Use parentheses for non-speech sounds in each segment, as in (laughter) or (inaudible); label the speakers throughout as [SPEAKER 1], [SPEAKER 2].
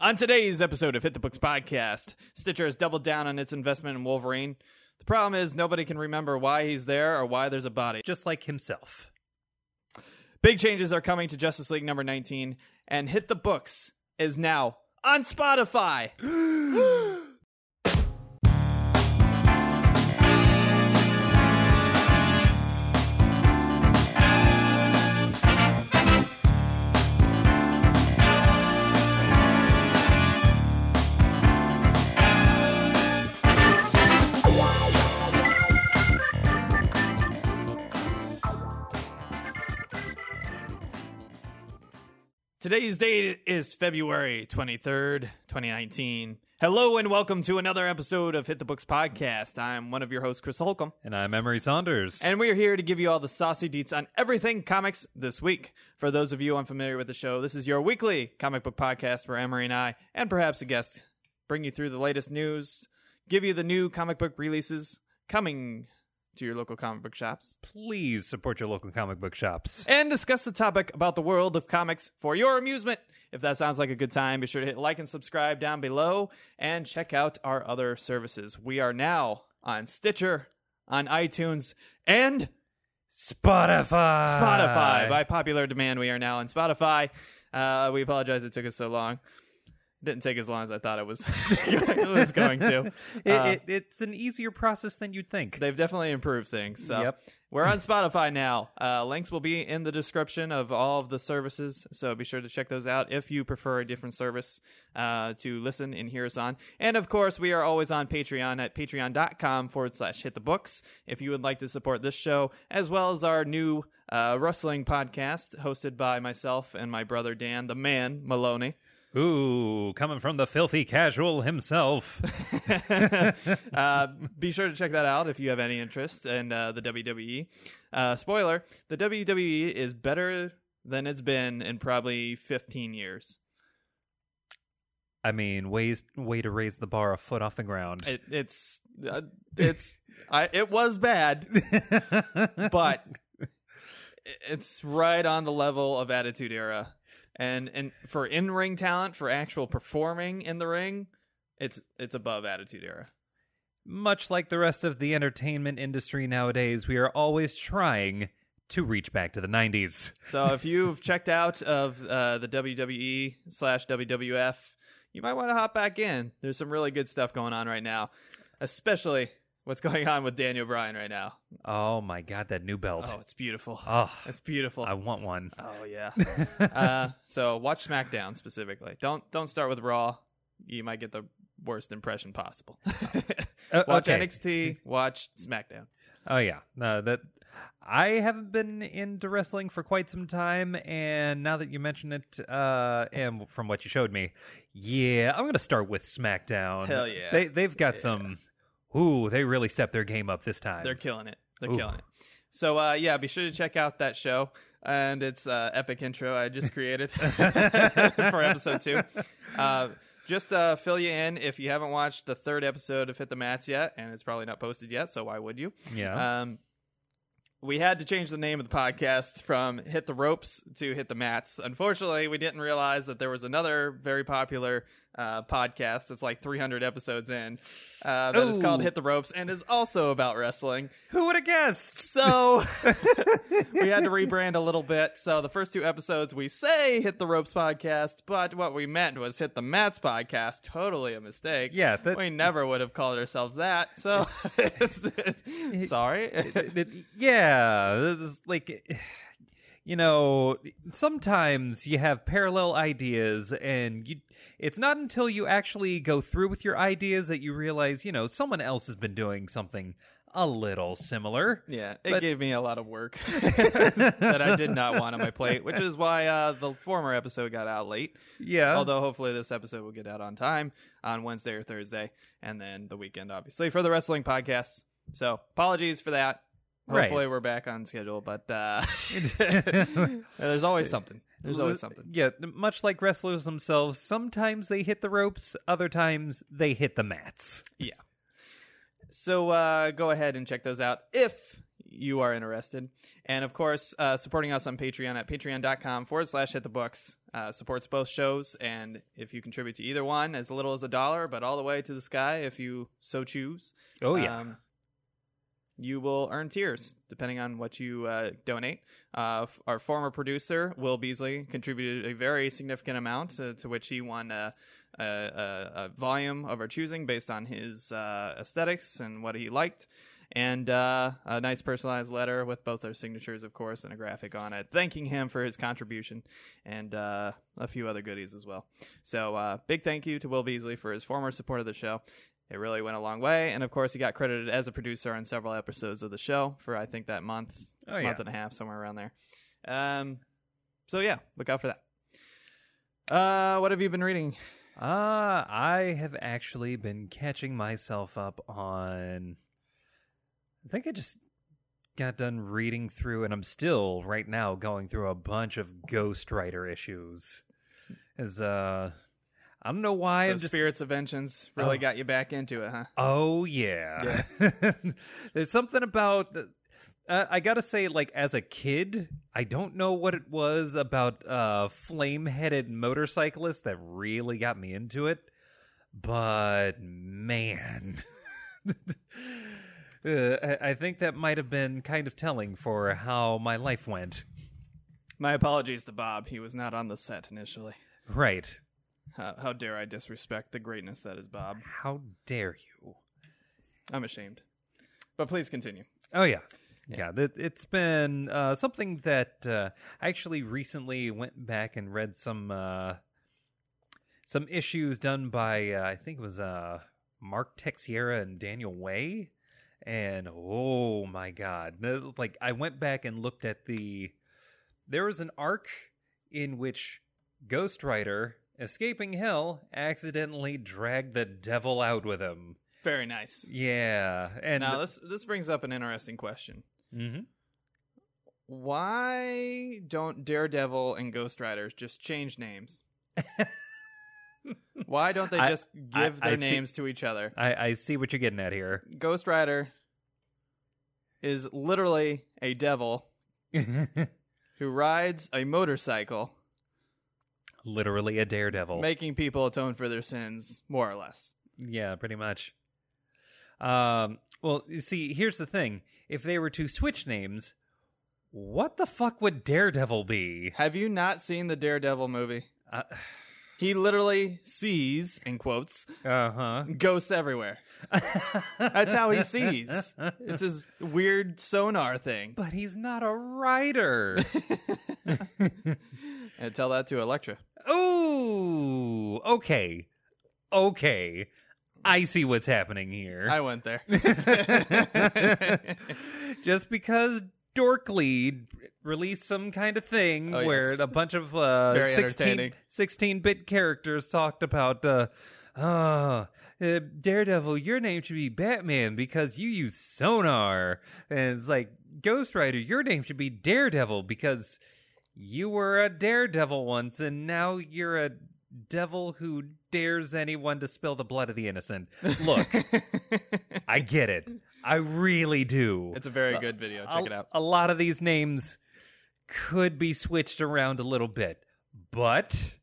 [SPEAKER 1] On today's episode of Hit the Books podcast, Stitcher has doubled down on its investment in Wolverine. The problem is nobody can remember why he's there or why there's a body.
[SPEAKER 2] just like himself.
[SPEAKER 1] Big changes are coming to Justice League number 19, and Hit the Books is now on Spotify. Today's date is February 23rd, 2019. Hello and welcome to another episode of Hit the Books podcast. I'm one of your hosts, Chris Holcomb.
[SPEAKER 2] And I'm Emery Saunders.
[SPEAKER 1] And we are here to give you all the saucy deets on everything comics this week. For those of you unfamiliar with the show, this is your weekly comic book podcast where Emery and I, and perhaps a guest, bring you through the latest news, give you the new comic book releases coming to your local comic book shops,
[SPEAKER 2] please support your local comic book shops.
[SPEAKER 1] and discuss the topic about the world of comics for your amusement. If that sounds like a good time, be sure to hit like and subscribe down below and check out our other services. We are now on Stitcher, on iTunes, and
[SPEAKER 2] Spotify.
[SPEAKER 1] Spotify. By popular demand, we are now on Spotify. Uh, we apologize it took us so long. Didn't take as long as I thought it was, (laughs) it was going to.
[SPEAKER 2] It,
[SPEAKER 1] Uh,
[SPEAKER 2] it, it's an easier process than you'd think.
[SPEAKER 1] They've definitely improved things. So
[SPEAKER 2] Yep.
[SPEAKER 1] we're on Spotify now. Uh, links will be in the description of all of the services. So be sure to check those out if you prefer a different service uh, to listen and hear us on. And of course, we are always on Patreon at patreon.com forward slash hit the books. If you would like to support this show, as well as our new uh, wrestling podcast hosted by myself and my brother Dan, the man, Maloney.
[SPEAKER 2] Ooh, coming from the filthy casual himself. (laughs)
[SPEAKER 1] uh, be sure to check that out if you have any interest in uh, the WWE. Uh, spoiler: the WWE is better than it's been in probably 15 years.
[SPEAKER 2] I mean, ways way to raise the bar a foot off the ground.
[SPEAKER 1] It, it's uh, it's I, it was bad, (laughs) but it's right on the level of Attitude Era, and and for in ring talent, for actual performing in the ring, it's it's above Attitude Era.
[SPEAKER 2] Much like the rest of the entertainment industry nowadays, we are always trying to reach back to the 90s. (laughs)
[SPEAKER 1] So if you've checked out of uh, the WWE slash WWF, you might want to hop back in. There's some really good stuff going on right now, especially what's going on with Daniel Bryan right now.
[SPEAKER 2] Oh my god, that new belt.
[SPEAKER 1] Oh, it's beautiful.
[SPEAKER 2] Oh,
[SPEAKER 1] It's beautiful.
[SPEAKER 2] I want one.
[SPEAKER 1] oh yeah. (laughs) uh, so watch SmackDown specifically. Don't don't start with Raw. You might get the worst impression possible. (laughs) (laughs)
[SPEAKER 2] Uh,
[SPEAKER 1] watch
[SPEAKER 2] okay.
[SPEAKER 1] NXT. Watch SmackDown.
[SPEAKER 2] Oh yeah, no, that I haven't been into wrestling for quite some time, and now that you mention it, uh, and from what you showed me, yeah, I'm gonna start with SmackDown.
[SPEAKER 1] Hell yeah.
[SPEAKER 2] they they've got some. Ooh, they really stepped their game up this time.
[SPEAKER 1] They're killing it. They're
[SPEAKER 2] Ooh.
[SPEAKER 1] killing it. So uh, yeah, be sure to check out that show and its uh, epic intro I just created (laughs) for episode two. Uh, just uh, fill you in if you haven't watched the third episode of Hit the Mats yet, and it's probably not posted yet. So why would you?
[SPEAKER 2] yeah.
[SPEAKER 1] Um, we had to change the name of the podcast from Hit the Ropes to Hit the Mats. Unfortunately, we didn't realize that there was another very popular uh, podcast that's like 300 episodes in uh, that is
[SPEAKER 2] Ooh.
[SPEAKER 1] called Hit the Ropes and is also about wrestling.
[SPEAKER 2] Who would have guessed?
[SPEAKER 1] So (laughs) we had to rebrand a little bit. So the first two episodes we say Hit the Ropes podcast, but what we meant was Hit the Mats podcast. Totally a mistake.
[SPEAKER 2] Yeah, that-
[SPEAKER 1] we never would have called ourselves that. So (laughs) (laughs) it's, it's, sorry.
[SPEAKER 2] It- it- yeah, this is like you know, sometimes you have parallel ideas and you it's not until you actually go through with your ideas that you realize, you know, someone else has been doing something a little similar.
[SPEAKER 1] Yeah, it
[SPEAKER 2] But-
[SPEAKER 1] gave me a lot of work (laughs) (laughs) that I did not want on my plate, which is why uh, the former episode got out late.
[SPEAKER 2] Yeah.
[SPEAKER 1] Although hopefully this episode will get out on time on Wednesday or Thursday, and then the weekend, obviously, for the wrestling podcast. So apologies for that.
[SPEAKER 2] Right.
[SPEAKER 1] Hopefully we're back on schedule, but uh, (laughs) (laughs) there's always something. There's always something.
[SPEAKER 2] Yeah, much like wrestlers themselves, sometimes they hit the ropes, other times they hit the mats.
[SPEAKER 1] Yeah. So uh, go ahead and check those out if you are interested. And of course, uh, supporting us on Patreon at patreon.com forward slash hit the books uh, supports both shows. And if you contribute to either one, as little as a dollar, but all the way to the sky if you so choose,
[SPEAKER 2] Oh yeah.
[SPEAKER 1] um, you will earn tiers depending on what you uh, donate. Uh, f- our former producer, Will Beasley, contributed a very significant amount to, to which he won a, a, a, volume of our choosing based on his uh, aesthetics and what he liked. And uh, a nice personalized letter with both our signatures, of course, and a graphic on it, thanking him for his contribution and uh, a few other goodies as well. So, uh, big thank you to Will Beasley for his former support of the show. It really went a long way, and of course, he got credited as a producer on several episodes of the show for I think that month,
[SPEAKER 2] Oh, yeah.
[SPEAKER 1] month and a half, somewhere around there. Um, so yeah, look out for that. Uh, what have you been reading?
[SPEAKER 2] Uh, I have actually been catching myself up on. I think I just got done reading through, and I'm still right now going through a bunch of Ghost Rider issues. As uh, I don't know why
[SPEAKER 1] So
[SPEAKER 2] I'm just.
[SPEAKER 1] Spirits of Vengeance really
[SPEAKER 2] Oh.
[SPEAKER 1] got you back into it, huh?
[SPEAKER 2] Oh yeah, (laughs) there's something about. The, uh, I gotta say, like as a kid, I don't know what it was about uh, flame-headed motorcyclists that really got me into it, but man, (laughs) uh, I think that might have been kind of telling for how my life went.
[SPEAKER 1] My apologies to Bob. He was not on the set initially.
[SPEAKER 2] Right?
[SPEAKER 1] How, how dare I disrespect the greatness that is Bob?
[SPEAKER 2] How dare you?
[SPEAKER 1] I'm ashamed. But please continue.
[SPEAKER 2] Oh yeah, yeah. that it's been uh, something that uh, I actually recently went back and read some uh, some issues done by uh, I think it was uh, Mark Texeira and Daniel Way, and oh my god, like I went back and looked at the there was an arc in which Ghost Rider escaping hell accidentally dragged the devil out with him.
[SPEAKER 1] Very nice.
[SPEAKER 2] Yeah, and
[SPEAKER 1] Now this this brings up an interesting question.
[SPEAKER 2] Mhm.
[SPEAKER 1] Why don't Daredevil and Ghost Rider just change names? (laughs) Why don't they just
[SPEAKER 2] I-
[SPEAKER 1] give their
[SPEAKER 2] I see-
[SPEAKER 1] names to each other?
[SPEAKER 2] I, I see what you're getting at here.
[SPEAKER 1] Ghost Rider is literally a devil (laughs) who rides a motorcycle,
[SPEAKER 2] Literally a daredevil.
[SPEAKER 1] making people atone for their sins, more or less.
[SPEAKER 2] yeah, pretty much. Um, well, you see, here's the thing. If they were to switch names, what the fuck would Daredevil be?
[SPEAKER 1] Have you not seen the Daredevil movie?
[SPEAKER 2] Uh (sighs)
[SPEAKER 1] He literally sees, in quotes,
[SPEAKER 2] huh.
[SPEAKER 1] ghosts everywhere. That's how he sees. It's his weird sonar thing.
[SPEAKER 2] But he's not a writer. (laughs) (laughs)
[SPEAKER 1] And tell that to Elektra.
[SPEAKER 2] Ooh, okay. Okay. I see what's happening here.
[SPEAKER 1] I went there. (laughs) (laughs)
[SPEAKER 2] just because Dorkly released some kind of thing
[SPEAKER 1] Oh,
[SPEAKER 2] where
[SPEAKER 1] yes.
[SPEAKER 2] a bunch of uh,
[SPEAKER 1] Very
[SPEAKER 2] 16,
[SPEAKER 1] entertaining.
[SPEAKER 2] 16-bit characters talked about uh, uh, uh, Daredevil, your name should be Batman because you use sonar. And it's like, Ghost Rider, your name should be Daredevil because you were a daredevil once and now you're a devil who dares anyone to spill the blood of the innocent. Look, (laughs) I get it. I really do.
[SPEAKER 1] it's a very uh, good video. Check
[SPEAKER 2] a,
[SPEAKER 1] it out.
[SPEAKER 2] A lot of these names could be switched around a little bit, but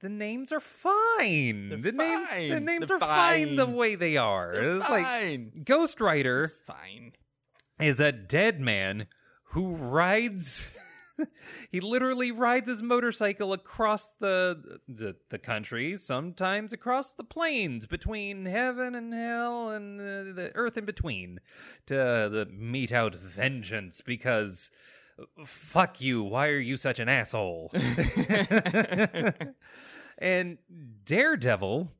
[SPEAKER 2] the names are fine.
[SPEAKER 1] They're
[SPEAKER 2] the name, the names
[SPEAKER 1] They're
[SPEAKER 2] are fine. the way they are.
[SPEAKER 1] They're
[SPEAKER 2] it's like
[SPEAKER 1] fine.
[SPEAKER 2] Ghost Rider
[SPEAKER 1] Fine.
[SPEAKER 2] is a dead man who rides. (laughs) he literally rides his motorcycle across the, the the country, sometimes across the plains between heaven and hell and the, the earth in between, to the mete out vengeance. Because fuck you, why are you such an asshole? (laughs) (laughs) and Daredevil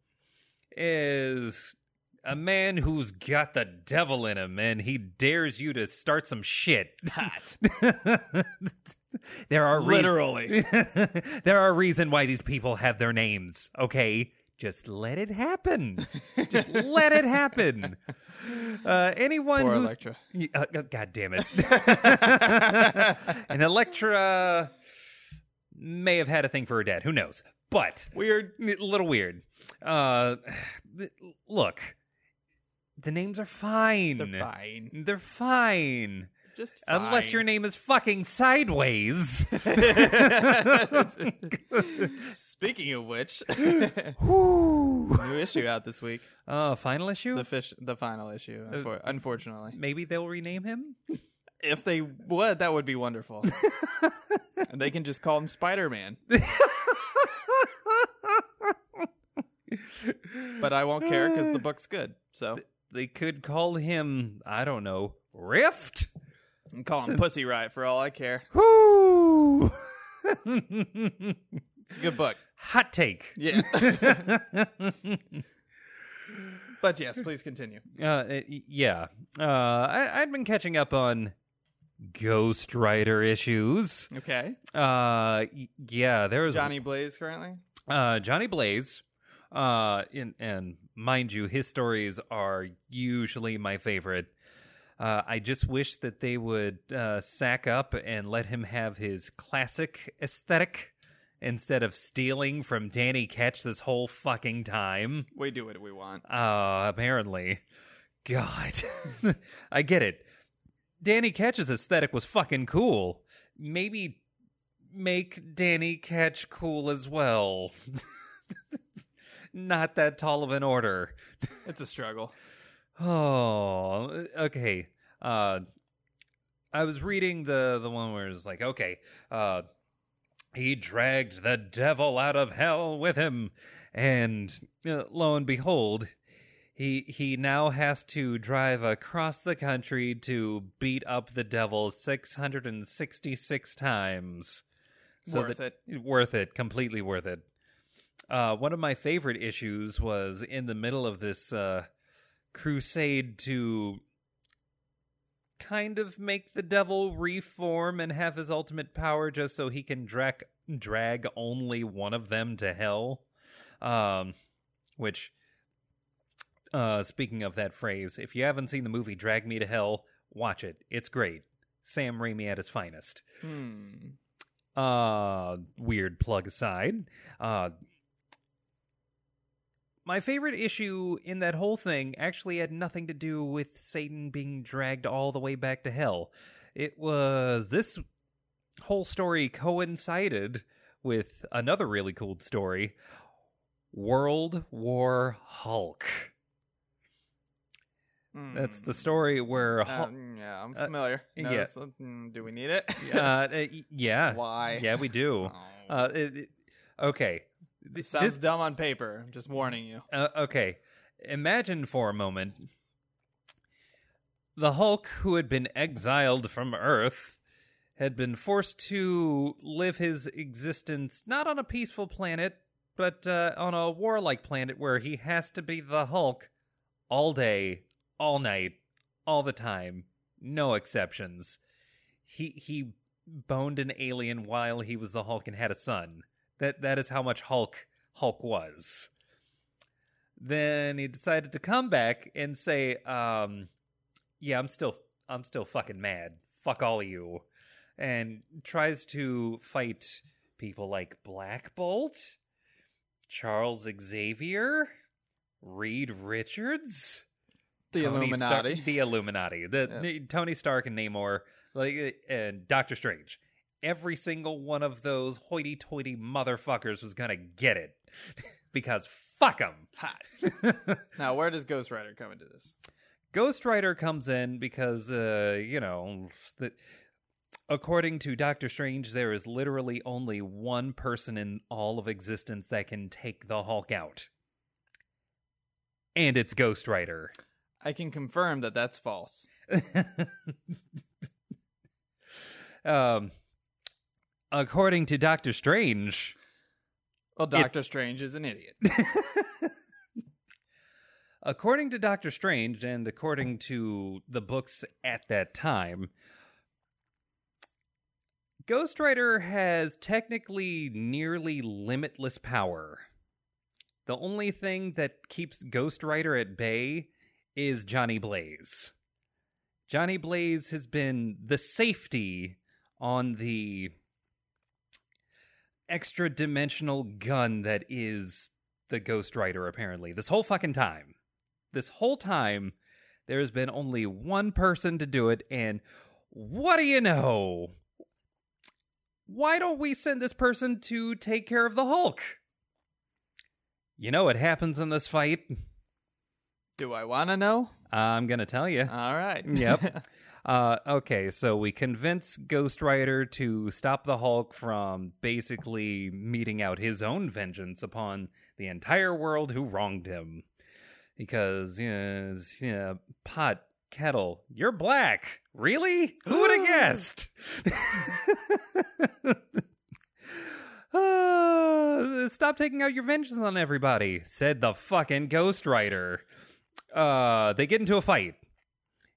[SPEAKER 2] is a man who's got the devil in him and he dares you to start some shit.
[SPEAKER 1] Hot. (laughs)
[SPEAKER 2] there are
[SPEAKER 1] Literally. (laughs)
[SPEAKER 2] there are reason why these people have their names, okay? Just let it happen. (laughs) Just let it happen. Uh, anyone
[SPEAKER 1] Poor
[SPEAKER 2] who
[SPEAKER 1] Elektra.
[SPEAKER 2] Y- uh, uh, God damn it. and Elektra may have had a thing for her dad. Who knows? But
[SPEAKER 1] Weird.
[SPEAKER 2] a little weird. Uh, look, The names are fine.
[SPEAKER 1] They're fine.
[SPEAKER 2] They're fine.
[SPEAKER 1] Just
[SPEAKER 2] Unless your name is fucking Sideways. (laughs)
[SPEAKER 1] Speaking of which, (laughs) new issue out this week.
[SPEAKER 2] Uh, final issue?
[SPEAKER 1] The fish, the final issue. unfor- unfortunately,
[SPEAKER 2] Maybe they'll rename him?
[SPEAKER 1] if they would, that would be wonderful. and (laughs) they can just call him Spider Man. but I won't care because the book's good. So
[SPEAKER 2] They could call him, I don't know, Rift?
[SPEAKER 1] And call him Pussy Riot for all I care. (laughs)
[SPEAKER 2] Whoo! (laughs)
[SPEAKER 1] It's a good book.
[SPEAKER 2] Hot take.
[SPEAKER 1] Yeah. (laughs) but yes, please continue.
[SPEAKER 2] Uh, y- yeah. Uh, I- I'd been catching up on Ghost Rider issues.
[SPEAKER 1] Okay.
[SPEAKER 2] Uh, y- yeah, there was
[SPEAKER 1] Johnny Blaze currently.
[SPEAKER 2] uh, Johnny Blaze. Uh, in, and mind you, his stories are usually my favorite. Uh, I just wish that they would uh, sack up and let him have his classic aesthetic instead of stealing from Danny Ketch this whole fucking time.
[SPEAKER 1] We do what we want.
[SPEAKER 2] Uh, apparently. God. (laughs) I get it. Danny Ketch's aesthetic was fucking cool. Maybe make Danny Ketch cool as well. (laughs) Not that tall of an order.
[SPEAKER 1] It's a struggle. (laughs)
[SPEAKER 2] Oh, okay. Uh, I was reading the the one where it's like, okay, uh, he dragged the devil out of hell with him, and uh, lo and behold, he he now has to drive across the country to beat up the devil six hundred and sixty six times.
[SPEAKER 1] Worth
[SPEAKER 2] that- Worth it. Completely worth it. Uh, one of my favorite issues was in the middle of this uh, crusade to kind of make the devil reform and have his ultimate power just so he can drag drag only one of them to hell. Um, which, uh, speaking of that phrase, if you haven't seen the movie Drag Me to Hell, watch it. It's great. Sam Raimi at his finest.
[SPEAKER 1] Hmm.
[SPEAKER 2] Uh, weird plug aside. Uh, my favorite issue in that whole thing actually had nothing to do with Satan being dragged all the way back to hell. It was this whole story coincided with another really cool story World War Hulk. That's the story where
[SPEAKER 1] Uh,
[SPEAKER 2] Hulk.
[SPEAKER 1] yeah, I'm
[SPEAKER 2] uh,
[SPEAKER 1] familiar. No,
[SPEAKER 2] yeah.
[SPEAKER 1] mm, do we need it?
[SPEAKER 2] uh, uh, yeah. (laughs)
[SPEAKER 1] Why?
[SPEAKER 2] Yeah, we do.
[SPEAKER 1] Oh.
[SPEAKER 2] Uh, it, it- okay. This-
[SPEAKER 1] sounds dumb on paper. I'm just warning you.
[SPEAKER 2] Uh, okay. Imagine for a moment the Hulk, who had been exiled from Earth, had been forced to live his existence not on a peaceful planet, but uh, on a warlike planet where he has to be the Hulk all day, all night, all the time, no exceptions. He he boned an alien while he was the Hulk and had a son. That that is how much Hulk Hulk was. Then he decided to come back and say, um, "Yeah, I'm still I'm still fucking mad. Fuck all of you," and tries to fight people like Black Bolt, Charles Xavier, Reed Richards,
[SPEAKER 1] The
[SPEAKER 2] Tony
[SPEAKER 1] Illuminati.
[SPEAKER 2] the Illuminati, the Tony Stark and Namor, like and Doctor Strange. Every single one of those hoity-toity motherfuckers was gonna get it (laughs) because fuck them.
[SPEAKER 1] Hot. (laughs) now, where does Ghost Rider come into this?
[SPEAKER 2] Ghost Rider comes in because, uh, you know, the, according to Doctor Strange, there is literally only one person in all of existence that can take the Hulk out, and it's Ghost Rider.
[SPEAKER 1] I can confirm that that's false. (laughs)
[SPEAKER 2] um, according to Doctor Strange,
[SPEAKER 1] Well, Doctor Strange is an idiot. (laughs)
[SPEAKER 2] according to Doctor Strange, and according to the books at that time, Ghost Rider has technically nearly limitless power. The only thing that keeps Ghost Rider at bay is Johnny Blaze. Johnny Blaze has been the safety on the extra dimensional gun that is the Ghost Rider, apparently. This whole fucking time. This whole time, There's been only one person to do it, and what do you know? Why don't we send this person to take care of the Hulk? You know what happens in this fight?
[SPEAKER 1] Do I want to know?
[SPEAKER 2] I'm gonna tell you.
[SPEAKER 1] All right.
[SPEAKER 2] Yep. (laughs) Uh, okay, so we convince Ghost Rider to stop the Hulk from basically meting out his own vengeance upon the entire world who wronged him. Because, you know, you know, pot, kettle, you're black. Really? Who would have (gasps) guessed? (laughs) Uh, stop taking out your vengeance on everybody, said the fucking Ghost Rider. Uh, they get into a fight.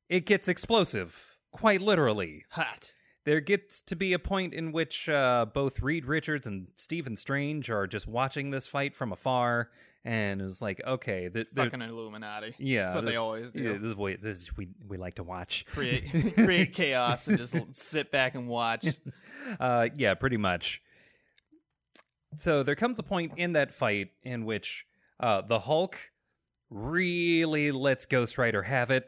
[SPEAKER 2] It gets explosive, quite literally.
[SPEAKER 1] Hot.
[SPEAKER 2] There gets to be a point in which uh, both Reed Richards and Stephen Strange are just watching this fight from afar, and it's like, okay, th- they're-
[SPEAKER 1] Fucking Illuminati.
[SPEAKER 2] yeah,
[SPEAKER 1] That's what
[SPEAKER 2] th-
[SPEAKER 1] they always do.
[SPEAKER 2] yeah, this is what this is, we we like to watch.
[SPEAKER 1] Create (laughs) create chaos and just sit back and watch. (laughs)
[SPEAKER 2] Uh, yeah, pretty much. So there comes a point in that fight in which uh, the Hulk really lets Ghost Rider have it,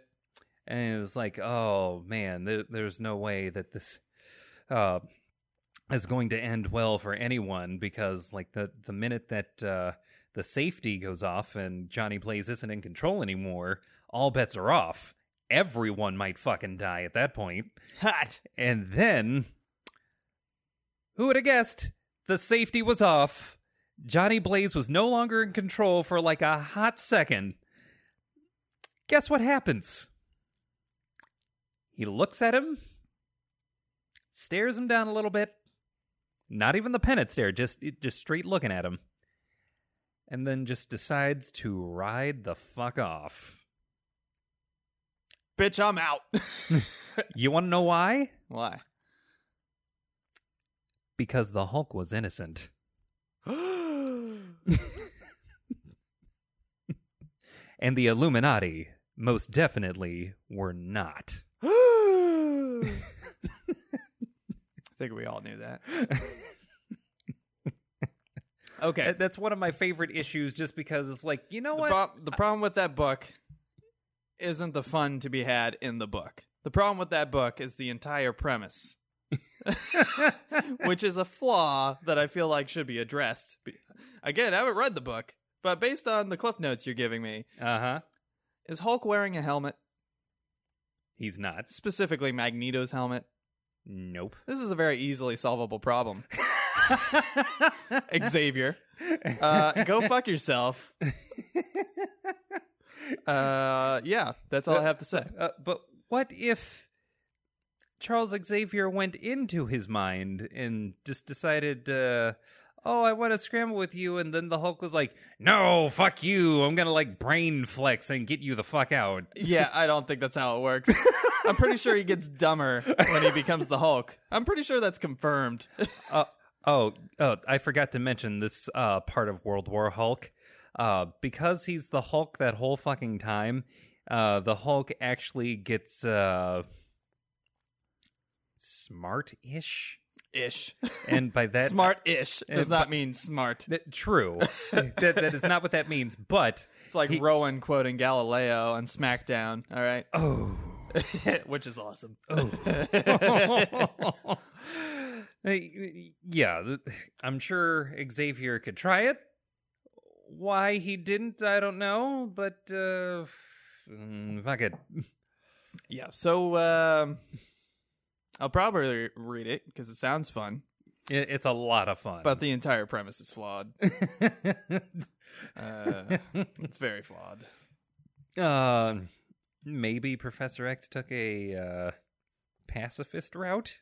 [SPEAKER 2] and is like, "Oh man, there, there's no way that this uh, is going to end well for anyone because, like, the the minute that uh, the safety goes off and Johnny Blaze isn't in control anymore, all bets are off. Everyone might fucking die at that point."
[SPEAKER 1] Hot.
[SPEAKER 2] And then, who would have guessed? The safety was off. Johnny Blaze was no longer in control for like a hot second. Guess what happens? He looks at him, stares him down a little bit. Not even the penance stare, just just straight looking at him. And then just decides to ride the fuck off.
[SPEAKER 1] Bitch, I'm out. (laughs)
[SPEAKER 2] You want to know why?
[SPEAKER 1] Why?
[SPEAKER 2] Because the Hulk was innocent. (gasps) and the Illuminati most definitely were not.
[SPEAKER 1] I (gasps) (laughs) think we all knew that. (laughs) Okay.
[SPEAKER 2] That's one of my favorite issues just because it's like, you know
[SPEAKER 1] The,
[SPEAKER 2] what?
[SPEAKER 1] prob- the problem with that book isn't the fun to be had in the book. The problem with that book is the entire premise, (laughs) which is a flaw that I feel like should be addressed. Again, I haven't read the book, but based on the cliff notes you're giving me,
[SPEAKER 2] Uh huh.
[SPEAKER 1] is Hulk wearing a helmet?
[SPEAKER 2] He's not.
[SPEAKER 1] Specifically, Magneto's helmet.
[SPEAKER 2] Nope.
[SPEAKER 1] This is a very easily solvable problem. (laughs) Xavier, (laughs) uh, go fuck yourself. Uh, yeah, that's all I have to say.
[SPEAKER 2] Uh, but what if Charles Xavier went into his mind and just decided, uh, oh, I want to scramble with you, and then the Hulk was like, no, fuck you, I'm gonna like brain flex and get you the fuck out. (laughs)
[SPEAKER 1] Yeah, I don't think that's how it works. I'm pretty sure he gets dumber when he becomes the Hulk. I'm pretty sure that's confirmed. (laughs)
[SPEAKER 2] Uh, oh, oh, I forgot to mention this uh, part of World War Hulk. Uh, because he's the Hulk that whole fucking time, uh, the Hulk actually gets uh, smart-ish,
[SPEAKER 1] Ish.
[SPEAKER 2] and by that
[SPEAKER 1] Smart-ish does
[SPEAKER 2] Uh,
[SPEAKER 1] not
[SPEAKER 2] but-
[SPEAKER 1] mean smart.
[SPEAKER 2] That- true. that, that is not what that means. But
[SPEAKER 1] It's like
[SPEAKER 2] he-
[SPEAKER 1] Rowan quoting Galileo on SmackDown. All right,
[SPEAKER 2] oh, (laughs)
[SPEAKER 1] which is awesome.
[SPEAKER 2] oh. (laughs) Yeah, I'm sure Xavier could try it. Why he didn't, I don't know. But uh, mm, fuck it.
[SPEAKER 1] Yeah. So um, I'll probably read it because it sounds fun,
[SPEAKER 2] It- It's a lot of fun.
[SPEAKER 1] but the entire premise is flawed. (laughs) Uh, it's very flawed.
[SPEAKER 2] uh, maybe Professor X took a uh, pacifist route.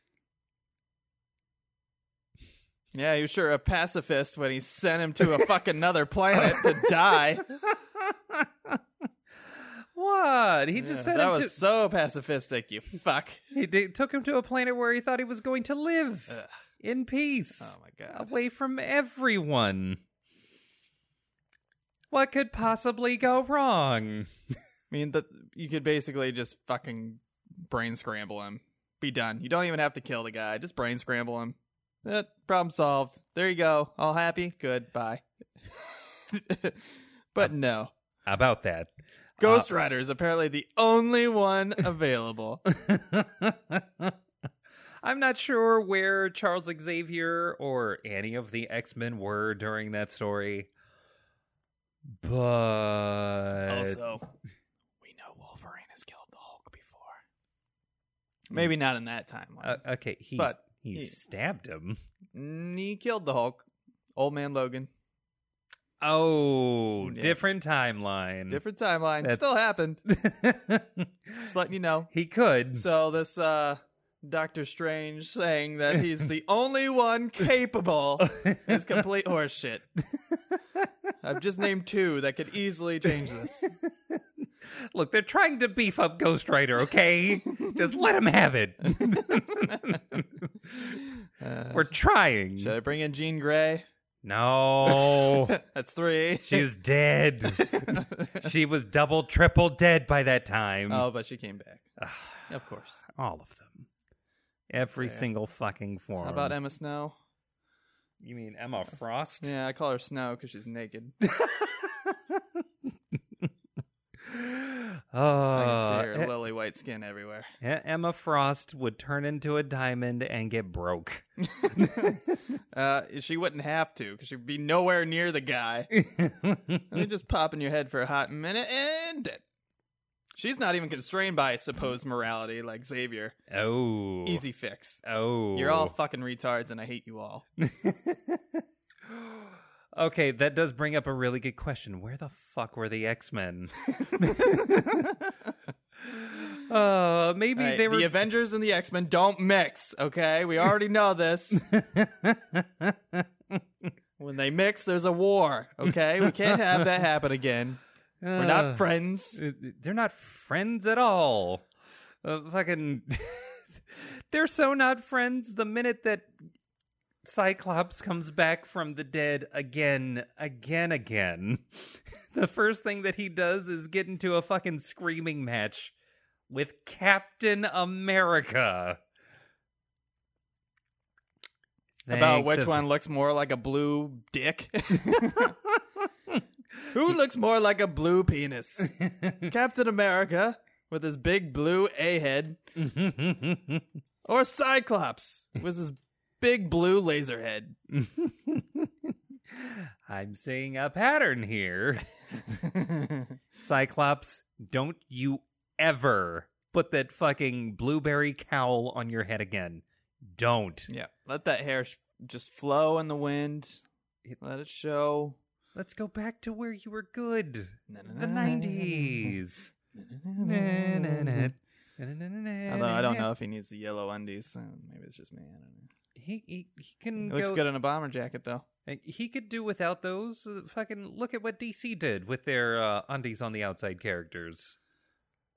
[SPEAKER 1] Yeah, he was sure a pacifist when he sent him to a fucking another planet to die. (laughs)
[SPEAKER 2] What? He just
[SPEAKER 1] Yeah,
[SPEAKER 2] sent
[SPEAKER 1] that
[SPEAKER 2] him
[SPEAKER 1] was
[SPEAKER 2] to.
[SPEAKER 1] so pacifistic, you fuck.
[SPEAKER 2] He did, took him to a planet where he thought he was going to live
[SPEAKER 1] Ugh.
[SPEAKER 2] in peace,
[SPEAKER 1] Oh my god.
[SPEAKER 2] away from everyone. What could possibly go wrong?
[SPEAKER 1] I mean, that you could basically just fucking brain scramble him. Be done. You don't even have to kill the guy. Just brain scramble him. Eh, problem solved. There you go. All happy? Good. Bye. (laughs) but no.
[SPEAKER 2] about that.
[SPEAKER 1] Ghost Rider is apparently the only one (laughs) available.
[SPEAKER 2] I'm not sure where Charles Xavier or any of the X Men were during that story, but
[SPEAKER 1] also, we know Wolverine has killed the Hulk before. Maybe not in that timeline.
[SPEAKER 2] uh, okay, he's
[SPEAKER 1] But
[SPEAKER 2] he,
[SPEAKER 1] he-
[SPEAKER 2] stabbed him.
[SPEAKER 1] He killed the Hulk. Old man Logan.
[SPEAKER 2] Oh,
[SPEAKER 1] Yeah.
[SPEAKER 2] different timeline.
[SPEAKER 1] Different timeline.
[SPEAKER 2] That-
[SPEAKER 1] Still happened. (laughs) Just letting you know.
[SPEAKER 2] he could.
[SPEAKER 1] So this uh Doctor Strange saying that (laughs) he's the only one capable is complete horseshit. (laughs) I've just named two that could easily change this.
[SPEAKER 2] Look, they're trying to beef up Ghost Rider, okay? Just let him have it. We're trying.
[SPEAKER 1] Should I bring in Jean Grey?
[SPEAKER 2] No. (laughs)
[SPEAKER 1] That's three.
[SPEAKER 2] She's dead. (laughs) she was double, triple dead by that time.
[SPEAKER 1] oh, but she came back. (sighs) of course.
[SPEAKER 2] All of them. Every single fucking form.
[SPEAKER 1] How about Emma Snow?
[SPEAKER 2] You mean Emma Frost?
[SPEAKER 1] Yeah, I call her Snow because she's naked. (laughs)
[SPEAKER 2] Oh,
[SPEAKER 1] I can see ah, her
[SPEAKER 2] E-
[SPEAKER 1] lily white skin everywhere.
[SPEAKER 2] E- Emma Frost would turn into a diamond and get broke. (laughs)
[SPEAKER 1] Uh, she wouldn't have to because she'd be nowhere near the guy. (laughs) Let me just pop in your head for a hot minute and dead. She's not even constrained by supposed morality like Xavier.
[SPEAKER 2] oh.
[SPEAKER 1] Easy fix.
[SPEAKER 2] Oh.
[SPEAKER 1] You're all fucking retards and I hate you all. (laughs)
[SPEAKER 2] Okay, that does bring up a really good question. Where the fuck were the X Men? (laughs) (laughs) uh, maybe
[SPEAKER 1] Hey,
[SPEAKER 2] they were.
[SPEAKER 1] The Avengers and the X Men don't mix, okay? We already know this. (laughs) when they mix, there's a war, okay? We can't have that happen again. We're
[SPEAKER 2] Uh,
[SPEAKER 1] not friends.
[SPEAKER 2] uh, They're not friends at all. Uh, fucking. they're so not friends the minute that Cyclops comes back from the dead again, again, again. (laughs) the first thing that he does is get into a fucking screaming match with Captain America.
[SPEAKER 1] About which one looks more like a blue dick? (laughs) Who looks more like a blue penis? (laughs) Captain America with his big blue A head, or Cyclops with his big blue laser head? (laughs)
[SPEAKER 2] I'm seeing a pattern here. (laughs) Cyclops, don't you ever put that fucking blueberry cowl on your head again. Don't.
[SPEAKER 1] Yeah, let that hair sh- just flow in the wind. Let it show.
[SPEAKER 2] Let's go back to where you were good. The 90s.
[SPEAKER 1] Although I don't know if he needs the yellow undies. Maybe it's just me. I don't know.
[SPEAKER 2] He, he, he can
[SPEAKER 1] It looks
[SPEAKER 2] go,
[SPEAKER 1] good in a bomber jacket, though.
[SPEAKER 2] He could do without those. Uh, fucking look at what DC did with their uh, undies on the outside characters.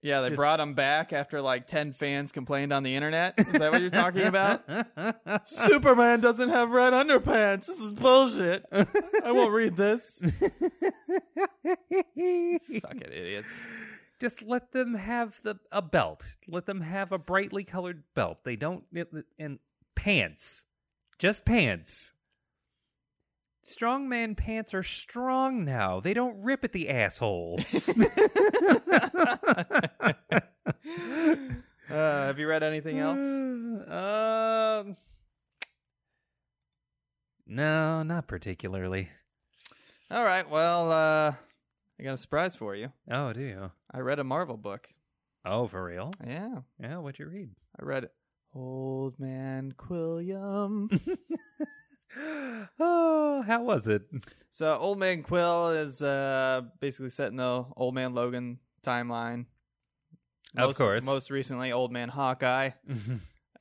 [SPEAKER 1] Yeah, they
[SPEAKER 2] Just-
[SPEAKER 1] brought him back after like 10 fans complained on the internet. Is that what you're talking about? (laughs) Superman doesn't have red underpants. This is bullshit. I won't read this. Fucking idiots.
[SPEAKER 2] just let them have the a belt. Let them have a brightly colored belt. They don't and pants. Just pants. Strongman pants are strong now. They don't rip at the asshole. (laughs) (laughs)
[SPEAKER 1] Uh, have you read anything else?
[SPEAKER 2] um No, not particularly.
[SPEAKER 1] All right. Well, uh, I got a surprise for you.
[SPEAKER 2] Oh, do you?
[SPEAKER 1] I read a Marvel book.
[SPEAKER 2] Oh, for real?
[SPEAKER 1] Yeah,
[SPEAKER 2] Yeah, what'd you read?
[SPEAKER 1] I read Old Man Quilliam. (laughs) (laughs)
[SPEAKER 2] oh, how was it?
[SPEAKER 1] So Old Man Quill is uh basically set in the Old Man Logan timeline.
[SPEAKER 2] Of
[SPEAKER 1] Most-
[SPEAKER 2] course.
[SPEAKER 1] Most recently, Old Man Hawkeye. (laughs)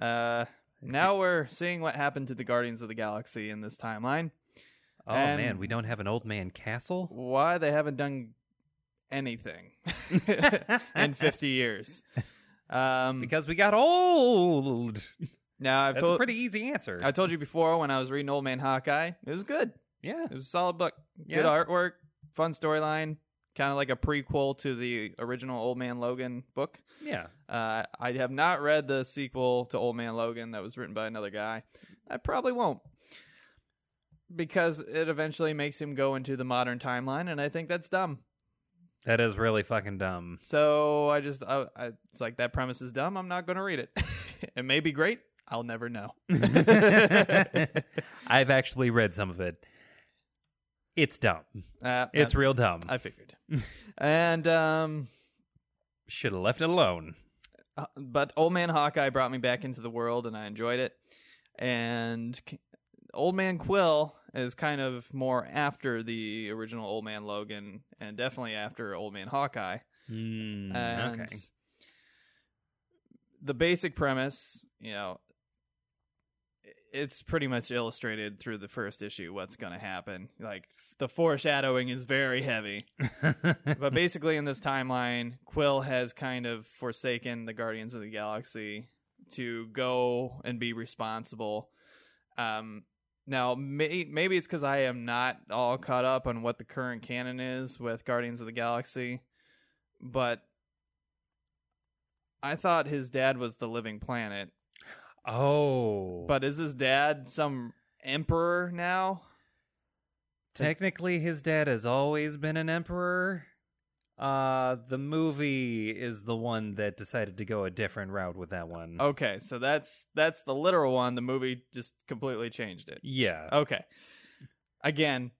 [SPEAKER 1] Uh, now we're seeing what happened to the Guardians of the Galaxy in this timeline.
[SPEAKER 2] Oh
[SPEAKER 1] And-
[SPEAKER 2] man, we don't have an old man castle.
[SPEAKER 1] Why they haven't done anything in 50 years. Um,
[SPEAKER 2] Because we got old.
[SPEAKER 1] now I've
[SPEAKER 2] That's
[SPEAKER 1] told
[SPEAKER 2] a pretty easy answer.
[SPEAKER 1] I told you before when I was reading Old Man Hawkeye, it was good.
[SPEAKER 2] yeah.
[SPEAKER 1] It was a solid book. Good artwork, fun storyline, kind of like a prequel to the original Old Man Logan book.
[SPEAKER 2] Yeah.
[SPEAKER 1] Uh, I have not read the sequel to Old Man Logan that was written by another guy. I probably won't. Because it eventually makes him go into the modern timeline, and I think that's dumb.
[SPEAKER 2] That is really fucking dumb.
[SPEAKER 1] So I just, I, I, it's like that premise is dumb. I'm not going to read it. (laughs) it may be great. I'll never know. (laughs)
[SPEAKER 2] I've actually read some of it. It's dumb.
[SPEAKER 1] Uh,
[SPEAKER 2] It's
[SPEAKER 1] I,
[SPEAKER 2] real dumb.
[SPEAKER 1] I figured. and um,
[SPEAKER 2] Should have left it alone.
[SPEAKER 1] Uh, but Old Man Hawkeye brought me back into the world, and I enjoyed it. And Old Man Quill is kind of more after the original Old Man Logan, and definitely after Old Man Hawkeye.
[SPEAKER 2] Mm,
[SPEAKER 1] And
[SPEAKER 2] okay.
[SPEAKER 1] the basic premise, you know, it's pretty much illustrated through the first issue what's going to happen. Like the foreshadowing is very heavy. (laughs) but basically in this timeline quill has kind of forsaken the guardians of the galaxy to go and be responsible um now may- maybe it's because i am not all caught up on what the current canon is with guardians of the galaxy but i thought his dad was the living planet.
[SPEAKER 2] Oh,
[SPEAKER 1] but is his dad some emperor now?
[SPEAKER 2] Technically, his dad has always been an emperor. Uh, the movie is the one that decided to go a different route with that one.
[SPEAKER 1] okay so that's that's the literal one the movie just completely changed it
[SPEAKER 2] yeah.
[SPEAKER 1] Okay. Again,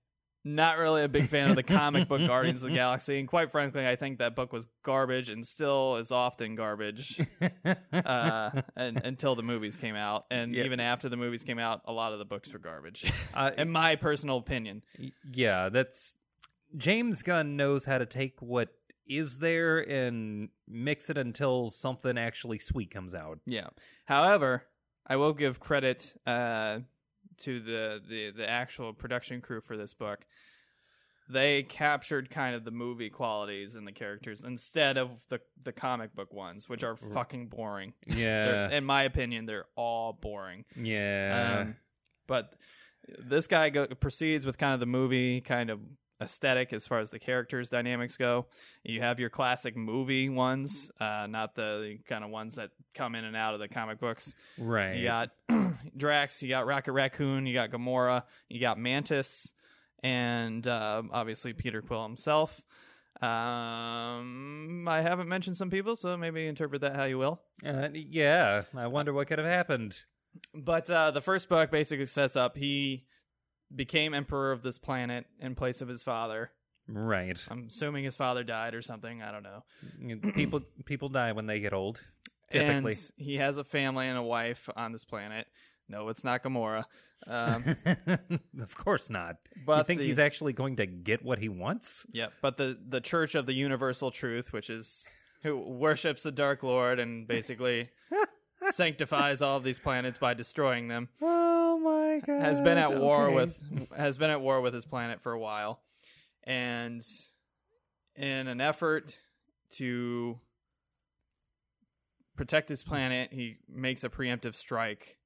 [SPEAKER 1] not really a big fan of the comic book (laughs) Guardians of the Galaxy, and quite frankly, I think that book was garbage and still is often garbage (laughs) uh, and, until the movies came out. And
[SPEAKER 2] Yeah.
[SPEAKER 1] even after the movies came out, a lot of the books were garbage,
[SPEAKER 2] Uh, (laughs)
[SPEAKER 1] in my personal opinion.
[SPEAKER 2] Yeah, that's James Gunn knows how to take what is there and mix it until something actually sweet comes out.
[SPEAKER 1] Yeah. However, I will give credit uh, to the, the the actual production crew for this book. They captured kind of the movie qualities in the characters instead of the the comic book ones, which are fucking boring. (laughs)
[SPEAKER 2] Yeah.
[SPEAKER 1] in my opinion, they're all boring.
[SPEAKER 2] yeah.
[SPEAKER 1] Um, but this guy go, proceeds with kind of the movie kind of aesthetic as far as the characters dynamics go. You have your classic movie ones, uh, not the kind of ones that come in and out of the comic books.
[SPEAKER 2] right.
[SPEAKER 1] You got (clears throat) Drax, you got Rocket Raccoon, you got Gamora, you got Mantis, and uh, obviously Peter Quill himself. Um, I haven't mentioned some people, so maybe interpret that how you will.
[SPEAKER 2] Uh, yeah. I wonder what could have happened.
[SPEAKER 1] But uh, the first book basically sets up he became emperor of this planet in place of his father.
[SPEAKER 2] Right.
[SPEAKER 1] I'm assuming his father died or something. I don't know.
[SPEAKER 2] people (clears throat) people die when they get old. Typically.
[SPEAKER 1] And he has a family and a wife on this planet. No, it's not Gamora. Um, (laughs)
[SPEAKER 2] of course not.
[SPEAKER 1] but
[SPEAKER 2] you think
[SPEAKER 1] the-
[SPEAKER 2] he's actually going to get what he wants?
[SPEAKER 1] Yeah, but the the Church of the Universal Truth, which is who worships the Dark Lord and basically (laughs) sanctifies all of these planets by destroying them,
[SPEAKER 2] Oh my god.
[SPEAKER 1] has been at war with has been at war with his planet for a while, and in an effort to protect his planet, he makes a preemptive strike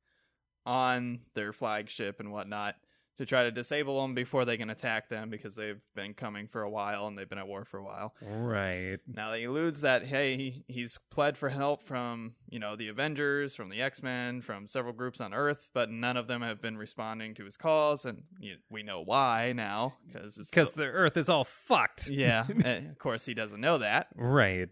[SPEAKER 1] on their flagship and whatnot to try to disable them before they can attack them because they've been coming for a while and they've been at war for a while.
[SPEAKER 2] Right.
[SPEAKER 1] Now he alludes that hey, he, he's pled for help from you know the Avengers, from the X Men, from several groups on Earth, but none of them have been responding to his calls, and you, we know why now because
[SPEAKER 2] Because the Earth is all fucked.
[SPEAKER 1] yeah, (laughs) eh, of course he doesn't know that,
[SPEAKER 2] Right.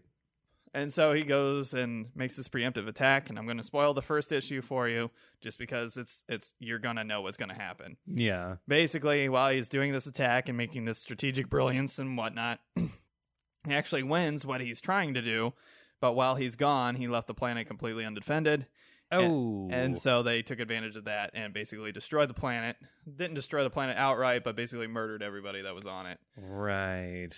[SPEAKER 1] And so he goes and makes this preemptive attack, and I'm going to spoil the first issue for you just because it's it's you're gonna know what's gonna happen.
[SPEAKER 2] Yeah.
[SPEAKER 1] Basically, while he's doing this attack and making this strategic brilliance and whatnot, (clears throat) he actually wins what he's trying to do. But while he's gone, he left the planet completely undefended.
[SPEAKER 2] Oh.
[SPEAKER 1] And so they took advantage of that and basically destroyed the planet. Didn't destroy the planet outright, but basically murdered everybody that was on it.
[SPEAKER 2] right.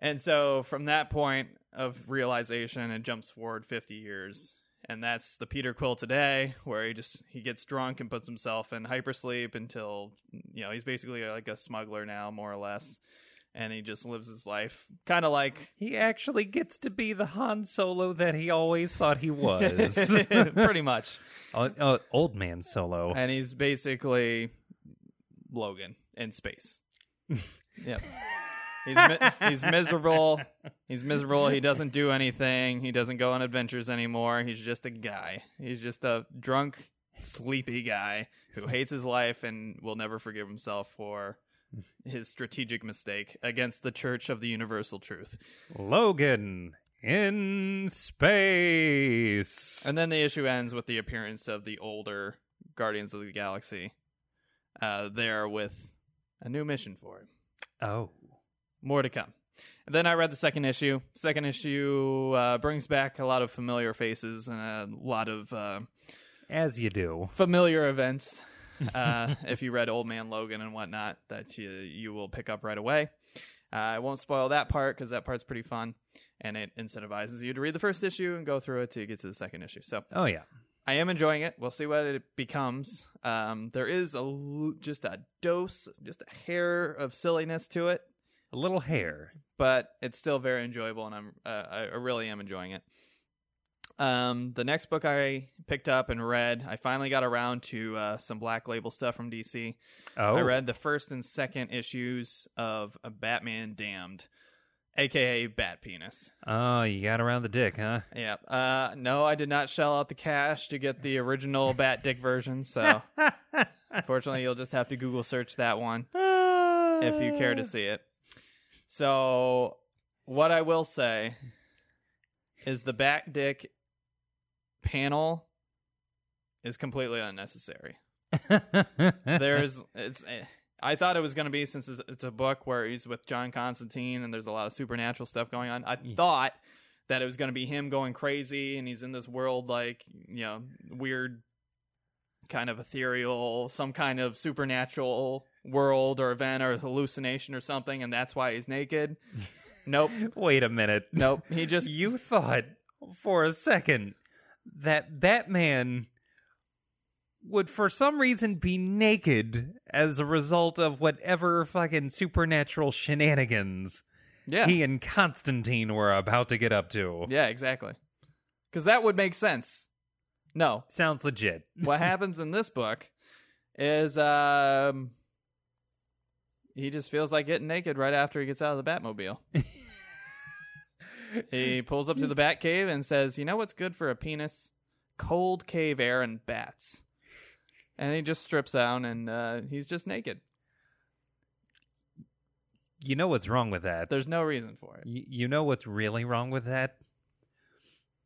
[SPEAKER 1] And so from that point of realization, it jumps forward 50 years. And that's the Peter Quill today, where he just he gets drunk and puts himself in hypersleep until you know he's basically like a smuggler now, more or less, and he just lives his life kind of like
[SPEAKER 2] He actually gets to be the Han Solo that he always thought he was. (laughs)
[SPEAKER 1] pretty much,
[SPEAKER 2] oh, oh, old man Solo.
[SPEAKER 1] and he's basically Logan in space. (laughs) yep. He's mi- he's miserable. He's miserable. He doesn't do anything. He doesn't go on adventures anymore. He's just a guy. He's just a drunk, sleepy guy who hates his life and will never forgive himself for his strategic mistake against the Church of the Universal Truth.
[SPEAKER 2] Logan in space.
[SPEAKER 1] And then the issue ends with the appearance of the older Guardians of the Galaxy. Uh, there with a new mission for him.
[SPEAKER 2] oh.
[SPEAKER 1] More to come. And then I read the second issue. Second issue uh, brings back a lot of familiar faces and a lot of uh,
[SPEAKER 2] As you do.
[SPEAKER 1] familiar events. (laughs) Uh, if you read Old Man Logan and whatnot, that you you will pick up right away. Uh, I won't spoil that part because that part's pretty fun, and it incentivizes you to read the first issue and go through it to get to the second issue. So
[SPEAKER 2] Oh, yeah.
[SPEAKER 1] I am enjoying it. We'll see what it becomes. Um, there is a just a dose, just a hair of silliness to it,
[SPEAKER 2] A little hair.
[SPEAKER 1] but it's still very enjoyable, and I'm uh, I really am enjoying it. Um, the next book I picked up and read, I finally got around to uh, some Black Label stuff from DC.
[SPEAKER 2] Oh.
[SPEAKER 1] I read the first and second issues of a Batman Damned, aka Bat Penis.
[SPEAKER 2] Oh, you got around the dick, huh?
[SPEAKER 1] Yeah. Uh, no, I did not shell out the cash to get the original (laughs) Bat Dick version, so (laughs) unfortunately, you'll just have to Google search that one if you care to see it. So, what I will say is the back Dick panel is completely unnecessary. (laughs) There's it's. eh, I thought it was going to be since it's, it's a book where he's with John Constantine and there's a lot of supernatural stuff going on. I thought that it was going to be him going crazy and he's in this world like you know weird kind of ethereal some kind of supernatural world or event or hallucination or something and that's why he's naked? Nope. (laughs)
[SPEAKER 2] Wait a minute.
[SPEAKER 1] nope. He just (laughs)
[SPEAKER 2] You thought for a second that Batman would for some reason be naked as a result of whatever fucking supernatural shenanigans
[SPEAKER 1] yeah.
[SPEAKER 2] he and Constantine were about to get up to.
[SPEAKER 1] yeah exactly. Because that would make sense. No.
[SPEAKER 2] Sounds legit.
[SPEAKER 1] what (laughs) happens in this book is um he just feels like getting naked right after he gets out of the Batmobile. (laughs) he pulls up to the Bat Cave and says, "You know what's good for a penis? Cold cave air and bats." And he just strips down and uh, he's just naked.
[SPEAKER 2] You know what's wrong with that?
[SPEAKER 1] There's no reason for it.
[SPEAKER 2] Y- you know what's really wrong with that?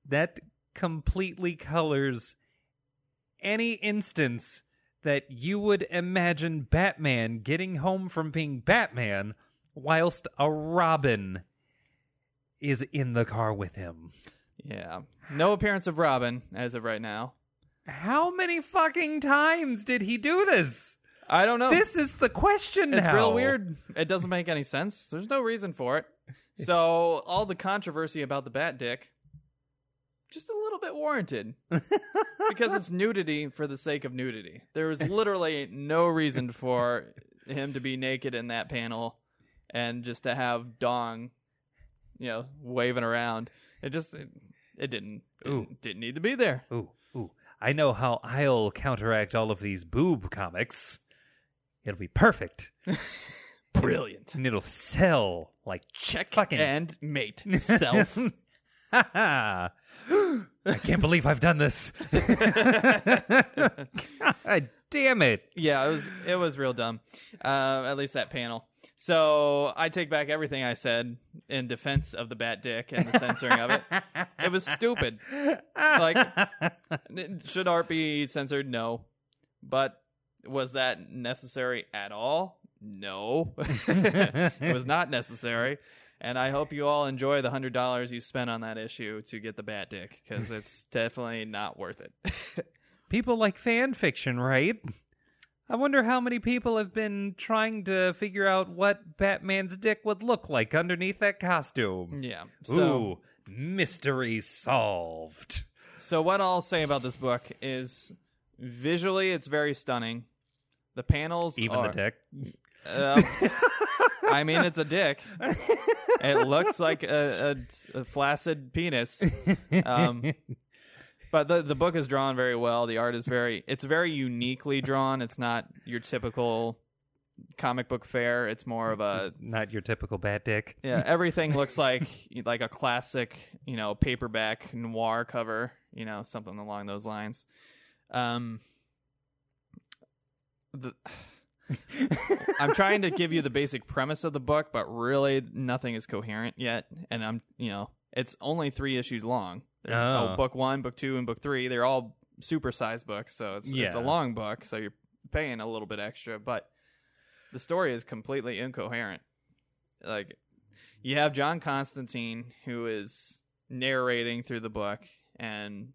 [SPEAKER 2] That completely colors any instance that you would imagine Batman getting home from being Batman whilst a Robin is in the car with him.
[SPEAKER 1] Yeah. No appearance of Robin as of right now.
[SPEAKER 2] How many fucking times did he do this?
[SPEAKER 1] I don't know.
[SPEAKER 2] This is the question
[SPEAKER 1] It's
[SPEAKER 2] now.
[SPEAKER 1] It's real weird. It doesn't make any sense. There's no reason for it. So all the controversy about the bat dick, just a little bit warranted, (laughs) because it's nudity for the sake of nudity. There was literally no reason for him to be naked in that panel, and just to have dong, you know, waving around. It just it, it didn't didn't, didn't need to be there.
[SPEAKER 2] Ooh, ooh. I know how I'll counteract all of these boob comics. It'll be perfect. (laughs)
[SPEAKER 1] Brilliant.
[SPEAKER 2] And it'll sell like
[SPEAKER 1] Check
[SPEAKER 2] fucking
[SPEAKER 1] and mate (laughs) self.
[SPEAKER 2] I can't believe I've done this. (laughs) God damn it.
[SPEAKER 1] Yeah, it was it was real dumb. Uh, at least that panel. So I take back everything I said in defense of the bat dick and the censoring of it. It was stupid. Like, should art be censored? No. But was that necessary at all? No. (laughs) it was not necessary. And I hope you all enjoy the hundred dollars you spent on that issue to get the bat dick because (laughs) it's definitely not worth it. (laughs)
[SPEAKER 2] People like fan fiction, right? I wonder how many people have been trying to figure out what Batman's dick would look like underneath that costume.
[SPEAKER 1] yeah. So
[SPEAKER 2] Ooh, mystery solved.
[SPEAKER 1] So what I'll say about this book is visually it's very stunning. The panels
[SPEAKER 2] Even
[SPEAKER 1] are,
[SPEAKER 2] the dick.
[SPEAKER 1] Uh, I mean, it's a dick. It looks like a, a, a flaccid penis. Um, but the the book is drawn very well. The art is very it's very uniquely drawn. It's not your typical comic book fair. It's more of a
[SPEAKER 2] It's not your typical bat dick.
[SPEAKER 1] yeah. Everything looks like like a classic, you know, paperback noir cover. You know, something along those lines. Um, the I'm trying to give you the basic premise of the book, but really nothing is coherent yet. And I'm, you know, it's only three issues long. There's
[SPEAKER 2] Oh.
[SPEAKER 1] oh, book one, book two, and book three. They're all super sized books, so it's it's a long book, so you're paying a little bit extra, but the story is completely incoherent. Like you have John Constantine who is narrating through the book and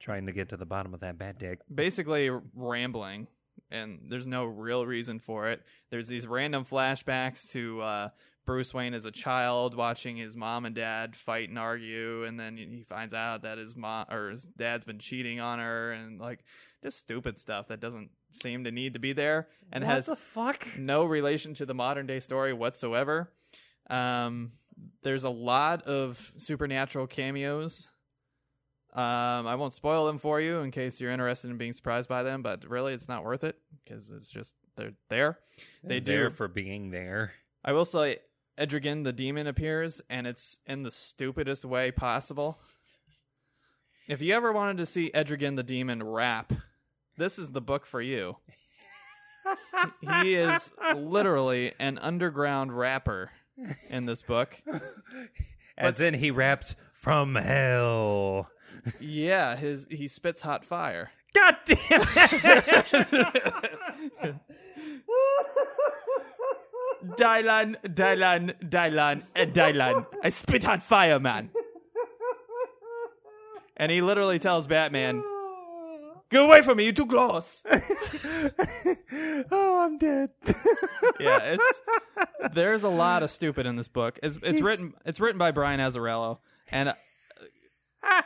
[SPEAKER 2] Trying to get to the bottom of that bad dick.
[SPEAKER 1] basically rambling and there's no real reason for it there's these random flashbacks to uh, bruce wayne as a child watching his mom and dad fight and argue and then he finds out that his mom or his dad's been cheating on her and like just stupid stuff that doesn't seem to need to be there and
[SPEAKER 2] what
[SPEAKER 1] has
[SPEAKER 2] the fuck?
[SPEAKER 1] no relation to the modern day story whatsoever. Um, there's a lot of supernatural cameos. Um, I won't spoil them for you in case you're interested in being surprised by them, but really, it's not worth it because it's just they're there. They do.
[SPEAKER 2] There for being there.
[SPEAKER 1] I will say, Etrigan the demon appears, and it's in the stupidest way possible. If you ever wanted to see Etrigan the demon rap, this is the book for you. he is literally an underground rapper in this book.
[SPEAKER 2] As
[SPEAKER 1] But-
[SPEAKER 2] in, he raps from hell.
[SPEAKER 1] Yeah, his he spits hot fire.
[SPEAKER 2] God damn it!
[SPEAKER 1] Dylan, Dylan, Dylan, uh, Dylan. I spit hot fire, man. And he literally tells Batman, "Get away from me! You're too close." (laughs)
[SPEAKER 2] oh, I'm dead.
[SPEAKER 1] yeah, it's there's a lot of stupid in this book. It's it's
[SPEAKER 2] He's-
[SPEAKER 1] written it's written by Brian Azzarello, and uh, (laughs)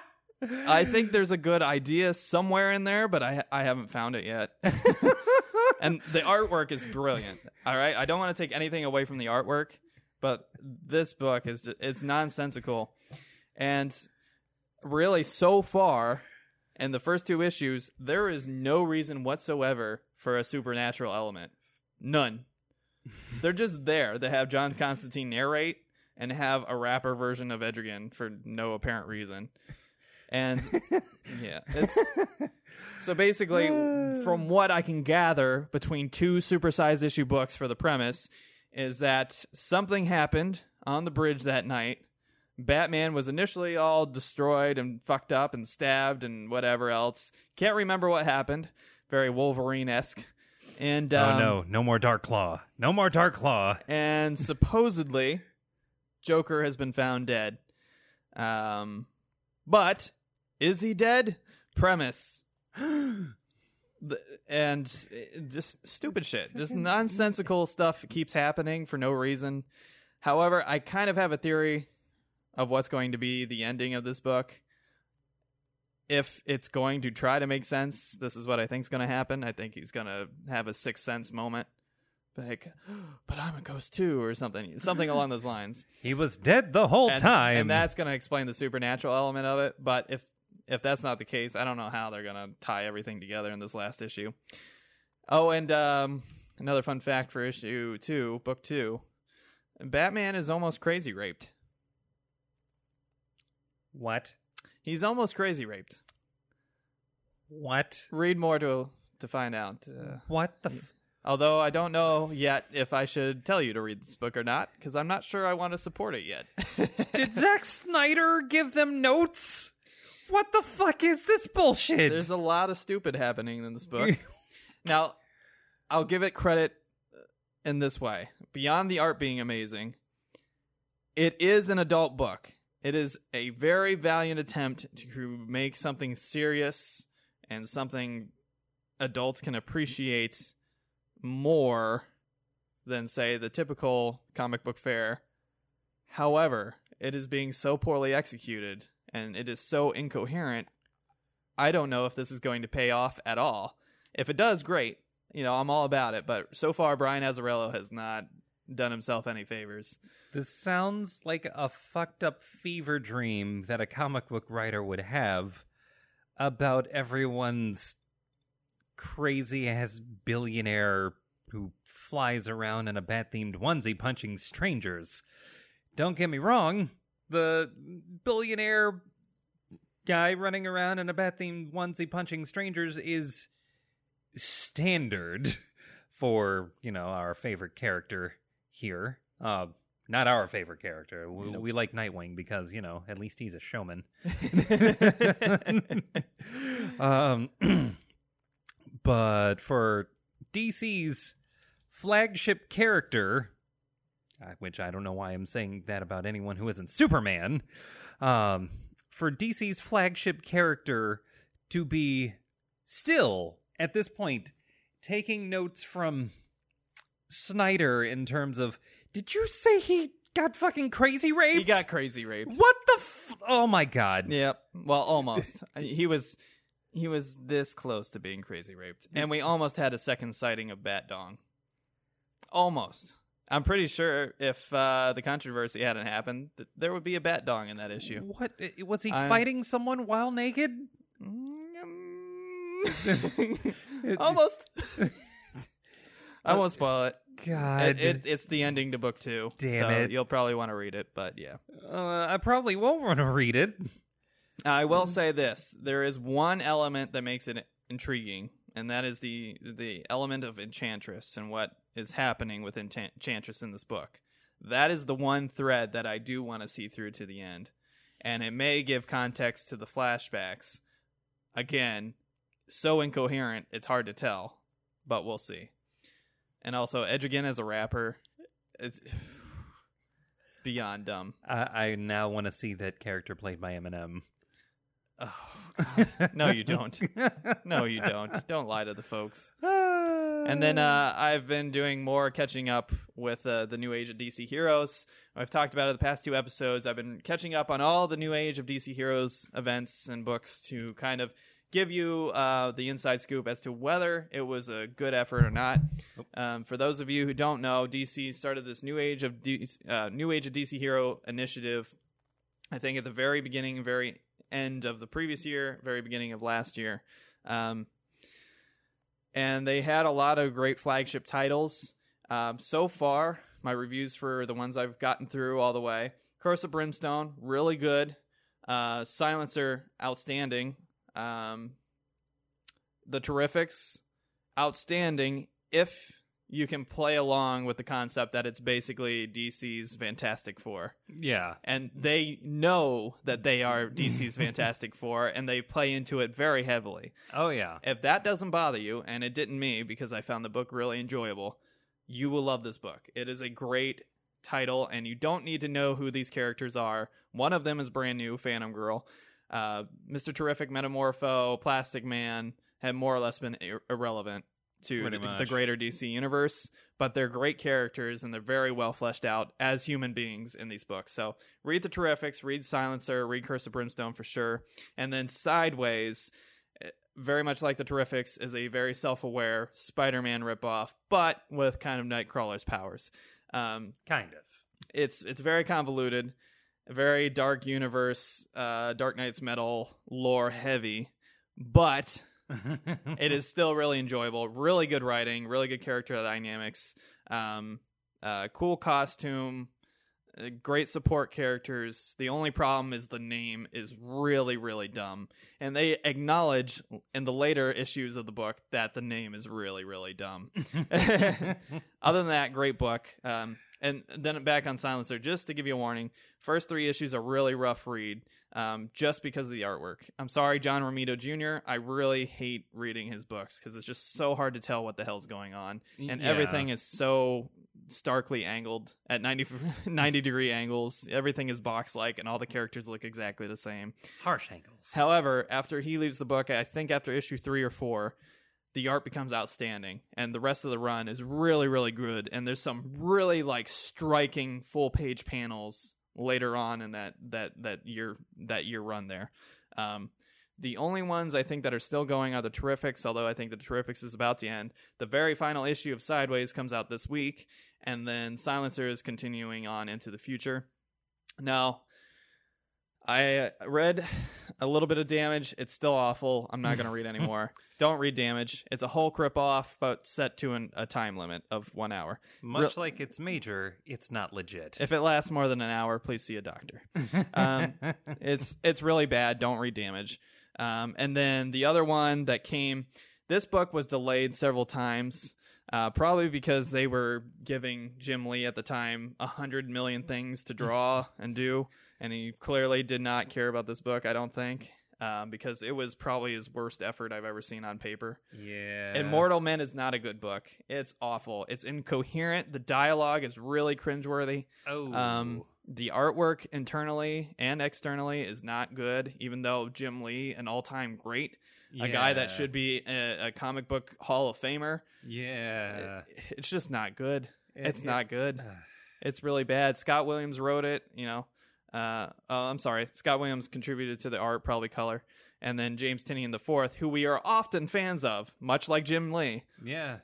[SPEAKER 1] I think there's a good idea somewhere in there, but I I haven't found it yet. (laughs) and the artwork is brilliant. All right, I don't want to take anything away from the artwork, but this book is just, it's nonsensical, and really so far. In the first two issues, there is no reason whatsoever for a supernatural element. None. (laughs) They're just there. to have John Constantine narrate and have a rapper version of Etrigan for no apparent reason. And (laughs) yeah, it's so basically from (sighs) what I can gather between two supersized issue books for the premise is that something happened on the bridge that night. Batman was initially all destroyed and fucked up and stabbed and whatever else. Can't remember what happened. Very Wolverine esque. And
[SPEAKER 2] oh
[SPEAKER 1] um,
[SPEAKER 2] no, no more Dark Claw. No more Dark Claw.
[SPEAKER 1] and supposedly Joker has been found dead. Um, but is he dead? Premise. (gasps) The- and uh, just stupid shit, just nonsensical stuff keeps happening for no reason. However, I kind of have a theory of what's going to be the ending of this book. If it's going to try to make sense, this is what I think is going to happen. I think he's going to have a sixth sense moment like, but I'm a ghost too, or something, something along those lines. (laughs)
[SPEAKER 2] He was dead the whole
[SPEAKER 1] And,
[SPEAKER 2] time.
[SPEAKER 1] and that's going to explain the supernatural element of it. But if if that's not the case, I don't know how they're going to tie everything together in this last issue. Oh, and um, another fun fact for issue two, book two, Batman is almost crazy raped.
[SPEAKER 2] what?
[SPEAKER 1] He's almost crazy raped.
[SPEAKER 2] What?
[SPEAKER 1] Read more to to find out. Uh,
[SPEAKER 2] What the? F-
[SPEAKER 1] although I don't know yet if I should tell you to read this book or not, because I'm not sure I want to support it yet. (laughs)
[SPEAKER 2] Did Zack Snyder give them notes? What the fuck is this bullshit?
[SPEAKER 1] There's a lot of stupid happening in this book. (laughs) now, I'll give it credit uh, in this way. Beyond the art being amazing, it is an adult book. It is a very valiant attempt to make something serious and something adults can appreciate more than, say, the typical comic book fair. However, it is being so poorly executed and it is so incoherent I don't know if this is going to pay off at all. If it does, great. You know, I'm all about it. But so far, Brian Azzarello has not done himself any favors.
[SPEAKER 2] This sounds like a fucked up fever dream that a comic book writer would have about everyone's crazy ass billionaire who flies around in a bat themed onesie punching strangers. Don't get me wrong, the billionaire guy running around in a bat themed onesie punching strangers is standard (laughs) for you know our favorite character here. Uh, not our favorite character. We, we like Nightwing because you know at least he's a showman. (laughs) (laughs) um, (clears throat) but for DC's flagship character, uh, which I don't know why I'm saying that about anyone who isn't Superman, um, for DC's flagship character to be still at this point taking notes from Snyder in terms of did you say he got fucking crazy raped?
[SPEAKER 1] He got crazy raped.
[SPEAKER 2] what the f- oh my god
[SPEAKER 1] Yep. Well, almost. (laughs) he was he was this close to being crazy raped, and we almost had a second sighting of Bat Dong. Almost. I'm pretty sure if uh, the controversy hadn't happened, th- there would be a Bat Dong in that issue.
[SPEAKER 2] what i- was he
[SPEAKER 1] I'm-
[SPEAKER 2] fighting someone while naked
[SPEAKER 1] Mm, (laughs) (laughs) almost. I won't spoil it.
[SPEAKER 2] god
[SPEAKER 1] It, it. It's the ending to book two.
[SPEAKER 2] Damn
[SPEAKER 1] so
[SPEAKER 2] it.
[SPEAKER 1] You'll probably want to read it, but yeah.
[SPEAKER 2] uh, I probably won't want to read it
[SPEAKER 1] I will mm-hmm. say this: there is one element that makes it intriguing, and that is the the element of Enchantress and what is happening with Enchantress in this book. That is the one thread that I do want to see through to the end, and it may give context to the flashbacks. Again, so incoherent, it's hard to tell, but we'll see. And also, Etrigan as a rapper, it's (sighs) beyond dumb.
[SPEAKER 2] I, I now want to see that character played by Eminem
[SPEAKER 1] Oh, God. no, you don't. No, you don't. Don't lie to the folks. And then uh, I've been doing more catching up with uh, the new age of DC heroes. I've talked about it the past two episodes. I've been catching up on all the new age of DC heroes events and books to kind of give you uh, the inside scoop as to whether it was a good effort or not. Um, for those of you who don't know, DC started this new age of DC, uh, new age of DC hero initiative. I think at the very beginning, very end of the previous year, very beginning of last year. Um, and they had a lot of great flagship titles. Um, so far, my reviews for the ones I've gotten through all the way Curse of Brimstone, really good. Uh, Silencer, outstanding. Um, the Terrifics, outstanding if you can play along with the concept that it's basically DC's Fantastic Four
[SPEAKER 2] yeah
[SPEAKER 1] and they know that they are DC's (laughs) Fantastic Four, and they play into it very heavily.
[SPEAKER 2] oh yeah
[SPEAKER 1] If that doesn't bother you, and it didn't me because I found the book really enjoyable, you will love this book. It is a great title, and you don't need to know who these characters are. One of them is brand new, Phantom Girl. Uh, Mr. Terrific, Metamorpho, Plastic Man have more or less been ir- irrelevant to the, the greater DC universe, but they're great characters and they're very well fleshed out as human beings in these books. So read the Terrifics, read Silencer, read Curse of Brimstone for sure, and then Sideways eh, very much like the Terrifics, is a very self-aware Spider-Man ripoff, but with kind of Nightcrawler's powers. Um,
[SPEAKER 2] kind of
[SPEAKER 1] it's it's very convoluted, very dark universe, uh, Dark Knight's metal lore heavy, but it is still really enjoyable. Really good writing, really good character dynamics, um, uh, cool costume, uh, great support characters. The only problem is the name is really, really dumb. And they acknowledge in the later issues of the book that the name is really, really dumb. (laughs) Other than that, great book. Um, and then back on Silencer, just to give you a warning, first three issues are really rough read um, just because of the artwork. I'm sorry, John Romita Jr. I really hate reading his books because it's just so hard to tell what the hell's going on. And
[SPEAKER 2] Yeah.
[SPEAKER 1] everything is so starkly angled at 90, (laughs) 90 degree angles. Everything is box like, and all the characters look exactly the same.
[SPEAKER 2] harsh angles
[SPEAKER 1] However, after he leaves the book, I think after issue three or four, the art becomes outstanding, and the rest of the run is really, really good. And there's some really like striking full page panels later on in that that that year that year run there. Um, the only ones I think that are still going are the Terrifics, although I think the Terrifics is about to end. The very final issue of Sideways comes out this week, and then Silencer is continuing on into the future. Now, I uh, read a little bit of Damage. It's still awful. I'm not going to read (laughs) anymore. Don't read Damage. It's a Hulk ripoff, but set to an, a time limit of one hour.
[SPEAKER 2] much like it's major it's not legit
[SPEAKER 1] If it lasts more than an hour, please see a doctor. Um, (laughs) it's it's really bad. Don't read Damage. Um, and then the other one that came, this book was delayed several times. Uh, probably because they were giving Jim Lee at the time a hundred million things to draw (laughs) and do, and he clearly did not care about this book. I don't think, um, because it was probably his worst effort I've ever seen on paper.
[SPEAKER 2] Yeah.
[SPEAKER 1] Immortal Men is not a good book. It's awful. It's incoherent. The dialogue is really cringeworthy.
[SPEAKER 2] Oh.
[SPEAKER 1] Um, the artwork internally and externally is not good, even though Jim Lee, an all time great, a guy that should be a, a comic book Hall of Famer,
[SPEAKER 2] Yeah.
[SPEAKER 1] it's just not good. it's
[SPEAKER 2] it-
[SPEAKER 1] not good.
[SPEAKER 2] uh, (sighs)
[SPEAKER 1] It's really bad. Scott Williams wrote it, you know. Uh, oh, I'm sorry. Scott Williams contributed to the art, probably color. And then James Tynion the fourth, who we are often fans of, much like Jim Lee.
[SPEAKER 2] yeah.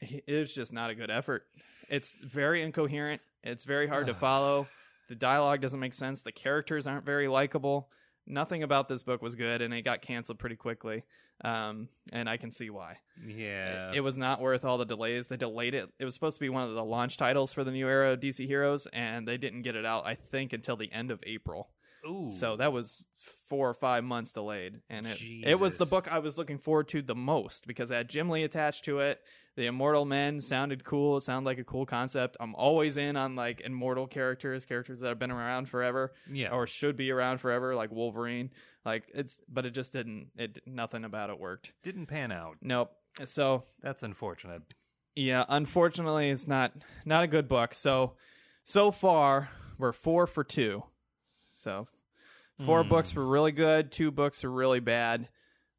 [SPEAKER 1] he- it was just not a good effort. It's very incoherent. It's very hard to follow. The dialogue doesn't make sense. The characters aren't very likable. Nothing about this book was good, and it got canceled pretty quickly. Um, and I can see why.
[SPEAKER 2] Yeah.
[SPEAKER 1] It, it was not worth all the delays. They delayed it. It was supposed to be one of the launch titles for the new era of DC Heroes, and they didn't get it out. I think until the end of April.
[SPEAKER 2] Ooh.
[SPEAKER 1] So that was four or five months delayed, and it it was the book I was looking forward to the most because I had Jim Lee attached to it. The Immortal Men sounded cool. It sounded like a cool concept. I'm always in on like immortal characters, characters that have been around forever
[SPEAKER 2] yeah.
[SPEAKER 1] or should be around forever, like Wolverine. Like it's, but it just didn't. It nothing about it worked.
[SPEAKER 2] didn't pan out.
[SPEAKER 1] Nope. So
[SPEAKER 2] That's unfortunate.
[SPEAKER 1] yeah, unfortunately, it's not not a good book. So so far, we're four for two. So four
[SPEAKER 2] Hmm.
[SPEAKER 1] books were really good. Two books were really bad.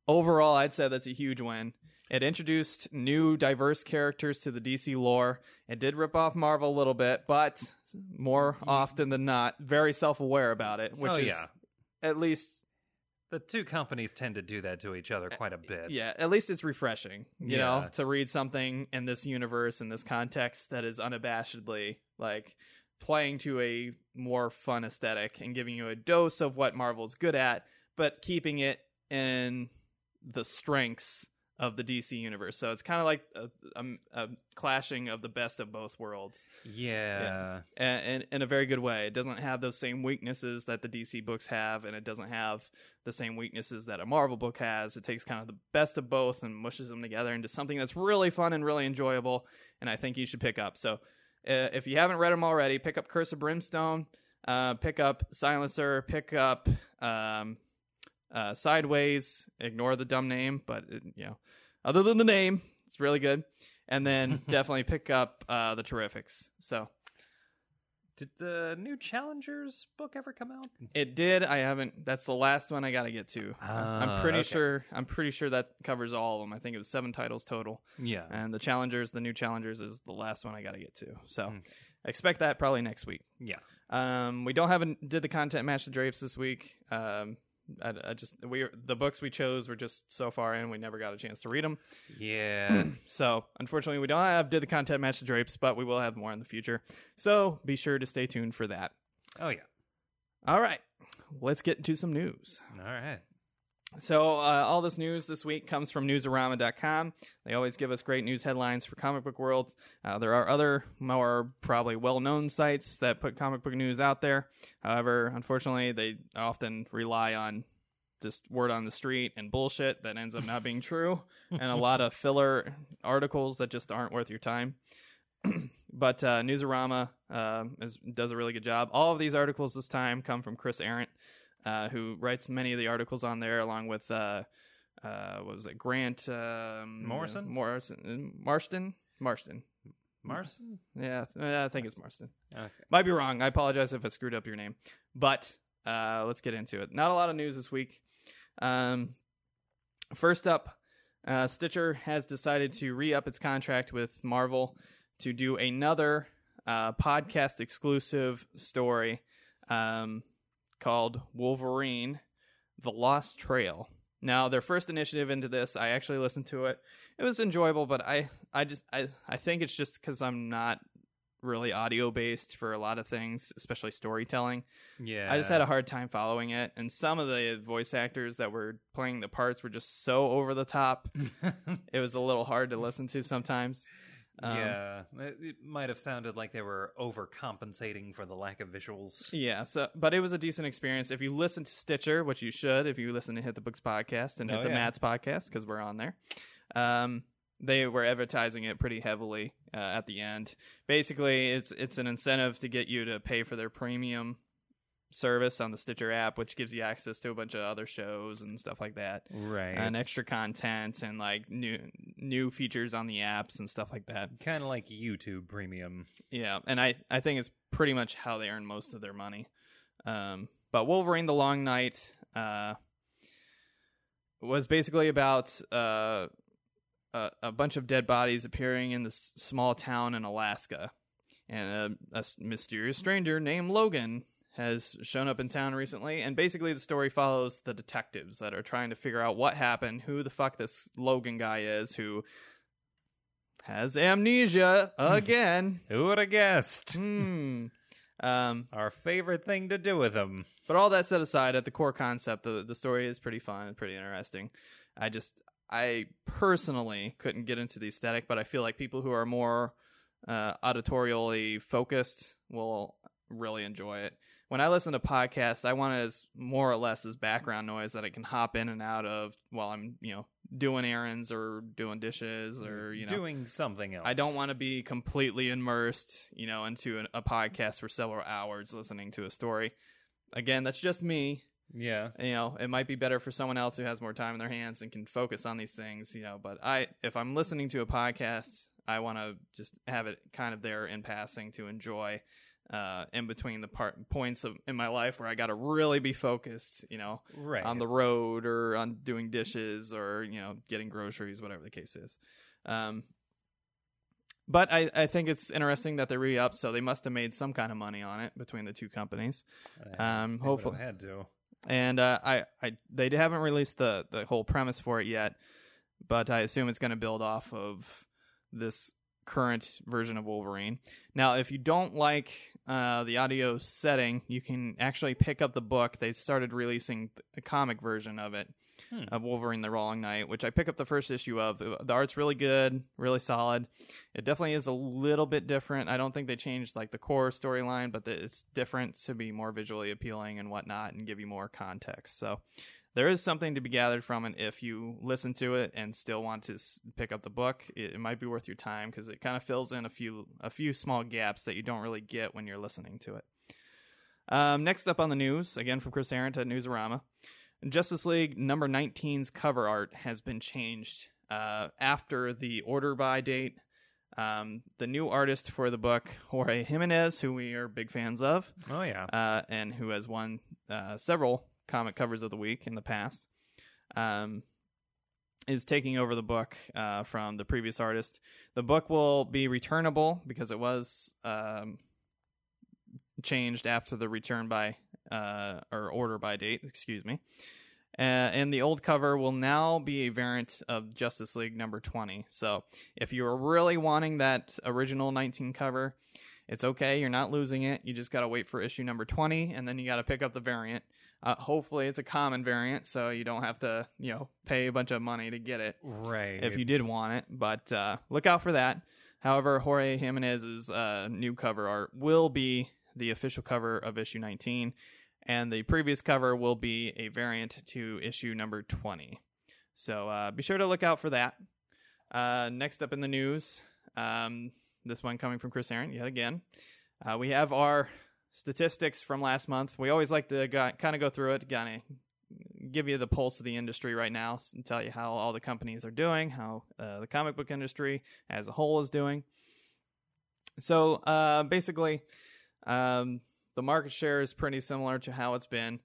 [SPEAKER 1] Overall, I'd say that's a huge win. It introduced new, diverse characters to the DC lore. It did rip off Marvel a little bit, but more often than not, very self aware about it, which
[SPEAKER 2] oh
[SPEAKER 1] is
[SPEAKER 2] yeah.
[SPEAKER 1] at least
[SPEAKER 2] The two companies tend to do that to each other quite a bit.
[SPEAKER 1] Yeah, at least it's refreshing, you
[SPEAKER 2] Yeah.
[SPEAKER 1] know, to read something in this universe, in this context that is unabashedly like playing to a more fun aesthetic and giving you a dose of what Marvel's good at, but keeping it in the strengths of the DC universe. So it's kind of like a, a, a clashing of the best of both worlds
[SPEAKER 2] Yeah.
[SPEAKER 1] and, and in a very good way. It doesn't have those same weaknesses that the DC books have, and it doesn't have the same weaknesses that a Marvel book has. It takes kind of the best of both and mushes them together into something that's really fun and really enjoyable, and I think you should pick up. So, uh, if you haven't read them already, pick up Curse of Brimstone, uh, pick up Silencer, pick up um, uh, Sideways. Ignore the dumb name, but it, you know, other than the name, it's really good. And then (laughs) definitely pick up uh, the Terrifics. So.
[SPEAKER 2] Did the new Challengers book ever come out?
[SPEAKER 1] It did. I haven't. That's the last one I got to get to. I'm
[SPEAKER 2] Ah,
[SPEAKER 1] pretty
[SPEAKER 2] okay.
[SPEAKER 1] sure. I'm pretty sure that covers all of them. I think it was seven titles total,
[SPEAKER 2] Yeah.
[SPEAKER 1] and the challengers, the new challengers, is the last one I got to get to. So
[SPEAKER 2] Okay.
[SPEAKER 1] expect that probably next week.
[SPEAKER 2] Yeah.
[SPEAKER 1] Um, we don't have a, did the content match the drapes this week. Um, I, I just we the books we chose were just so far in we never got a chance to read them.
[SPEAKER 2] Yeah. (clears throat)
[SPEAKER 1] So unfortunately, we don't have did the content match the drapes, but we will have more in the future. So be sure to stay tuned for that.
[SPEAKER 2] oh yeah.
[SPEAKER 1] All right, let's get into some news.
[SPEAKER 2] All right.
[SPEAKER 1] So, uh, all this news this week comes from Newsarama.com. They always give us great news headlines for comic book world. Uh, there are other, more probably well known sites that put comic book news out there. However, unfortunately, they often rely on just word on the street and bullshit that ends up not being (laughs) true, and a lot of filler articles that just aren't worth your time. (clears throat) but uh, Newsarama uh, is, does a really good job. All of these articles this time come from Chris Arrant uh, who writes many of the articles on there, along with uh, uh, what was it, Grant um,
[SPEAKER 2] Morrison?
[SPEAKER 1] Morrison, Marston, Marston.
[SPEAKER 2] Marson?
[SPEAKER 1] Yeah, I think it's Marston.
[SPEAKER 2] Okay.
[SPEAKER 1] Might be wrong. I apologize if I screwed up your name. But uh, let's get into it. Not a lot of news this week. Um, first up, uh, Stitcher has decided to re up its contract with Marvel to do another uh, podcast exclusive story um, called Wolverine The Lost Trail. Now, their first initiative into this, I actually listened to it. It was enjoyable, but I, I just, I, I think it's just because I'm not really audio based for a lot of things, especially storytelling.
[SPEAKER 2] Yeah.
[SPEAKER 1] I just had a hard time following it, and some of the voice actors that were playing the parts were just so over the top. (laughs) it was a little hard to listen to sometimes. Um,
[SPEAKER 2] yeah. It, it might have sounded like they were overcompensating for the lack of visuals.
[SPEAKER 1] Yeah, so but it was a decent experience. If you listen to Stitcher, which you should, if you listen to Hit the Books podcast and Hit
[SPEAKER 2] Oh,
[SPEAKER 1] the
[SPEAKER 2] yeah.
[SPEAKER 1] Mats podcast, because we're on there, um, they were advertising it pretty heavily uh, at the end. Basically, it's it's an incentive to get you to pay for their premium service on the Stitcher app, which gives you access to a bunch of other shows and stuff like that,
[SPEAKER 2] Right.
[SPEAKER 1] and extra content and like new new features on the apps and stuff like that.
[SPEAKER 2] kind of like YouTube Premium.
[SPEAKER 1] Yeah, and I I think it's pretty much how they earn most of their money. Um, but Wolverine: The Long Night uh, was basically about uh, a, a bunch of dead bodies appearing in this small town in Alaska, and a mysterious stranger named Logan has shown up in town recently. And basically, the story follows the detectives that are trying to figure out what happened, who the fuck this Logan guy is, who has amnesia (laughs) again.
[SPEAKER 2] Who would have guessed?
[SPEAKER 1] Hmm. (laughs) Um,
[SPEAKER 2] Our favorite thing to do with him.
[SPEAKER 1] but all that set aside, at the core concept, the the story is pretty fun and pretty interesting. I just, I personally couldn't get into the aesthetic, but I feel like people who are more uh, auditorially focused will really enjoy it. When I listen to podcasts, I want it as more or less as background noise that I can hop in and out of while I'm, you know, doing errands or doing dishes or mm-hmm. you know
[SPEAKER 2] doing something else.
[SPEAKER 1] I don't want to be completely immersed, you know, into an, a podcast for several hours listening to a story. Again, that's just me.
[SPEAKER 2] Yeah.
[SPEAKER 1] You know, it might be better for someone else who has more time in their hands and can focus on these things, you know, but I if I'm listening to a podcast, I want to just have it kind of there in passing to enjoy uh in between the part points of in my life where I got to really be focused, you know,
[SPEAKER 2] Right.
[SPEAKER 1] on the road or on doing dishes or you know getting groceries whatever the case is um but I, I think it's interesting that they re-up so they must have made some kind of money on it between the two companies um,
[SPEAKER 2] They
[SPEAKER 1] hopefully.
[SPEAKER 2] had to.
[SPEAKER 1] and uh, I, I they haven't released the, the whole premise for it yet but i assume it's going to build off of this current version of wolverine now if you don't like uh, the audio setting you can actually pick up the book. They started releasing a comic version of it
[SPEAKER 2] Hmm.
[SPEAKER 1] of wolverine the long night which i pick up the first issue of. The, the art's really good really solid. It definitely is a little bit different. I don't think they changed like the core storyline but the, it's different to be more visually appealing and whatnot and give you more context. So there is something to be gathered from it if you listen to it and still want to pick up the book. It, it might be worth your time because it kind of fills in a few a few small gaps that you don't really get when you're listening to it. Um, next up on the news again from chris Arrant at newsarama justice league number 19's cover art has been changed uh, after the order by date. Um, the new artist for the book jorge jimenez who we are big fans of
[SPEAKER 2] Oh yeah.
[SPEAKER 1] uh, and who has won uh, several comic covers of the week in the past, um, is taking over the book uh, from the previous artist. The book will be returnable because it was um, changed after the return by uh, or order by date. Excuse me. Uh, and the old cover will now be a variant of Justice League number 20. So if you are really wanting that original 19 cover, it's okay. You're not losing it. You just got to wait for issue number 20, and then you got to pick up the variant. Uh, hopefully, it's a common variant, so you don't have to, you know, pay a bunch of money to get it
[SPEAKER 2] right.
[SPEAKER 1] if you did want it. But uh, look out for that. However, Jorge Jimenez's uh, new cover art will be the official cover of issue 19, and the previous cover will be a variant to issue number 20. So uh, be sure to look out for that. Uh, next up in the news, um, this one coming from Chris Aaron yet again. Uh, we have our statistics from last month. We always like to kind of go through it, kind of give you the pulse of the industry right now and tell you how all the companies are doing, how uh, the comic book industry as a whole is doing. So uh, basically, um, the market share is pretty similar to how it's been.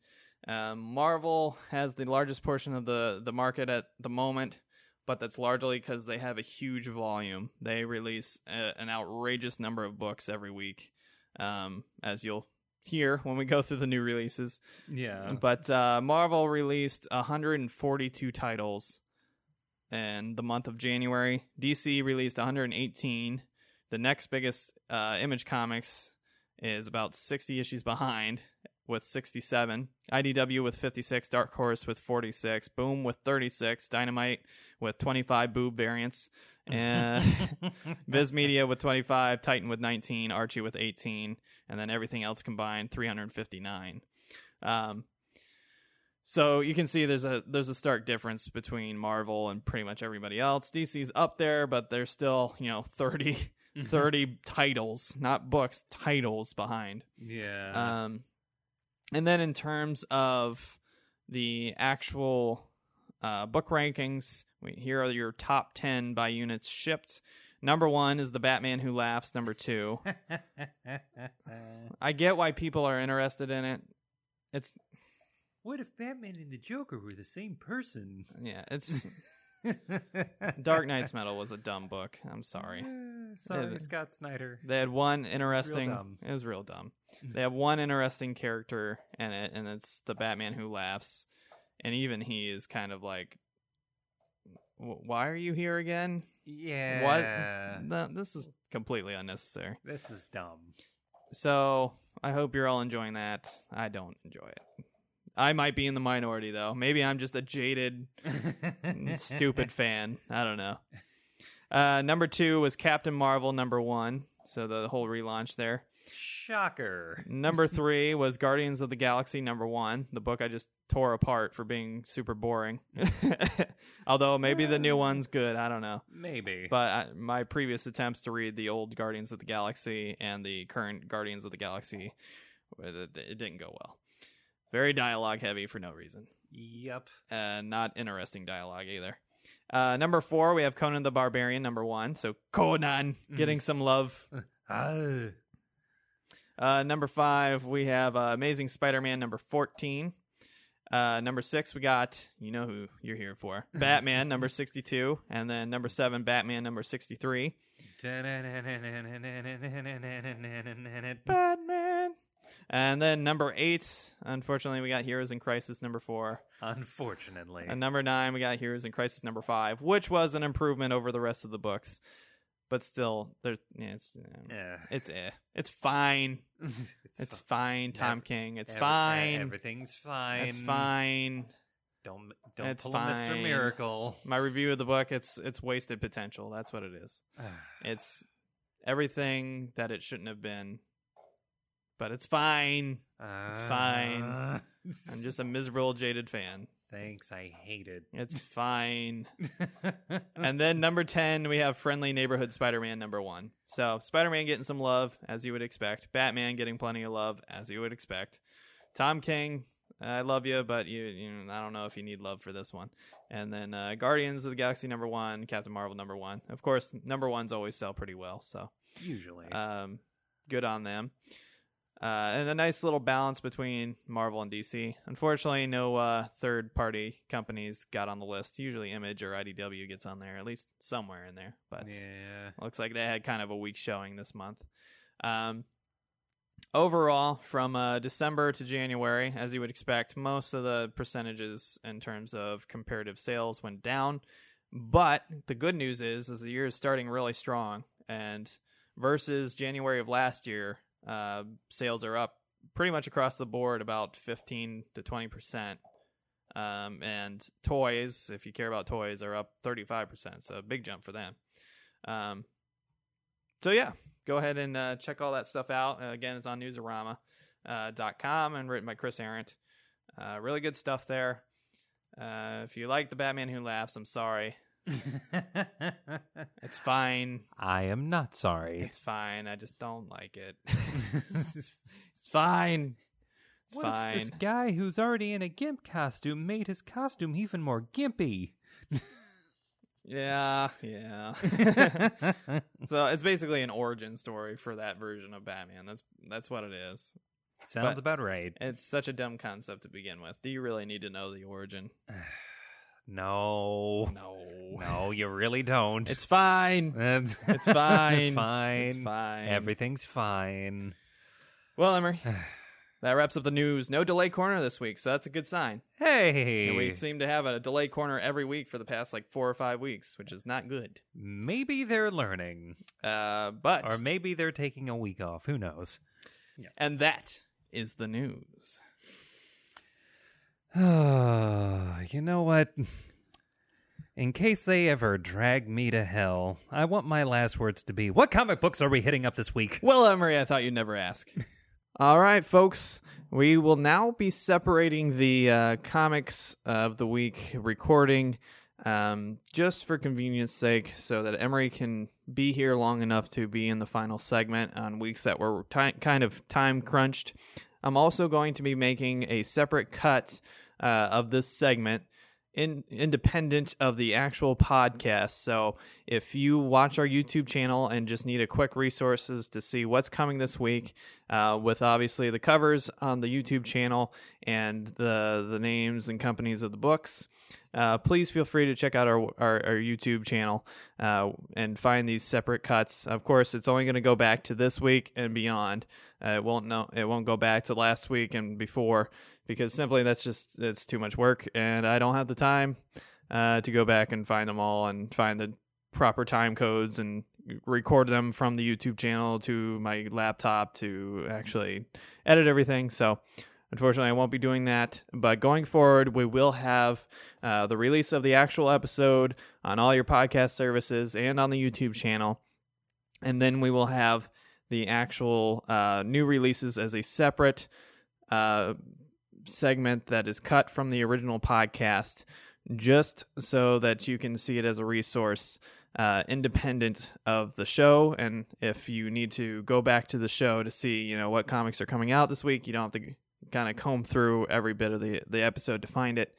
[SPEAKER 1] Um, Marvel has the largest portion of the, the market at the moment, but that's largely because they have a huge volume. They release a, an outrageous number of books every week, um, as you'll hear when we go through the new releases.
[SPEAKER 2] yeah.
[SPEAKER 1] But uh, Marvel released 142 titles in the month of January. DC released 118. The next biggest uh, Image Comics is about 60 issues behind with 67. IDW with 56. Dark Horse with 46. Boom with 36. Dynamite with 25 boob variants. (laughs) And (laughs) Viz Media with 25. Titan with 19. Archie with 18. And then everything else combined, 359. Um, So you can see there's a there's a stark difference between Marvel and pretty much everybody else. DC's up there, but they're still, you know, 30, 30 titles, not books, titles behind.
[SPEAKER 2] Yeah.
[SPEAKER 1] Um, and then in terms of the actual uh, book rankings, we, here are your top 10 by units shipped. Number one is The Batman Who Laughs. Number two. (laughs) I get why people are interested in it. It's,
[SPEAKER 2] what if Batman and the Joker were the same person?
[SPEAKER 1] yeah, it's. (laughs) Dark Nights Metal was a dumb book. I'm sorry.
[SPEAKER 2] Uh, sorry,
[SPEAKER 1] Yeah,
[SPEAKER 2] Scott Snyder.
[SPEAKER 1] They had one interesting.
[SPEAKER 2] dumb.
[SPEAKER 1] It was real dumb. They have one interesting character in it, and it's the Batman who laughs, and even he is kind of like, "Why are you here again?
[SPEAKER 2] Yeah.
[SPEAKER 1] No, this is completely unnecessary."
[SPEAKER 2] This is dumb.
[SPEAKER 1] So I hope you're all enjoying that. I don't enjoy it. I might be in the minority though. Maybe I'm just a jaded, (laughs) stupid fan. I don't know. Uh, number two was Captain Marvel. Number one, so the whole relaunch there.
[SPEAKER 2] Shocker.
[SPEAKER 1] Number (laughs) three was Guardians of the Galaxy number one, the book I just tore apart for being super boring. (laughs) Although maybe the new one's good, I don't know.
[SPEAKER 2] Maybe.
[SPEAKER 1] But I, my previous attempts to read the old Guardians of the Galaxy and the current Guardians of the Galaxy, it, it didn't go well. Very dialogue heavy for no reason.
[SPEAKER 2] yep.
[SPEAKER 1] Uh, not interesting dialogue either. Uh, number four, we have Conan the Barbarian, number one. So Conan getting some love. (laughs)
[SPEAKER 2] Ah.
[SPEAKER 1] Uh, number five, we have uh, Amazing Spider-Man number fourteen. Uh, number six, we got you know who you're here for, (laughs) Batman number sixty-two, and then number seven, Batman number sixty-three. (laughs) Batman. And then number eight, unfortunately, we got Heroes in Crisis number four.
[SPEAKER 2] Unfortunately.
[SPEAKER 1] And number nine, we got Heroes in Crisis number five, which was an improvement over the rest of the books, but still, there's yeah, it's
[SPEAKER 2] yeah.
[SPEAKER 1] it's eh, it's fine. (laughs)
[SPEAKER 2] it's
[SPEAKER 1] It's
[SPEAKER 2] fine.
[SPEAKER 1] fine, Tom
[SPEAKER 2] Ev-
[SPEAKER 1] King. It's
[SPEAKER 2] Every-
[SPEAKER 1] fine.
[SPEAKER 2] Everything's fine.
[SPEAKER 1] It's fine.
[SPEAKER 2] Don't don't
[SPEAKER 1] It's
[SPEAKER 2] pull a Mr. Miracle.
[SPEAKER 1] My review of the book, it's it's wasted potential. That's what it is. (sighs) It's everything that it shouldn't have been. But it's fine.
[SPEAKER 2] It's
[SPEAKER 1] fine. I'm just a miserable, jaded fan.
[SPEAKER 2] Thanks, I hate it.
[SPEAKER 1] It's fine. (laughs) and then number 10, we have Friendly Neighborhood Spider Man number one. So Spider Man getting some love, as you would expect. Batman getting plenty of love, as you would expect. Tom King, I love you, but you, you I don't know if you need love for this one. And then uh, Guardians of the Galaxy number one, Captain Marvel number one. Of course, number ones always sell pretty well, so
[SPEAKER 2] Usually.
[SPEAKER 1] um, good on them. Uh, and a nice little balance between Marvel and DC. Unfortunately, no uh, third party companies got on the list. Usually, Image or IDW gets on there, at least somewhere in there. But
[SPEAKER 2] yeah.
[SPEAKER 1] looks like they had kind of a weak showing this month. Um, overall, from uh, December to January, as you would expect, most of the percentages in terms of comparative sales went down. But the good news is, is the year is starting really strong, and versus January of last year, uh, sales are up pretty much across the board, about fifteen to twenty percent. Um, and toys, if you care about toys, are up thirty five percent. So big jump for them. Um, so yeah, go ahead and uh, check all that stuff out. Uh, again, it's on newsarama.com uh, and written by Chris Arrant. Uh, really good stuff there. Uh, if you like the Batman Who Laughs, I'm sorry. (laughs) It's fine.
[SPEAKER 2] I am not sorry.
[SPEAKER 1] It's fine. I just don't like it. (laughs) it's fine. It's
[SPEAKER 2] What if this guy who's already in a gimp costume made his costume even more gimpy? (laughs)
[SPEAKER 1] Yeah, yeah. so it's basically an origin story for that version of Batman. That's that's what it is.
[SPEAKER 2] Sounds
[SPEAKER 1] But-
[SPEAKER 2] about right.
[SPEAKER 1] It's such a dumb concept to begin with. Do you really need to know the origin? (sighs) (sighs) (sighs)
[SPEAKER 2] No.
[SPEAKER 1] No.
[SPEAKER 2] No, you really don't.
[SPEAKER 1] It's fine.
[SPEAKER 2] it's,
[SPEAKER 1] It's fine. (laughs)
[SPEAKER 2] it's fine.
[SPEAKER 1] It's fine.
[SPEAKER 2] Everything's fine.
[SPEAKER 1] Well, Emery, (sighs) that wraps up the news. No delay corner this week, so that's a good sign.
[SPEAKER 2] Hey,
[SPEAKER 1] And we seem to have a delay corner every week for the past like four or five weeks, which is not good.
[SPEAKER 2] maybe they're learning,
[SPEAKER 1] Uh, but
[SPEAKER 2] or maybe they're taking a week off. Who knows? Yeah.
[SPEAKER 1] and that is the news. (sighs)
[SPEAKER 2] you know what? (sighs) In case they ever drag me to hell, I want my last words to be What comic books are we hitting up this week?
[SPEAKER 1] Well, Emery, I thought you'd never ask. (laughs) All right, folks. We will now be separating the uh, comics of the week recording um, just for convenience sake so that Emery can be here long enough to be in the final segment on weeks that were ti kind of time crunched. I'm also going to be making a separate cut uh, of this segment in, independent of the actual podcast. So if you watch our YouTube channel and just need a quick resources to see what's coming this week, uh, with obviously the covers on the YouTube channel and the the names and companies of the books. Uh, please feel free to check out our our, our YouTube channel uh, and find these separate cuts. Of course, it's only going to go back to this week and beyond. Uh, it won't no, it won't go back to last week and before because simply that's just it's too much work, and I don't have the time uh, to go back and find them all and find the proper time codes and record them from the YouTube channel to my laptop to actually edit everything. So, unfortunately, I won't be doing that. But going forward, we will have uh, the release of the actual episode on all your podcast services and on the YouTube channel. And then we will have the actual uh, new releases as a separate uh, segment that is cut from the original podcast just so that you can see it as a resource uh, independent of the show. And if you need to go back to the show to see, you know, what comics are coming out this week, you don't have to kind of comb through every bit of the, the episode to find it.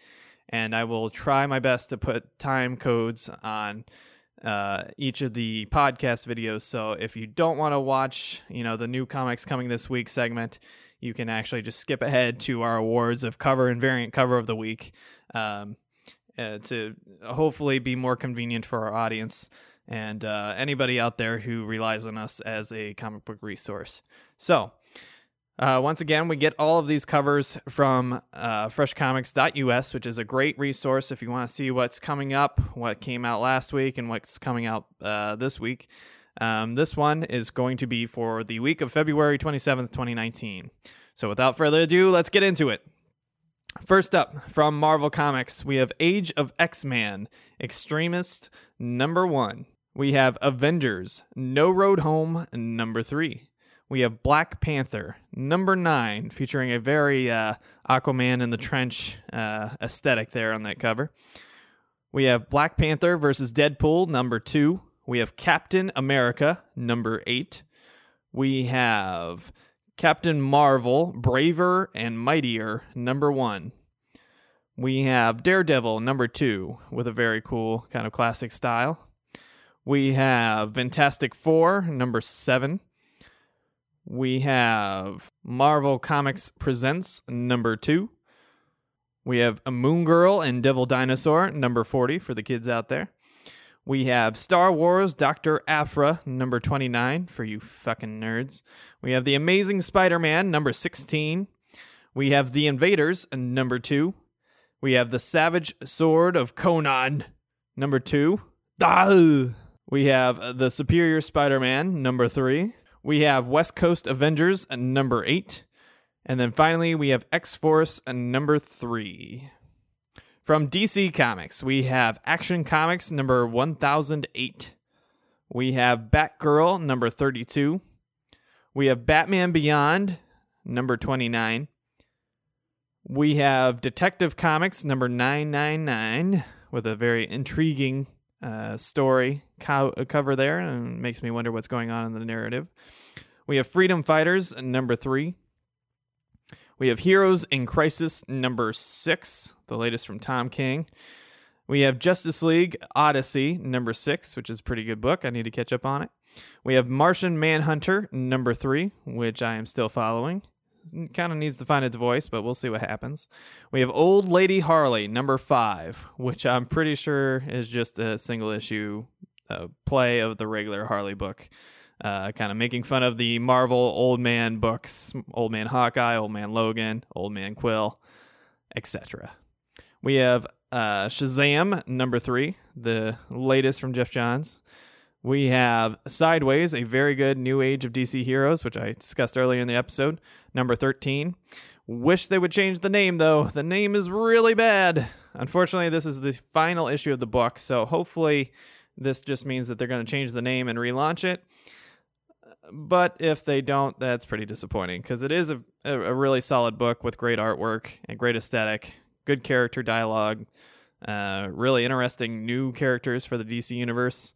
[SPEAKER 1] And I will try my best to put time codes on uh, each of the podcast videos. So if you don't want to watch, you know, the new comics coming this week segment, you can actually just skip ahead to our awards of cover and variant cover of the week. Um, uh, to hopefully be more convenient for our audience and uh, anybody out there who relies on us as a comic book resource. So, uh, once again, we get all of these covers from uh, freshcomics.us, which is a great resource if you want to see what's coming up, what came out last week, and what's coming out uh, this week. Um, this one is going to be for the week of February 27th, 2019. So, without further ado, let's get into it. First up from Marvel Comics, we have Age of X Man, Extremist, number one. We have Avengers, No Road Home, number three. We have Black Panther, number nine, featuring a very uh, Aquaman in the trench uh, aesthetic there on that cover. We have Black Panther versus Deadpool, number two. We have Captain America, number eight. We have Captain Marvel, Braver and Mightier, number one. We have Daredevil, number two, with a very cool kind of classic style. We have Fantastic Four, number seven. We have Marvel Comics Presents, number two. We have a Moon Girl and Devil Dinosaur, number 40 for the kids out there. We have Star Wars Dr. Aphra, number 29, for you fucking nerds. We have The Amazing Spider Man, number 16. We have The Invaders, number 2. We have The Savage Sword of Conan, number 2. Ah! We have The Superior Spider Man, number 3. We have West Coast Avengers, number 8. And then finally, we have X Force, number 3. From DC Comics, we have Action Comics number 1008. We have Batgirl number 32. We have Batman Beyond number 29. We have Detective Comics number 999 with a very intriguing uh, story co- cover there and makes me wonder what's going on in the narrative. We have Freedom Fighters number 3. We have Heroes in Crisis number six, the latest from Tom King. We have Justice League Odyssey number six, which is a pretty good book. I need to catch up on it. We have Martian Manhunter number three, which I am still following. Kind of needs to find its voice, but we'll see what happens. We have Old Lady Harley number five, which I'm pretty sure is just a single issue uh, play of the regular Harley book uh, kind of making fun of the Marvel old man books, Old Man Hawkeye, Old Man Logan, Old Man Quill, etc. We have uh, Shazam number three, the latest from Geoff Johns. We have Sideways, a very good new age of DC heroes, which I discussed earlier in the episode. Number 13. Wish they would change the name, though. The name is really bad. Unfortunately, this is the final issue of the book, so hopefully, this just means that they're going to change the name and relaunch it but if they don't, that's pretty disappointing because it is a, a, really solid book with great artwork and great aesthetic, good character dialogue, uh, really interesting new characters for the DC universe.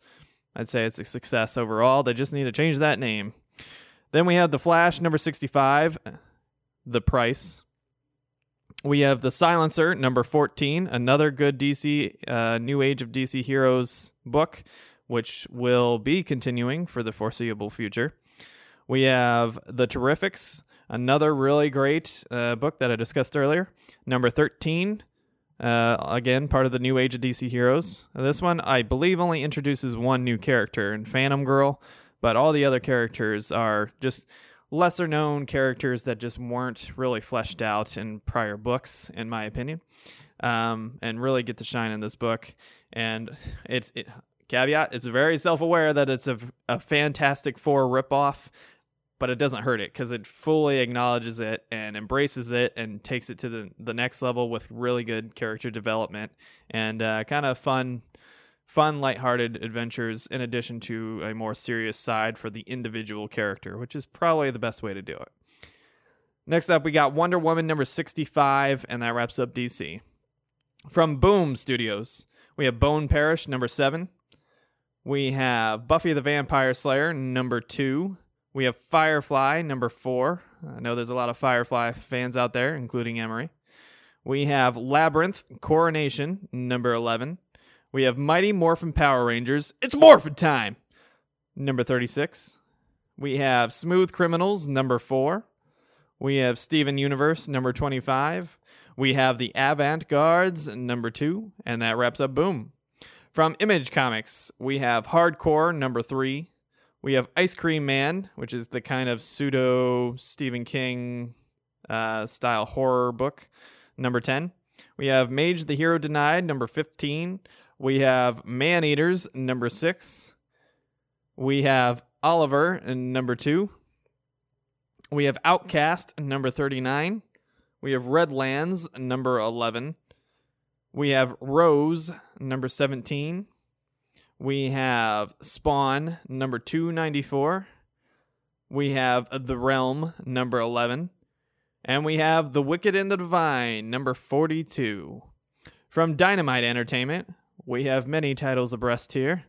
[SPEAKER 1] I'd say it's a success overall. They just need to change that name. Then we have The Flash, number 65, The Price. We have The Silencer, number 14, another good DC, uh, New Age of DC Heroes book, which will be continuing for the foreseeable future. We have The Terrifics, another really great uh, book that I discussed earlier, number 13. Uh, again, part of the New Age of DC Heroes. This one, I believe, only introduces one new character in Phantom Girl, but all the other characters are just lesser known characters that just weren't really fleshed out in prior books, in my opinion, um, and really get to shine in this book. And it's it, caveat: it's very self aware that it's a, a Fantastic Four ripoff but it doesn't hurt it because it fully acknowledges it and embraces it and takes it to the, the next level with really good character development and uh, kind of fun fun lighthearted adventures in addition to a more serious side for the individual character which is probably the best way to do it. Next up we got wonder woman number 65 and that wraps up dc from boom studios we have bone parish number 7 we have buffy the vampire slayer number 2 we have Firefly, number four. I know there's a lot of Firefly fans out there, including Emery. We have Labyrinth, Coronation, number 11. We have Mighty Morphin Power Rangers. It's Morphin time! Number 36. We have Smooth Criminals, number 4. We have Steven Universe, number 25. We have The Avant Guards, number 2. And that wraps up Boom. From Image Comics, we have Hardcore, number 3. We have Ice Cream Man, which is the kind of pseudo Stephen King uh, style horror book, number 10. We have Mage the Hero Denied, number 15. We have Man Eaters, number 6. We have Oliver, number 2. We have Outcast, number 39. We have Redlands, number 11. We have Rose, number 17. We have Spawn, number 294. We have The Realm, number 11. And we have The Wicked and the Divine, number 42. From Dynamite Entertainment, we have many titles abreast here.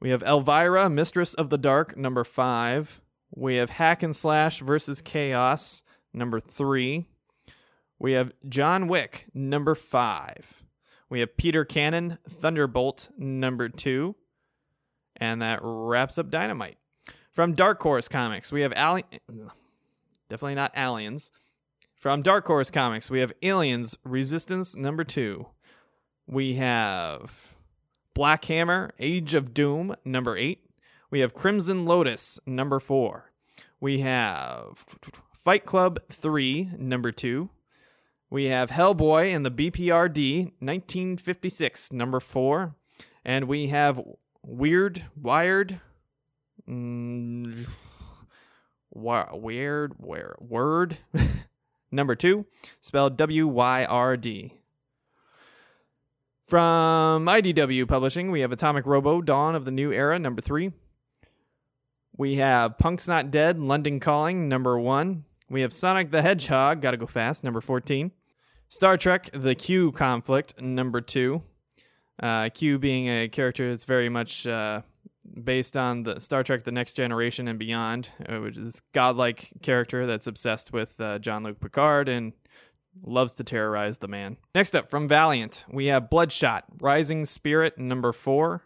[SPEAKER 1] We have Elvira, Mistress of the Dark, number 5. We have Hack and Slash versus Chaos, number 3. We have John Wick, number 5. We have Peter Cannon, Thunderbolt, number 2. And that wraps up Dynamite. From Dark Horse Comics, we have Ali- (sighs) definitely not aliens. From Dark Horse Comics, we have Aliens Resistance number 2. We have Black Hammer Age of Doom number 8. We have Crimson Lotus number 4. We have Fight Club 3 number 2. We have Hellboy and the BPRD 1956 number 4. And we have Weird, wired, mm, weird, where word. (laughs) Number two, spelled W Y R D. From IDW Publishing, we have Atomic Robo, Dawn of the New Era, number three. We have Punk's Not Dead, London Calling, number one. We have Sonic the Hedgehog, Gotta Go Fast, number 14. Star Trek The Q Conflict, number two. Uh, Q being a character that's very much uh, based on the Star Trek: The Next Generation and beyond, uh, which is godlike character that's obsessed with uh, Jean-Luc Picard and loves to terrorize the man. Next up from Valiant, we have Bloodshot: Rising Spirit number four.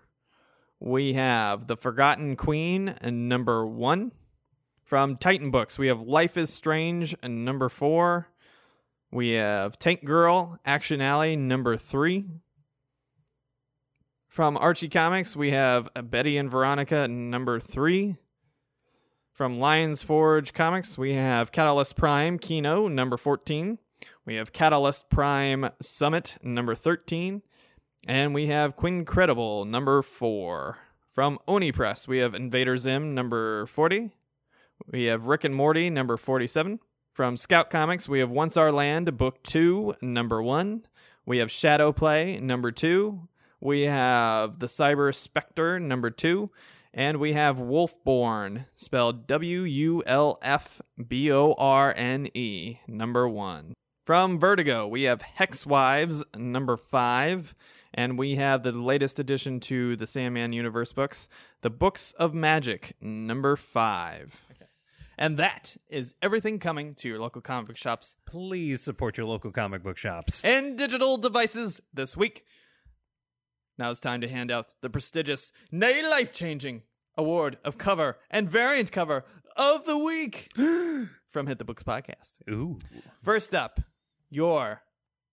[SPEAKER 1] We have The Forgotten Queen and number one. From Titan Books, we have Life is Strange and number four. We have Tank Girl Action Alley number three. From Archie Comics, we have Betty and Veronica number three. From Lions Forge Comics, we have Catalyst Prime Kino number 14. We have Catalyst Prime Summit number 13. And we have Quincredible number 4. From Oni Press, we have Invader Zim number 40. We have Rick and Morty number 47. From Scout Comics, we have Once Our Land book 2 number 1. We have Shadow Play number 2. We have the Cyber Spectre number two, And we have Wulfborne, spelled W U L F B O R N E, number one. From Vertigo, we have Hex Wives, number five. And we have the latest addition to the Sandman Universe books, The Books of Magic, number five. And that is everything coming to your local comic book shops
[SPEAKER 2] Please support your local comic book shops.
[SPEAKER 1] and digital devices this week. Now it's time to hand out the prestigious, nay life changing award of cover and variant cover of the week (gasps) from Hit the Books Podcast.
[SPEAKER 2] Ooh.
[SPEAKER 1] First up, your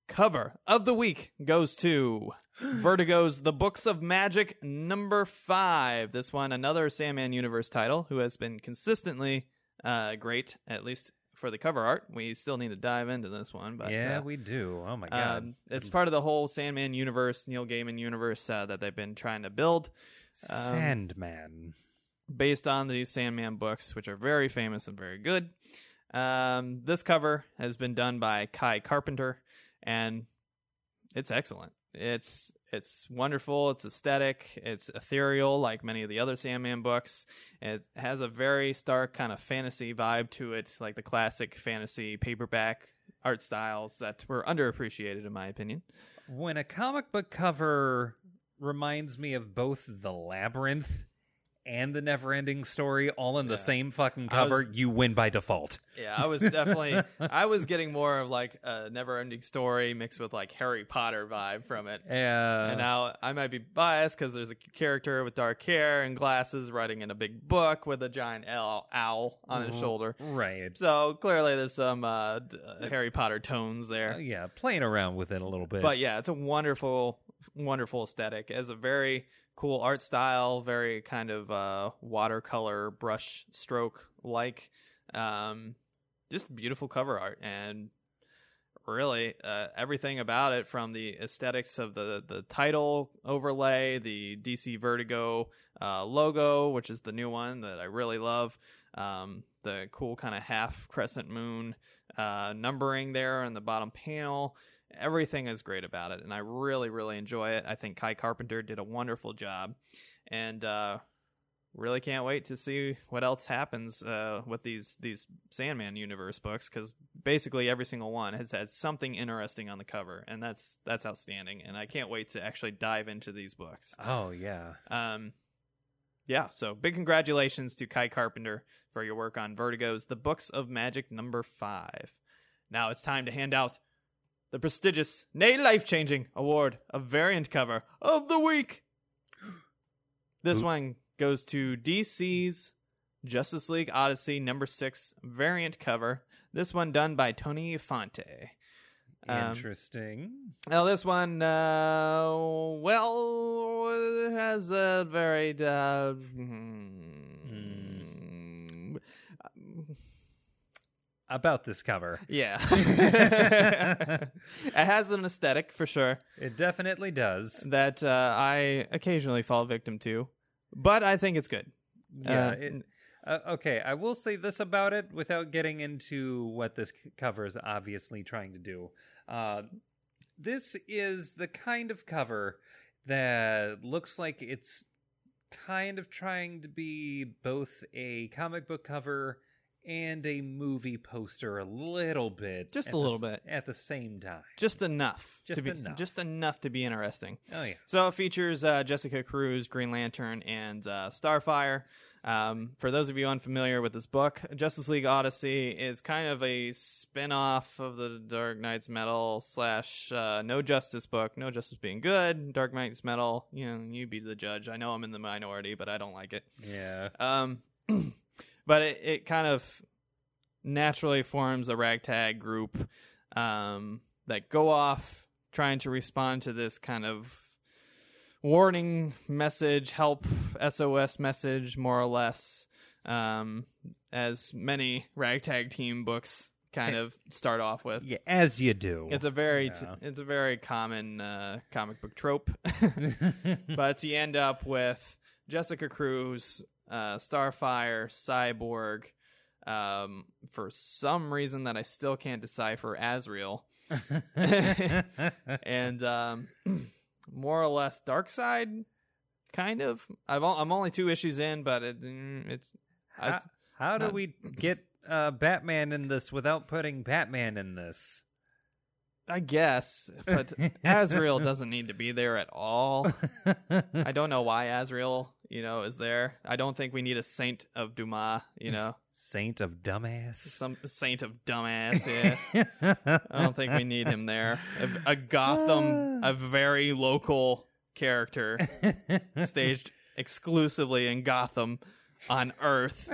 [SPEAKER 1] cover of the week goes to (gasps) Vertigo's The Books of Magic number five. This one, another Sandman Universe title, who has been consistently uh, great, at least for the cover art. We still need to dive into this one, but
[SPEAKER 2] yeah,
[SPEAKER 1] uh,
[SPEAKER 2] we do. Oh my god.
[SPEAKER 1] um, it's part of the whole Sandman universe, Neil Gaiman universe uh, that they've been trying to build um,
[SPEAKER 2] Sandman.
[SPEAKER 1] based on these Sandman books, which are very famous and very good. Um, this cover has been done by Kai Carpenter, and it's excellent. It's it's wonderful. It's aesthetic. It's ethereal, like many of the other Sandman books. It has a very stark kind of fantasy vibe to it, like the classic fantasy paperback art styles that were underappreciated, in my opinion.
[SPEAKER 2] When a comic book cover reminds me of both The Labyrinth and The never ending Story all in the same fucking
[SPEAKER 1] I was-
[SPEAKER 2] cover, you win by default.
[SPEAKER 1] Yeah, I was definitely (laughs) I was getting more of like a never-ending story mixed with like Harry Potter vibe from it.
[SPEAKER 2] Yeah.
[SPEAKER 1] And now I might be biased because there's a character with dark hair and glasses writing in a big book with a giant owl, owl on his shoulder.
[SPEAKER 2] right.
[SPEAKER 1] So clearly there's some uh, uh, Harry Potter tones there.
[SPEAKER 2] Uh, yeah, playing around with it a little bit.
[SPEAKER 1] But yeah, it's a wonderful, wonderful aesthetic. Has a very cool art style, very kind of uh, watercolor brush stroke like. Um, just beautiful cover art and really uh, everything about it from the aesthetics of the the title overlay, the DC Vertigo uh, logo, which is the new one that I really love. Um, the cool kind of half crescent moon uh, numbering there on the bottom panel. Everything is great about it, and I really, really enjoy it. I think Kai Carpenter did a wonderful job, and uh, really can't wait to see what else happens uh, with these these Sandman universe books because basically every single one has had something interesting on the cover, and that's that's outstanding. And I can't wait to actually dive into these books.
[SPEAKER 2] oh yeah.
[SPEAKER 1] Um, yeah, so big congratulations to Kai Carpenter for your work on Vertigo's The Books of Magic number five. Now it's time to hand out the prestigious, nay life changing award of variant cover of the week. (gasps) This one goes to DC's Justice League Odyssey number six variant cover. This one done by Tony Infante. Um,
[SPEAKER 2] Interesting.
[SPEAKER 1] now this one, uh, well, it has a very uh, hmm,
[SPEAKER 2] About this cover.
[SPEAKER 1] yeah. (laughs) it has an aesthetic for sure
[SPEAKER 2] It definitely does.
[SPEAKER 1] that uh, I occasionally fall victim to, but I think it's good.
[SPEAKER 2] Yeah.
[SPEAKER 1] Uh,
[SPEAKER 2] it, uh, okay, I will say this about it without getting into what this c- cover is obviously trying to do. Uh, this is the kind of cover that looks like it's kind of trying to be both a comic book cover and a movie poster a little bit.
[SPEAKER 1] Just a little
[SPEAKER 2] s-
[SPEAKER 1] bit.
[SPEAKER 2] At the same time.
[SPEAKER 1] Just enough.
[SPEAKER 2] Just
[SPEAKER 1] be,
[SPEAKER 2] enough.
[SPEAKER 1] Just enough to be interesting.
[SPEAKER 2] Oh, yeah.
[SPEAKER 1] So it features uh, Jessica Cruz, Green Lantern, and uh, Starfire. Um, for those of you unfamiliar with this book, Justice League Odyssey is kind of a spin-off of the Dark Nights Metal slash uh, No Justice book. No Justice being good, Dark Nights Metal. You know, you be the judge. I know I'm in the minority, but I don't like it.
[SPEAKER 2] Yeah.
[SPEAKER 1] Um, (clears throat) but it, it kind of naturally forms a ragtag group um, that go off trying to respond to this kind of warning message, help, SOS message, more or less, um, as many ragtag team books kind of start off with.
[SPEAKER 2] Yeah, as you do.
[SPEAKER 1] It's a very t- it's a very common uh, comic book trope, (laughs) (laughs) but you end up with Jessica Cruz, uh, Starfire, Cyborg, um, for some reason that I still can't decipher, Azrael, (laughs) and um, (clears throat) more or less Darkseid, kind of. I've o- I'm only two issues in, but it, mm, it's
[SPEAKER 2] How,
[SPEAKER 1] it's-
[SPEAKER 2] how do
[SPEAKER 1] not-
[SPEAKER 2] we get uh, Batman in this without putting Batman in this?
[SPEAKER 1] I guess, but Azrael doesn't need to be there at all. I don't know why Azrael, you know, is there. I don't think we need a saint of Dumas, you know,
[SPEAKER 2] Saint of dumbass.
[SPEAKER 1] some saint of dumbass. Yeah, I don't think we need him there. A, a Gotham, a very local character, staged exclusively in Gotham on Earth.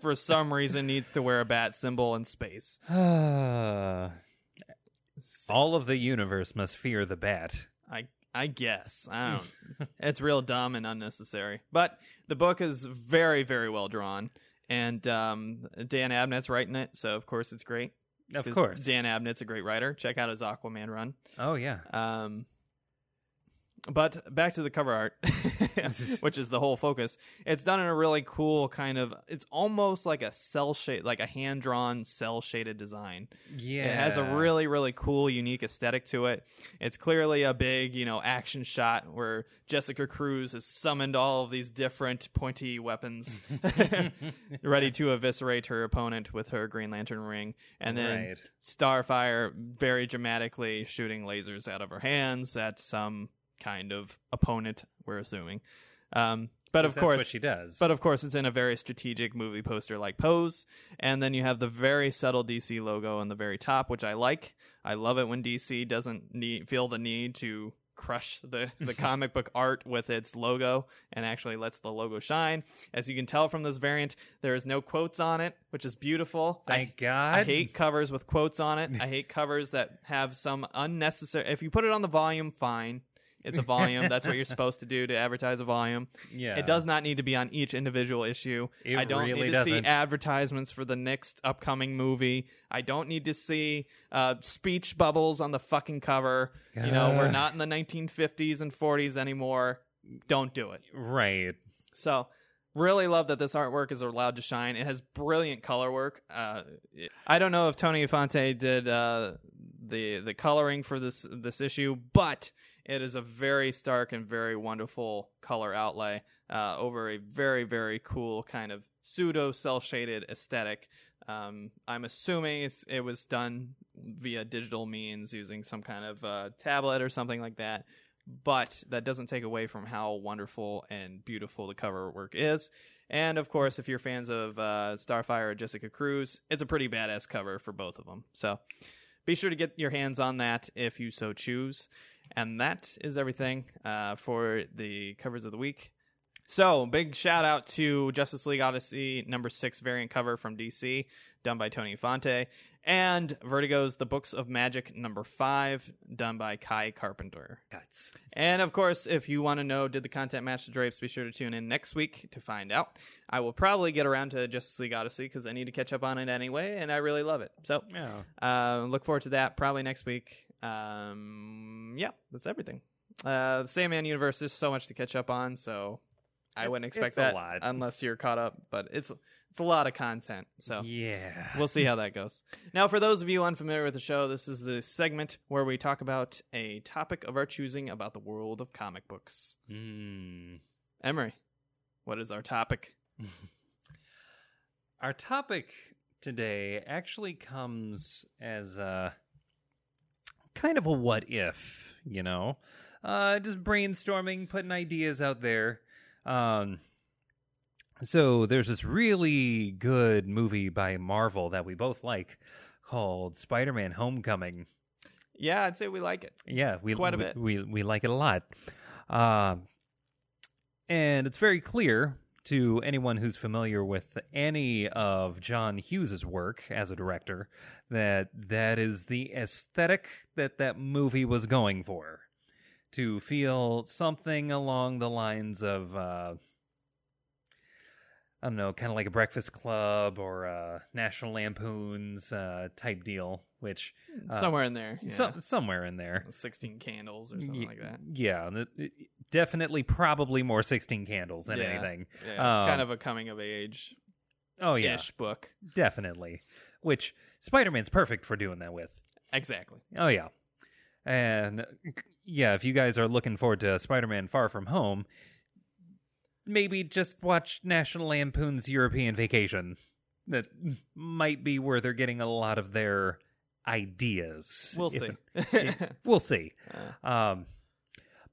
[SPEAKER 1] For some reason, needs to wear a bat symbol in space. (sighs) (sighs) (sighs)
[SPEAKER 2] All of the universe must fear the bat.
[SPEAKER 1] I I guess I (laughs) don't. it's real dumb and unnecessary. But the book is very very well drawn, and um, Dan Abnett's writing it, so of course it's great.
[SPEAKER 2] Of course.
[SPEAKER 1] Dan Abnett's a great writer. Check out his Aquaman run.
[SPEAKER 2] oh yeah.
[SPEAKER 1] Um, but back to the cover art, (laughs) (laughs) which is the whole focus. It's done in a really cool kind of. It's almost like a cel shade, like a hand drawn cel shaded design.
[SPEAKER 2] Yeah.
[SPEAKER 1] It has a really, really cool, unique aesthetic to it. It's clearly a big, you know, action shot where Jessica Cruz has summoned all of these different pointy weapons, (laughs) ready to eviscerate her opponent with her Green Lantern ring, and then
[SPEAKER 2] Right.
[SPEAKER 1] Starfire very dramatically shooting lasers out of her hands at some kind of opponent. We're assuming, um, but of
[SPEAKER 2] That's
[SPEAKER 1] course
[SPEAKER 2] what she does.
[SPEAKER 1] but of course, it's in a very strategic movie poster like pose. And then you have the very subtle DC logo on the very top, which I like. I love it when DC doesn't need feel the need to crush the, the (laughs) comic book art with its logo and actually lets the logo shine. As you can tell from this variant, there is no quotes on it, which is beautiful. I-
[SPEAKER 2] Thank God.
[SPEAKER 1] I hate covers with quotes on it. I hate covers that have some unnecessary. If you put it on the volume, fine. It's a volume. That's what you're supposed to do to advertise a volume.
[SPEAKER 2] Yeah.
[SPEAKER 1] It does not need to be on each individual issue.
[SPEAKER 2] It
[SPEAKER 1] I don't
[SPEAKER 2] really
[SPEAKER 1] need to see
[SPEAKER 2] doesn't.
[SPEAKER 1] advertisements for the next upcoming movie. I don't need to see uh, speech bubbles on the fucking cover. You know, we're not in the 1950s and 40s anymore. Don't do it.
[SPEAKER 2] Right.
[SPEAKER 1] So, really love that this artwork is allowed to shine. It has brilliant color work. Uh, it- I don't know if Tony Infante did uh, the the coloring for this this issue, but it is a very stark and very wonderful color outlay uh, over a very very cool kind of pseudo cel shaded aesthetic. Um, I'm assuming it was done via digital means using some kind of uh, tablet or something like that but that doesn't take away from how wonderful and beautiful the cover work is. And of course, if you're fans of uh, Starfire or Jessica Cruz, it's a pretty badass cover for both of them. So be sure to get your hands on that if you so choose. And that is everything uh, for the covers of the week. So, big shout out to Justice League Odyssey number six variant cover from DC, done by Tony Infante, and Vertigo's The Books of Magic number five, done by Kai Carpenter.
[SPEAKER 2] Guts.
[SPEAKER 1] And of course, if you want to know did the content match the drapes, be sure to tune in next week to find out. I will probably get around to Justice League Odyssey because I need to catch up on it anyway, and I really love it. So,
[SPEAKER 2] Yeah.
[SPEAKER 1] uh, look forward to that probably next week. Um, yeah, that's everything. Uh, the Sandman universe is so much to catch up on, so I
[SPEAKER 2] It's-
[SPEAKER 1] wouldn't expect
[SPEAKER 2] it's a
[SPEAKER 1] that
[SPEAKER 2] lot.
[SPEAKER 1] unless you're caught up. But it's it's a lot of content, so
[SPEAKER 2] Yeah.
[SPEAKER 1] we'll see how (laughs) that goes. Now, for those of you unfamiliar with the show, this is the segment where we talk about a topic of our choosing about the world of comic books.
[SPEAKER 2] Mm.
[SPEAKER 1] Emery, what is our topic? (laughs)
[SPEAKER 2] Our topic today actually comes as a kind of a what if, you know? Uh, just brainstorming, putting ideas out there. Um, so there's this really good movie by Marvel that we both like called Spider-Man: Homecoming.
[SPEAKER 1] Yeah, I'd say we like it.
[SPEAKER 2] Yeah, we
[SPEAKER 1] Quite a
[SPEAKER 2] we,
[SPEAKER 1] bit.
[SPEAKER 2] We we like it a lot, um, and it's very clear to anyone who's familiar with any of John Hughes's work as a director that that is the aesthetic that that movie was going for, to feel something along the lines of. Uh, I don't know, kind of like a Breakfast Club or a National Lampoon's uh, type deal, which uh,
[SPEAKER 1] Somewhere in there. Yeah.
[SPEAKER 2] so, somewhere in there.
[SPEAKER 1] 16 candles or something
[SPEAKER 2] Ye-
[SPEAKER 1] like that.
[SPEAKER 2] Yeah, definitely, probably more Sixteen Candles than
[SPEAKER 1] Yeah.
[SPEAKER 2] anything.
[SPEAKER 1] Yeah,
[SPEAKER 2] Um,
[SPEAKER 1] kind of a coming of age
[SPEAKER 2] Oh yeah,
[SPEAKER 1] book.
[SPEAKER 2] definitely. Which Spider Man's perfect for doing that with.
[SPEAKER 1] Exactly.
[SPEAKER 2] Oh yeah. And yeah, if you guys are looking forward to Spider-Man Far From Home, maybe just watch National Lampoon's European Vacation. That might be where they're getting a lot of their ideas.
[SPEAKER 1] We'll see.
[SPEAKER 2] it- (laughs) we'll see. Um,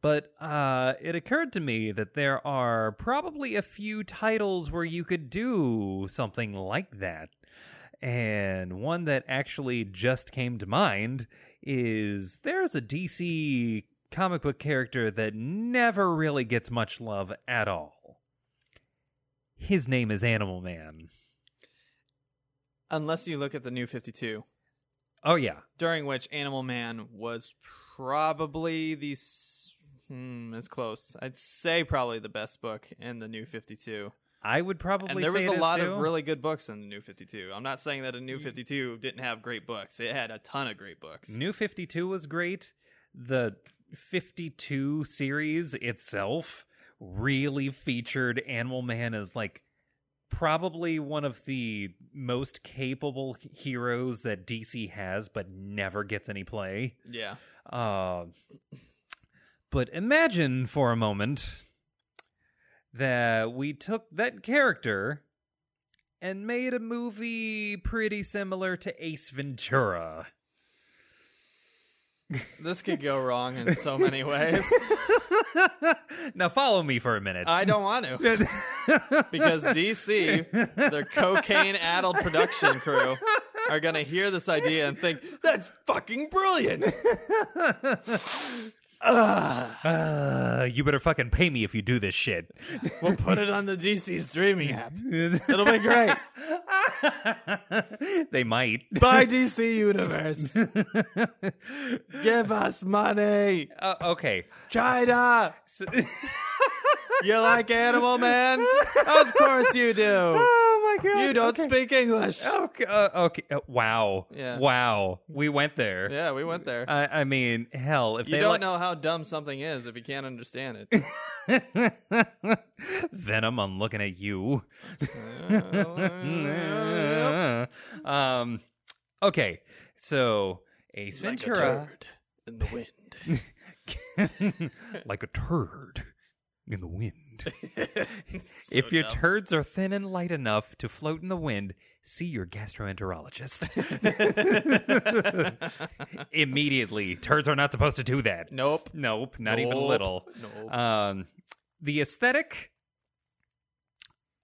[SPEAKER 2] but uh, it occurred to me that there are probably a few titles where you could do something like that. And one that actually just came to mind is there's a DC comic book character that never really gets much love at all. His name is Animal Man.
[SPEAKER 1] Unless you look at the new 52,
[SPEAKER 2] Oh, yeah.
[SPEAKER 1] during which Animal Man was probably the. s- Hmm, it's close. I'd say probably the best book in the new 52.
[SPEAKER 2] I would probably.
[SPEAKER 1] And there was a lot
[SPEAKER 2] too.
[SPEAKER 1] of really good books in the new 52. I'm not saying that a new 52 didn't have great books. It had a ton of great books.
[SPEAKER 2] New 52 was great. The 52 series itself really featured Animal Man as like probably one of the most capable heroes that DC has but never gets any play.
[SPEAKER 1] Yeah.
[SPEAKER 2] Uh, but imagine for a moment that we took that character and made a movie pretty similar to Ace Ventura.
[SPEAKER 1] This could go wrong in so many ways. (laughs)
[SPEAKER 2] now follow me for a minute.
[SPEAKER 1] I don't want to. (laughs) because DC, their cocaine addled production crew, are going to hear this idea and think, that's fucking brilliant. (laughs)
[SPEAKER 2] Uh, you better fucking pay me if you do this shit. (laughs)
[SPEAKER 1] We'll put it on the DC streaming app. (laughs) It'll be great. (laughs)
[SPEAKER 2] they might.
[SPEAKER 1] Buy DC Universe. Give us money.
[SPEAKER 2] Uh, okay.
[SPEAKER 1] China.
[SPEAKER 2] So-
[SPEAKER 1] You like Animal Man? Of course you do.
[SPEAKER 2] My god.
[SPEAKER 1] You don't
[SPEAKER 2] okay.
[SPEAKER 1] speak English.
[SPEAKER 2] Okay. Uh, okay. Uh, wow.
[SPEAKER 1] Yeah.
[SPEAKER 2] Wow. We went there.
[SPEAKER 1] Yeah, we went there.
[SPEAKER 2] I, I mean, hell, if
[SPEAKER 1] You
[SPEAKER 2] they
[SPEAKER 1] don't
[SPEAKER 2] like
[SPEAKER 1] know how dumb something is if you can't understand it. (laughs)
[SPEAKER 2] Venom, I'm looking at you. (laughs) um. Okay. So Ace
[SPEAKER 1] Like a
[SPEAKER 2] Ventura,
[SPEAKER 1] turd in the wind. (laughs)
[SPEAKER 2] like a turd in the wind. (laughs) (laughs)
[SPEAKER 1] So
[SPEAKER 2] if your
[SPEAKER 1] dumb.
[SPEAKER 2] turds are thin and light enough to float in the wind, see your gastroenterologist. (laughs) Immediately, turds are not supposed to do that.
[SPEAKER 1] nope.
[SPEAKER 2] Nope, not even a little.
[SPEAKER 1] Nope.
[SPEAKER 2] Um, the aesthetic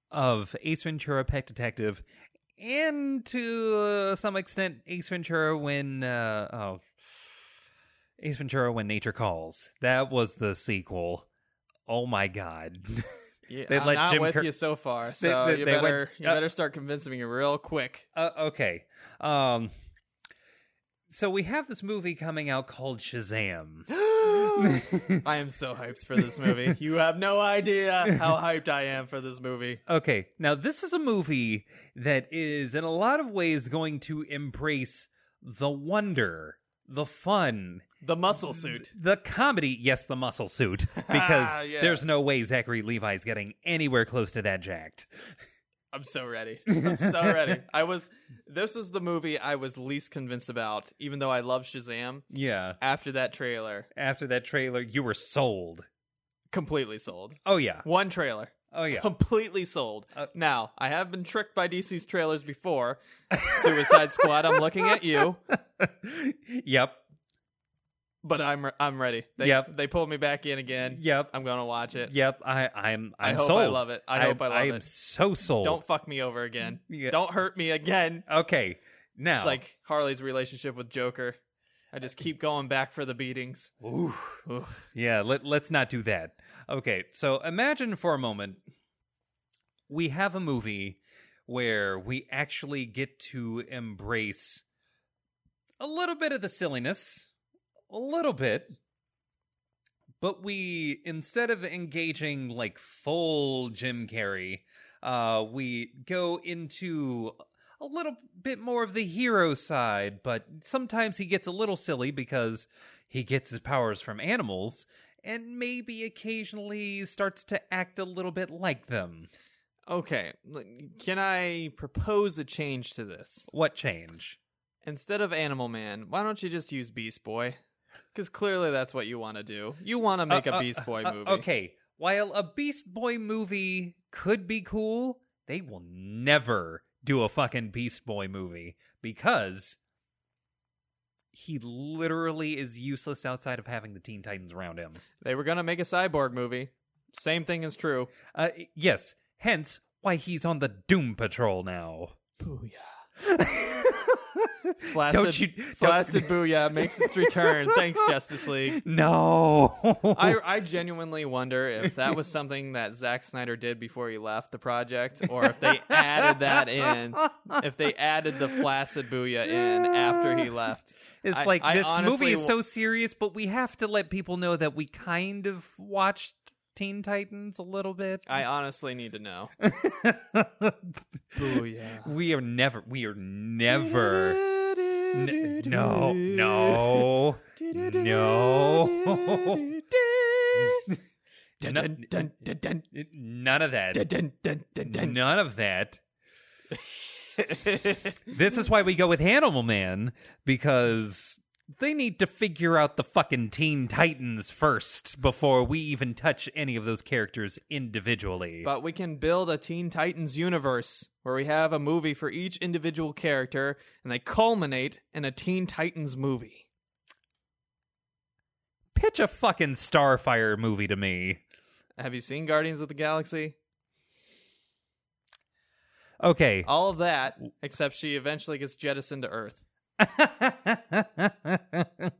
[SPEAKER 2] of Ace Ventura: Pet Detective, and to uh, some extent Ace Ventura when uh, oh, Ace Ventura when Nature Calls. That was the sequel. Oh my god. (laughs)
[SPEAKER 1] yeah,
[SPEAKER 2] they
[SPEAKER 1] I'm
[SPEAKER 2] let
[SPEAKER 1] not
[SPEAKER 2] Jim
[SPEAKER 1] with
[SPEAKER 2] Cur-
[SPEAKER 1] you so far, so
[SPEAKER 2] they-
[SPEAKER 1] you
[SPEAKER 2] they went-
[SPEAKER 1] better you
[SPEAKER 2] uh,
[SPEAKER 1] better start convincing me real quick.
[SPEAKER 2] uh, okay. Um. So we have this movie coming out called Shazam. (gasps) (laughs)
[SPEAKER 1] I am so hyped for this movie. You have no idea how hyped I am for this movie.
[SPEAKER 2] Okay, now this is a movie that is in a lot of ways going to embrace the wonder, the fun,
[SPEAKER 1] The muscle suit.
[SPEAKER 2] the comedy. Yes, the muscle suit, (laughs) because
[SPEAKER 1] Yeah.
[SPEAKER 2] there's no way Zachary Levi's getting anywhere close to that jacked.
[SPEAKER 1] I'm so ready. (laughs) I'm so ready. I was this was the movie I was least convinced about, even though I love Shazam.
[SPEAKER 2] Yeah.
[SPEAKER 1] After that trailer,
[SPEAKER 2] After that trailer, you were sold.
[SPEAKER 1] completely sold.
[SPEAKER 2] Oh yeah.
[SPEAKER 1] One trailer.
[SPEAKER 2] Oh yeah.
[SPEAKER 1] Completely sold.
[SPEAKER 2] Uh,
[SPEAKER 1] now, I have been tricked by DC's trailers before. (laughs) Suicide Squad, I'm looking at you,
[SPEAKER 2] yep.
[SPEAKER 1] But I'm I'm ready. They,
[SPEAKER 2] Yep.
[SPEAKER 1] They pulled me back in again.
[SPEAKER 2] Yep.
[SPEAKER 1] I'm gonna watch it.
[SPEAKER 2] Yep. I I'm
[SPEAKER 1] I
[SPEAKER 2] I'm
[SPEAKER 1] hope
[SPEAKER 2] sold.
[SPEAKER 1] I love it. I hope I love it.
[SPEAKER 2] I am
[SPEAKER 1] it.
[SPEAKER 2] so sold.
[SPEAKER 1] Don't fuck me over again.
[SPEAKER 2] Yeah.
[SPEAKER 1] Don't hurt me again.
[SPEAKER 2] Okay. Now.
[SPEAKER 1] It's like Harley's relationship with Joker. I just keep going back for the beatings.
[SPEAKER 2] Ooh.
[SPEAKER 1] Ooh.
[SPEAKER 2] Yeah, let, let's not do that. Okay, so imagine for a moment we have a movie where we actually get to embrace a little bit of the silliness, a little bit, but we, instead of engaging like full Jim Carrey, uh, we go into a little bit more of the hero side, but sometimes he gets a little silly because he gets his powers from animals and maybe occasionally starts to act a little bit like them.
[SPEAKER 1] Okay, can I propose a change to this?
[SPEAKER 2] What change?
[SPEAKER 1] Instead of Animal Man, why don't you just use Beast Boy? Because clearly that's what you want to do. You want to make
[SPEAKER 2] Uh,
[SPEAKER 1] a
[SPEAKER 2] uh,
[SPEAKER 1] Beast Boy
[SPEAKER 2] uh,
[SPEAKER 1] movie.
[SPEAKER 2] okay, while a Beast Boy movie could be cool, they will never do a fucking Beast Boy movie because he literally is useless outside of having the Teen Titans around him.
[SPEAKER 1] They were gonna make a cyborg movie. Same thing is true.
[SPEAKER 2] Uh, yes, hence why he's on the Doom Patrol now.
[SPEAKER 1] Booyah. (laughs) Flaccid,
[SPEAKER 2] Don't you- don't-
[SPEAKER 1] Flaccid Booyah makes its return. Thanks, (laughs) Justice League.
[SPEAKER 2] No.
[SPEAKER 1] I, I genuinely wonder if that was something that Zack Snyder did before he left the project, or if they added that in, if they added the Flaccid Booyah in after he left.
[SPEAKER 2] It's
[SPEAKER 1] I-
[SPEAKER 2] like
[SPEAKER 1] I
[SPEAKER 2] this movie is so serious, but we have to let people know that we kind of watched Teen Titans a little bit.
[SPEAKER 1] I honestly need to know. (laughs) Oh, Booyah.
[SPEAKER 2] we are never. We are never. N- no, no, no.
[SPEAKER 1] Dun, dun, dun, dun, dun,
[SPEAKER 2] None of that.
[SPEAKER 1] dun, dun, dun, dun.
[SPEAKER 2] None of that. (laughs) this is why we go with Animal Man because they need to figure out the fucking Teen Titans first before we even touch any of those characters individually.
[SPEAKER 1] But we can build a Teen Titans universe where we have a movie for each individual character and they culminate in a Teen Titans movie.
[SPEAKER 2] Pitch a fucking Starfire movie to me.
[SPEAKER 1] Have you seen Guardians of the Galaxy?
[SPEAKER 2] Okay.
[SPEAKER 1] All of that, except she eventually gets jettisoned to Earth. (laughs)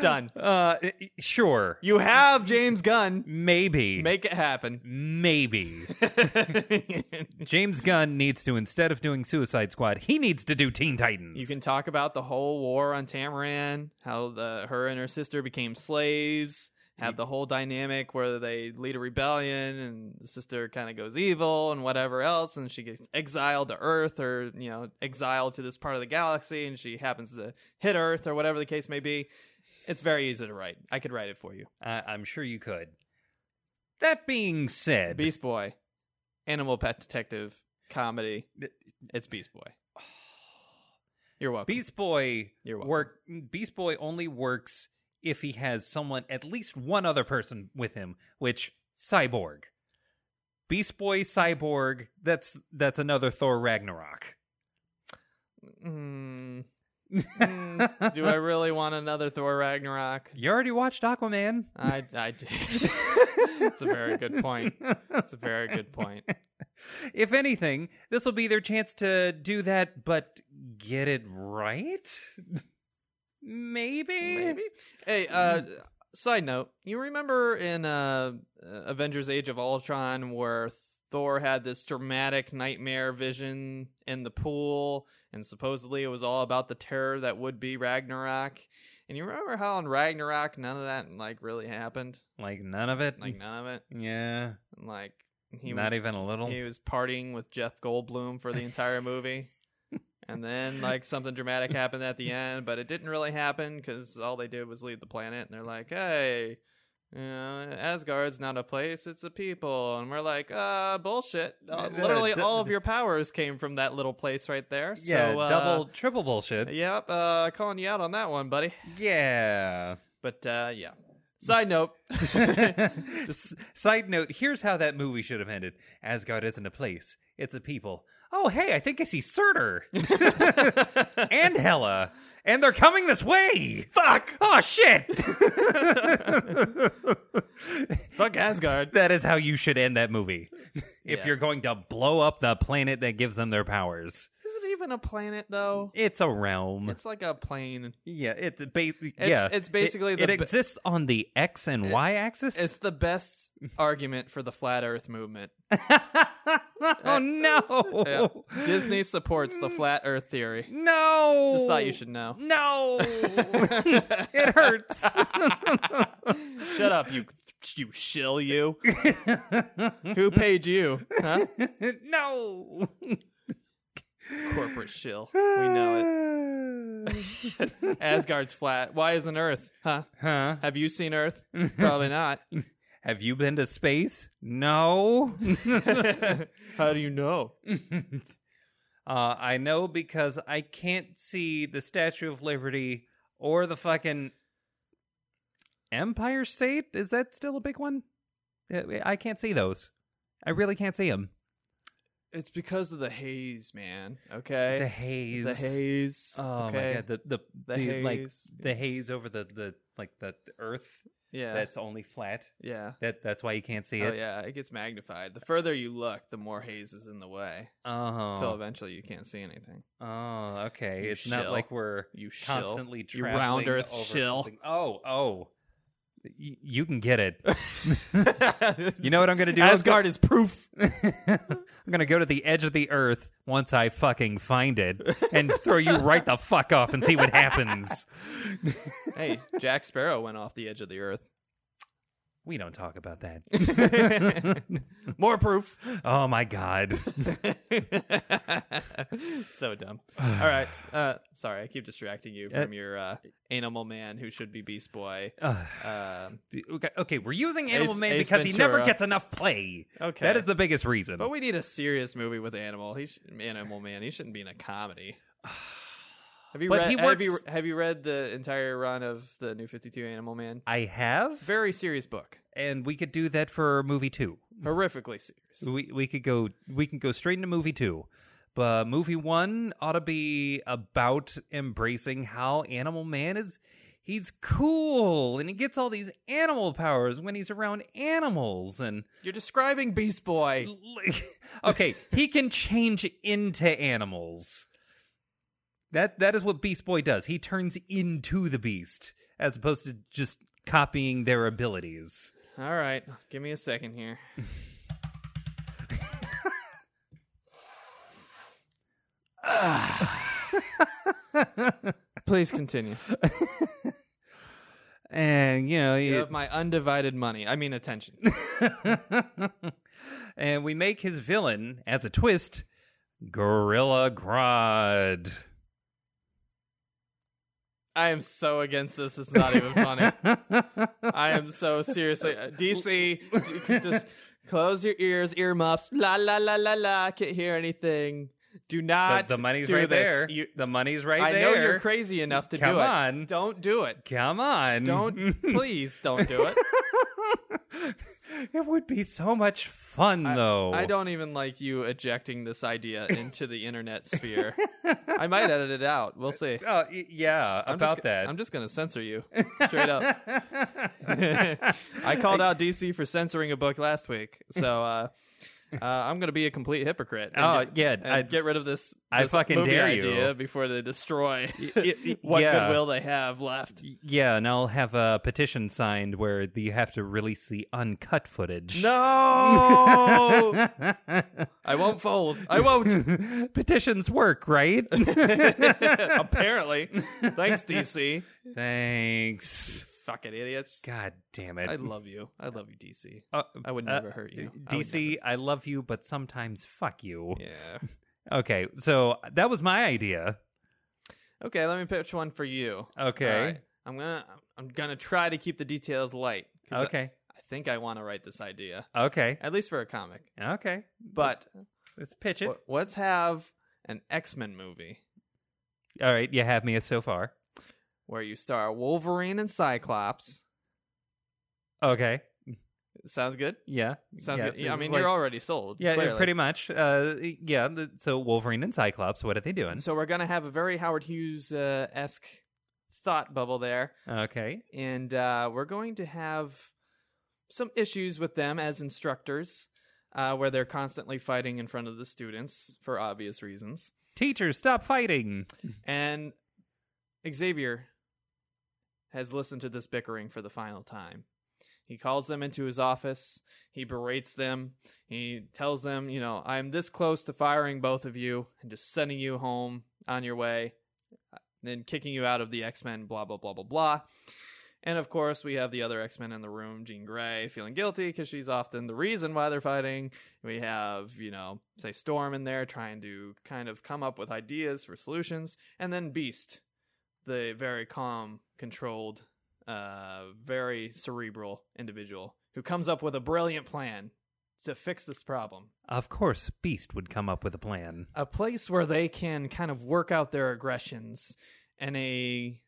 [SPEAKER 1] Done.
[SPEAKER 2] Uh, sure.
[SPEAKER 1] You have James Gunn.
[SPEAKER 2] Maybe.
[SPEAKER 1] Make it happen.
[SPEAKER 2] Maybe. (laughs) James Gunn needs to, instead of doing Suicide Squad, he needs to do Teen Titans.
[SPEAKER 1] You can talk about the whole war on Tamaran, how the her and her sister became slaves, have the whole dynamic where they lead a rebellion and the sister kind of goes evil and whatever else and she gets exiled to Earth or, you know, exiled to this part of the galaxy and she happens to hit Earth or whatever the case may be. It's very easy to write. I could write it for you.
[SPEAKER 2] I- I'm sure you could. That being said,
[SPEAKER 1] Beast Boy, Animal Pet Detective comedy. It's Beast Boy. You're welcome.
[SPEAKER 2] Beast Boy
[SPEAKER 1] You're welcome.
[SPEAKER 2] work. Beast Boy only works if he has someone, at least one other person with him, which Cyborg. Beast Boy, Cyborg. That's that's another Thor Ragnarok.
[SPEAKER 1] Mm. Mm, do I (laughs) really want another Thor Ragnarok?
[SPEAKER 2] You already watched Aquaman.
[SPEAKER 1] I, I do. (laughs) That's a very good point. That's a very good point.
[SPEAKER 2] if anything, this will be their chance to do that, but get it right. (laughs) Maybe.
[SPEAKER 1] Maybe. Hey, uh, side note, you remember in uh, Avengers: Age of Ultron where Thor had this dramatic nightmare vision in the pool, and supposedly it was all about the terror that would be Ragnarok. And you remember how in Ragnarok none of that like really happened,
[SPEAKER 2] Like none of it.
[SPEAKER 1] like none of it,
[SPEAKER 2] yeah.
[SPEAKER 1] like he
[SPEAKER 2] not
[SPEAKER 1] was,
[SPEAKER 2] even a little.
[SPEAKER 1] he was partying with Jeff Goldblum for the entire movie. (laughs) and then like something dramatic happened at the end, but it didn't really happen because all they did was leave the planet. And they're like, "Hey, you know, Asgard's not a place; it's a people." And we're like, "Uh, bullshit! Uh,
[SPEAKER 2] Uh,
[SPEAKER 1] literally, all of your powers came from that little place right there." So,
[SPEAKER 2] yeah,
[SPEAKER 1] uh,
[SPEAKER 2] double, triple bullshit.
[SPEAKER 1] Yep, uh, calling you out on that one, buddy.
[SPEAKER 2] Yeah.
[SPEAKER 1] But uh, yeah. Side note. (laughs)
[SPEAKER 2] S- Side note: Here's how that movie should have ended. Asgard isn't a place; it's a people. Oh, hey, I think I see Surtur (laughs) and Hela, and they're coming this way. Fuck! Oh shit! (laughs)
[SPEAKER 1] Fuck Asgard.
[SPEAKER 2] that is how you should end that movie. if
[SPEAKER 1] Yeah.
[SPEAKER 2] you're going to blow up the planet that gives them their powers,
[SPEAKER 1] even a planet though?
[SPEAKER 2] it's a realm.
[SPEAKER 1] It's like a plane.
[SPEAKER 2] yeah, it's ba- yeah.
[SPEAKER 1] it's basically
[SPEAKER 2] it,
[SPEAKER 1] the
[SPEAKER 2] it
[SPEAKER 1] ba-
[SPEAKER 2] exists on the X and Y axis.
[SPEAKER 1] It's the best argument for the flat Earth movement. (laughs)
[SPEAKER 2] oh eh, no!
[SPEAKER 1] Yeah. Disney supports the flat Earth theory.
[SPEAKER 2] No.
[SPEAKER 1] Just thought you should know.
[SPEAKER 2] No. (laughs) it hurts. (laughs)
[SPEAKER 1] Shut up, you you shill you. Who paid you? Huh?
[SPEAKER 2] no.
[SPEAKER 1] Corporate shill. We know it. (laughs) Asgard's flat. Why isn't Earth? Huh?
[SPEAKER 2] Huh?
[SPEAKER 1] Have you seen Earth? Probably not. (laughs)
[SPEAKER 2] Have you been to space? No.
[SPEAKER 1] How do you know? (laughs)
[SPEAKER 2] Uh, I know because I can't see the Statue of Liberty or the fucking Empire State is that still a big one? I can't see those. I really can't see them.
[SPEAKER 1] It's because of the haze, man. Okay,
[SPEAKER 2] The haze.
[SPEAKER 1] The haze.
[SPEAKER 2] Oh
[SPEAKER 1] okay?
[SPEAKER 2] my god, the the,
[SPEAKER 1] The
[SPEAKER 2] the, like
[SPEAKER 1] haze.
[SPEAKER 2] the haze over the the like the earth
[SPEAKER 1] yeah,
[SPEAKER 2] that's only flat.
[SPEAKER 1] yeah.
[SPEAKER 2] That that's why you can't see
[SPEAKER 1] Oh
[SPEAKER 2] it.
[SPEAKER 1] yeah, it gets magnified. The further you look, the more haze is in the way,
[SPEAKER 2] Oh.
[SPEAKER 1] until eventually you can't see anything.
[SPEAKER 2] Oh, okay.
[SPEAKER 1] You
[SPEAKER 2] it's not like we're
[SPEAKER 1] You shill.
[SPEAKER 2] constantly
[SPEAKER 1] You
[SPEAKER 2] traveling
[SPEAKER 1] round earth
[SPEAKER 2] over
[SPEAKER 1] shill.
[SPEAKER 2] something. Oh, oh. Y- you can get it. (laughs) You know what I'm gonna do? I'm
[SPEAKER 1] Asgard is proof. (laughs)
[SPEAKER 2] I'm gonna go to the edge of the earth once I fucking find it and throw you right the fuck off and see what happens. (laughs)
[SPEAKER 1] hey, Jack Sparrow went off the edge of the earth.
[SPEAKER 2] We don't talk about that. (laughs)
[SPEAKER 1] More proof.
[SPEAKER 2] Oh my god. (laughs)
[SPEAKER 1] so dumb. All right. Uh, sorry, I keep distracting you
[SPEAKER 2] Uh,
[SPEAKER 1] from your uh, animal man who should be Beast Boy.
[SPEAKER 2] Ugh.
[SPEAKER 1] Um,
[SPEAKER 2] okay, okay, we're using Animal
[SPEAKER 1] Ace-
[SPEAKER 2] Man
[SPEAKER 1] Ace
[SPEAKER 2] because he never gets enough play.
[SPEAKER 1] Okay.
[SPEAKER 2] That is the biggest reason.
[SPEAKER 1] but we need a serious movie with Animal. He sh- Animal Man. He shouldn't be in a comedy. (sighs) (sighs) (sighs) Have you
[SPEAKER 2] But
[SPEAKER 1] read?
[SPEAKER 2] he
[SPEAKER 1] Have you, have you read the entire run of the New Fifty Two Animal Man?
[SPEAKER 2] I have,
[SPEAKER 1] Very serious book.
[SPEAKER 2] and we could do that for movie two.
[SPEAKER 1] Horrifically serious.
[SPEAKER 2] We we could go we can go straight into movie two. But movie one ought to be about embracing how Animal Man is he's cool and he gets all these animal powers when he's around animals and
[SPEAKER 1] You're describing Beast Boy. (laughs)
[SPEAKER 2] okay, he can change into animals. That that is what Beast Boy does. He turns into the beast as opposed to just copying their abilities.
[SPEAKER 1] All right, give me a second here. (laughs) Please continue.
[SPEAKER 2] And you know,
[SPEAKER 1] You
[SPEAKER 2] you-
[SPEAKER 1] have my undivided money. I mean attention. (laughs)
[SPEAKER 2] and we make his villain as a twist Gorilla Grodd.
[SPEAKER 1] I am so against this. It's not even funny. I am so seriously uh, DC. Just close your ears, earmuffs. La la la la la. I can't hear anything. Do not.
[SPEAKER 2] the money's
[SPEAKER 1] do
[SPEAKER 2] right
[SPEAKER 1] this.
[SPEAKER 2] there.
[SPEAKER 1] You-
[SPEAKER 2] the money's right
[SPEAKER 1] I
[SPEAKER 2] there.
[SPEAKER 1] I know you're crazy enough to
[SPEAKER 2] Come
[SPEAKER 1] do it.
[SPEAKER 2] Come on.
[SPEAKER 1] Don't do it.
[SPEAKER 2] Come on.
[SPEAKER 1] Don't. please don't do it. (laughs) (laughs)
[SPEAKER 2] it would be so much fun, though.
[SPEAKER 1] I don't even like you ejecting this idea into the internet sphere. I might edit it out. We'll see. (laughs)
[SPEAKER 2] Y- yeah,
[SPEAKER 1] I'm
[SPEAKER 2] about
[SPEAKER 1] just,
[SPEAKER 2] that.
[SPEAKER 1] I'm just going to censor you (laughs) straight up. I called out DC for censoring a book last week, so uh, uh, I'm going to be a complete hypocrite.
[SPEAKER 2] Oh,
[SPEAKER 1] get,
[SPEAKER 2] yeah, I-
[SPEAKER 1] get rid of this.
[SPEAKER 2] I fucking dare
[SPEAKER 1] idea
[SPEAKER 2] you.
[SPEAKER 1] before they destroy (laughs) what
[SPEAKER 2] yeah.
[SPEAKER 1] goodwill they have left.
[SPEAKER 2] yeah, and I'll have a petition signed where you have to release the uncut footage.
[SPEAKER 1] No, I won't fold. I won't. (laughs)
[SPEAKER 2] Petitions work, right? (laughs)
[SPEAKER 1] Apparently, thanks DC.
[SPEAKER 2] Thanks.
[SPEAKER 1] Fucking idiots.
[SPEAKER 2] God damn it.
[SPEAKER 1] I love you. I love you, DC.
[SPEAKER 2] Uh,
[SPEAKER 1] I would
[SPEAKER 2] uh,
[SPEAKER 1] never hurt you.
[SPEAKER 2] DC, I love you, but sometimes fuck you.
[SPEAKER 1] Yeah. (laughs)
[SPEAKER 2] Okay, so that was my idea.
[SPEAKER 1] Okay, let me pitch one for you.
[SPEAKER 2] Okay.
[SPEAKER 1] Right. I'm gonna I'm gonna try to keep the details light. 'cause I-
[SPEAKER 2] Okay.
[SPEAKER 1] I, think I want to write this idea,
[SPEAKER 2] Okay.
[SPEAKER 1] at least for a comic.
[SPEAKER 2] Okay.
[SPEAKER 1] But
[SPEAKER 2] Let's pitch it.
[SPEAKER 1] let's have an X Men movie
[SPEAKER 2] All right, you have me so far.
[SPEAKER 1] Where you star Wolverine and Cyclops.
[SPEAKER 2] Okay.
[SPEAKER 1] Sounds good.
[SPEAKER 2] Yeah.
[SPEAKER 1] Sounds
[SPEAKER 2] yeah,
[SPEAKER 1] good. Yeah, I mean,
[SPEAKER 2] like-
[SPEAKER 1] you're already sold.
[SPEAKER 2] Yeah,
[SPEAKER 1] clearly.
[SPEAKER 2] pretty much. Uh, yeah. the- So Wolverine and Cyclops, what are they doing?
[SPEAKER 1] So we're gonna have a very Howard Hughes uh, esque thought bubble there.
[SPEAKER 2] Okay.
[SPEAKER 1] and uh, we're going to have some issues with them as instructors, uh, where they're constantly fighting in front of the students for obvious reasons.
[SPEAKER 2] Teachers, stop fighting.
[SPEAKER 1] And Xavier has listened to this bickering for the final time. He calls them into his office. He berates them. He tells them, you know, I'm this close to firing both of you and just sending you home on your way, then kicking you out of the X Men, blah, blah, blah, blah, blah. And of course, we have the other X Men in the room, Jean Grey, feeling guilty because she's often the reason why they're fighting. We have, you know, say Storm in there trying to kind of come up with ideas for solutions. And then Beast, the very calm, controlled, uh, very cerebral individual who comes up with a brilliant plan to fix this problem.
[SPEAKER 2] Of course, Beast would come up with a plan.
[SPEAKER 1] A place where they can kind of work out their aggressions in a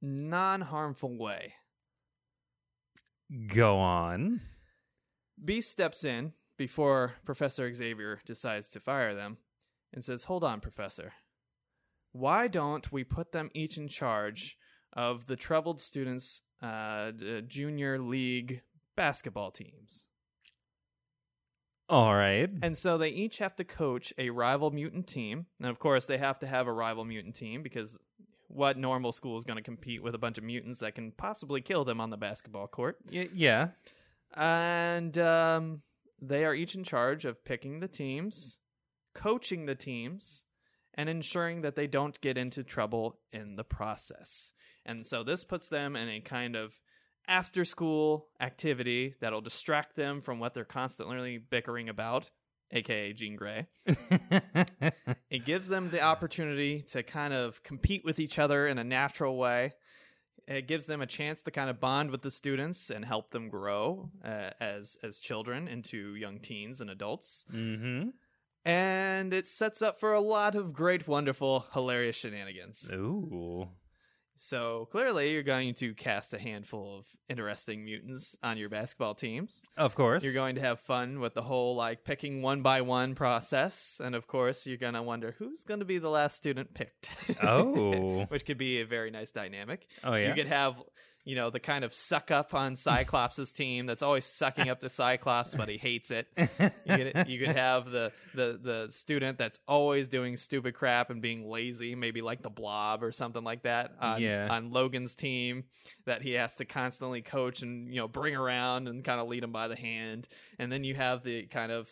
[SPEAKER 1] non harmful way.
[SPEAKER 2] Go on.
[SPEAKER 1] Beast steps in before Professor Xavier decides to fire them and says, Hold on, Professor. Why don't we put them each in charge of the troubled students' uh, junior league basketball teams?
[SPEAKER 2] All right.
[SPEAKER 1] And so they each have to coach a rival mutant team. And of course, they have to have a rival mutant team because what normal school is going to compete with a bunch of mutants that can possibly kill them on the basketball court?
[SPEAKER 2] Y- yeah.
[SPEAKER 1] And um, they are each in charge of picking the teams, coaching the teams, and ensuring that they don't get into trouble in the process. And so this puts them in a kind of after school activity that'll distract them from what they're constantly bickering about, aka Jean Grey. (laughs) It gives them the opportunity to kind of compete with each other in a natural way. It gives them a chance to kind of bond with the students and help them grow uh, as as children into young teens and adults.
[SPEAKER 2] mm-hmm.
[SPEAKER 1] And it sets up for a lot of great, wonderful, hilarious shenanigans.
[SPEAKER 2] Ooh.
[SPEAKER 1] So clearly, you're going to cast a handful of interesting mutants on your basketball teams.
[SPEAKER 2] Of course.
[SPEAKER 1] You're going to have fun with the whole like picking one by one process, and of course, you're going to wonder who's going to be the last student picked.
[SPEAKER 2] Oh. (laughs)
[SPEAKER 1] which could be a very nice dynamic.
[SPEAKER 2] Oh, yeah?
[SPEAKER 1] you could have you know the kind of suck up on Cyclops' team that's always sucking up to Cyclops, but he hates it. You could, you could have the, the the student that's always doing stupid crap and being lazy, maybe like the Blob or something like that on
[SPEAKER 2] Yeah.
[SPEAKER 1] on Logan's team that he has to constantly coach and you know bring around and kind of lead him by the hand. And then you have the kind of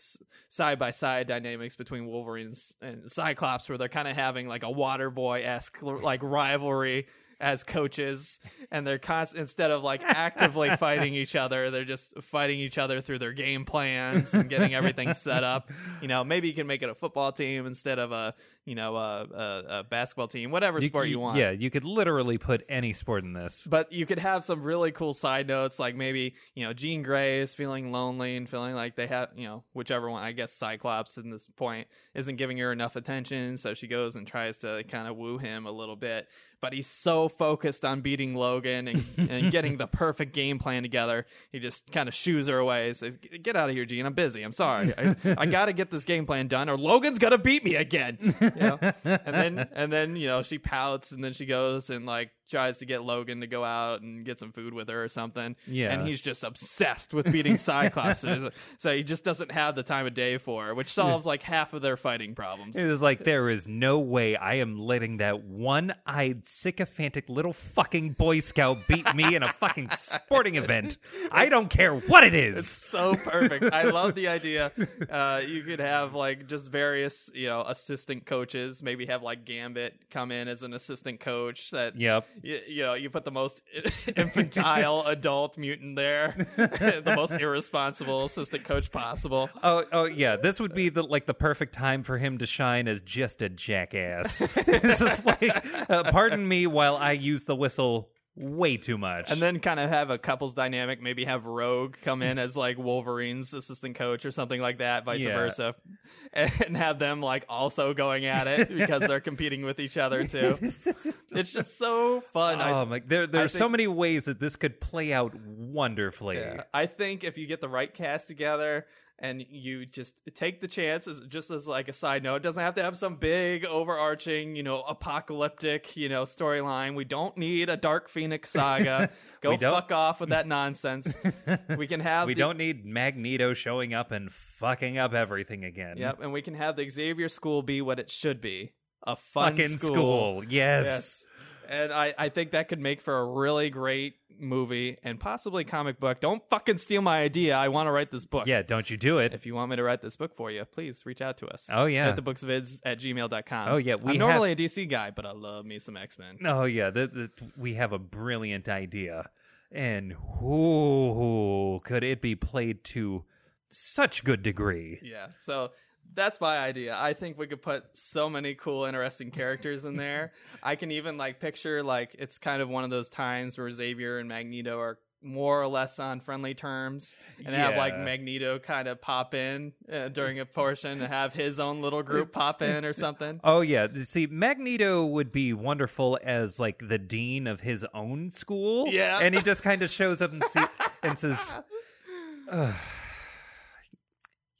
[SPEAKER 1] side by side dynamics between Wolverine and and Cyclops, where they're kind of having like a Water Boy esque like rivalry as coaches, and they're const- instead of like actively (laughs) fighting each other, they're just fighting each other through their game plans and getting everything set up. You know, maybe you can make it a football team instead of a you know a, a, a basketball team, whatever sport you want.
[SPEAKER 2] Yeah, you could literally put any sport in this.
[SPEAKER 1] But you could have some really cool side notes, like maybe you know Jean Grey is feeling lonely and feeling like they have you know whichever one. I guess Cyclops in this point isn't giving her enough attention, so she goes and tries to kind of woo him a little bit. But he's so focused on beating Logan and, (laughs) and getting the perfect game plan together, he just kind of shoos her away. Says, "Get out of here, Jean. I'm busy. I'm sorry. I, I got to get this game plan done, or Logan's gonna beat me again." (laughs) You know? and then and then you know she pouts, and then she goes and like tries to get Logan to go out and get some food with her or something.
[SPEAKER 2] Yeah.
[SPEAKER 1] And he's just obsessed with beating Cyclops. (laughs) so he just doesn't have the time of day for her, which solves like half of their fighting problems.
[SPEAKER 2] It is like there is no way I am letting that one-eyed sycophantic little fucking boy scout beat me in a fucking sporting event. I don't care what it is. it is.
[SPEAKER 1] so perfect. I love the idea. Uh, you could have like just various, you know, assistant coaches. Maybe have like Gambit come in as an assistant coach. That
[SPEAKER 2] Yep.
[SPEAKER 1] You, you know, you put the most (laughs) infantile (laughs) adult mutant there, (laughs) the most irresponsible assistant coach possible.
[SPEAKER 2] Oh, oh yeah. This would be the like the perfect time for him to shine as just a jackass. this is like, uh, pardon me while I use the whistle way too much.
[SPEAKER 1] And then kind of have a couples dynamic. Maybe have Rogue come in as like Wolverine's assistant coach or something like that, vice
[SPEAKER 2] Yeah.
[SPEAKER 1] versa, (laughs) and have them like also going at it (laughs) because they're competing with each other too. (laughs) It's just so fun.
[SPEAKER 2] Oh I, my, there there's so many ways that this could play out wonderfully.
[SPEAKER 1] yeah. I think if you get the right cast together and you just take the chances, just as like a side note, it doesn't have to have some big overarching, you know, apocalyptic, you know, storyline. We don't need a Dark Phoenix saga. (laughs) Go fuck off with that nonsense. (laughs) we can have
[SPEAKER 2] We
[SPEAKER 1] the-
[SPEAKER 2] don't need Magneto showing up and fucking up everything again.
[SPEAKER 1] Yep, and we can have the Xavier School be what it should be. A fun
[SPEAKER 2] Fucking
[SPEAKER 1] school.
[SPEAKER 2] school. Yes.
[SPEAKER 1] Yes. And I, I think that could make for a really great movie and possibly comic book. Don't fucking steal my idea. I want to write this book.
[SPEAKER 2] Yeah, don't you do it.
[SPEAKER 1] If you want me to write this book for you, please reach out to us.
[SPEAKER 2] Oh, yeah.
[SPEAKER 1] At thebooksvids at gmail.com.
[SPEAKER 2] Oh, yeah, we
[SPEAKER 1] I'm normally a DC guy, but I love me some X Men.
[SPEAKER 2] Oh yeah, the, the, we have a brilliant idea, and who could it be played to such good degree?
[SPEAKER 1] Yeah. So that's my idea. I think we could put so many cool, interesting characters in there. (laughs) I can even like picture like it's kind of one of those times where Xavier and Magneto are more or less on friendly terms and have like Magneto kind of pop in uh, during a portion and have his own little group pop in or something.
[SPEAKER 2] Oh yeah, see, Magneto would be wonderful as like the dean of his own school.
[SPEAKER 1] Yeah.
[SPEAKER 2] and he just kind of shows up and, see, and says, (laughs) "Ugh,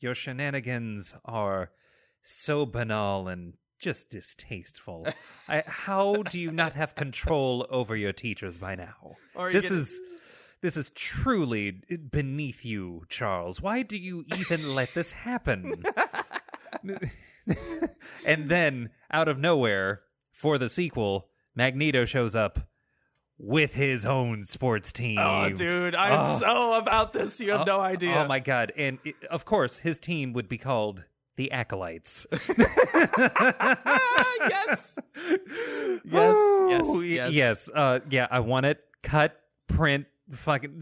[SPEAKER 2] "Your shenanigans are so banal and just distasteful. (laughs) I, how do you not have control over your teachers by now? This is." This is truly beneath you, Charles. Why do you even let this happen? (laughs) (laughs) and then out of nowhere for the sequel magneto shows up with his own sports team
[SPEAKER 1] Oh, dude, I'm
[SPEAKER 2] Oh.
[SPEAKER 1] so about this. You have no idea.
[SPEAKER 2] oh my god and it- of course his team would be called the acolytes (laughs) (laughs)
[SPEAKER 1] yes. Yes, yes, yes.
[SPEAKER 2] yes uh yeah i want it cut print fucking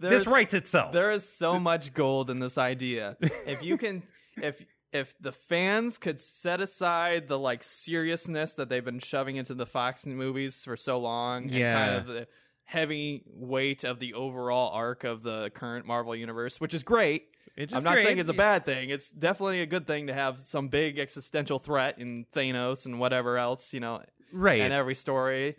[SPEAKER 2] this writes itself
[SPEAKER 1] There is so much gold in this idea. If you can, if if the fans could set aside the like seriousness that they've been shoving into the Fox movies for so long, and kind of the heavy weight of the overall arc of the current Marvel universe, which is great. I'm not
[SPEAKER 2] great.
[SPEAKER 1] saying it's a bad thing. It's definitely a good thing to have some big existential threat in Thanos and whatever else, you know,
[SPEAKER 2] right
[SPEAKER 1] in every story.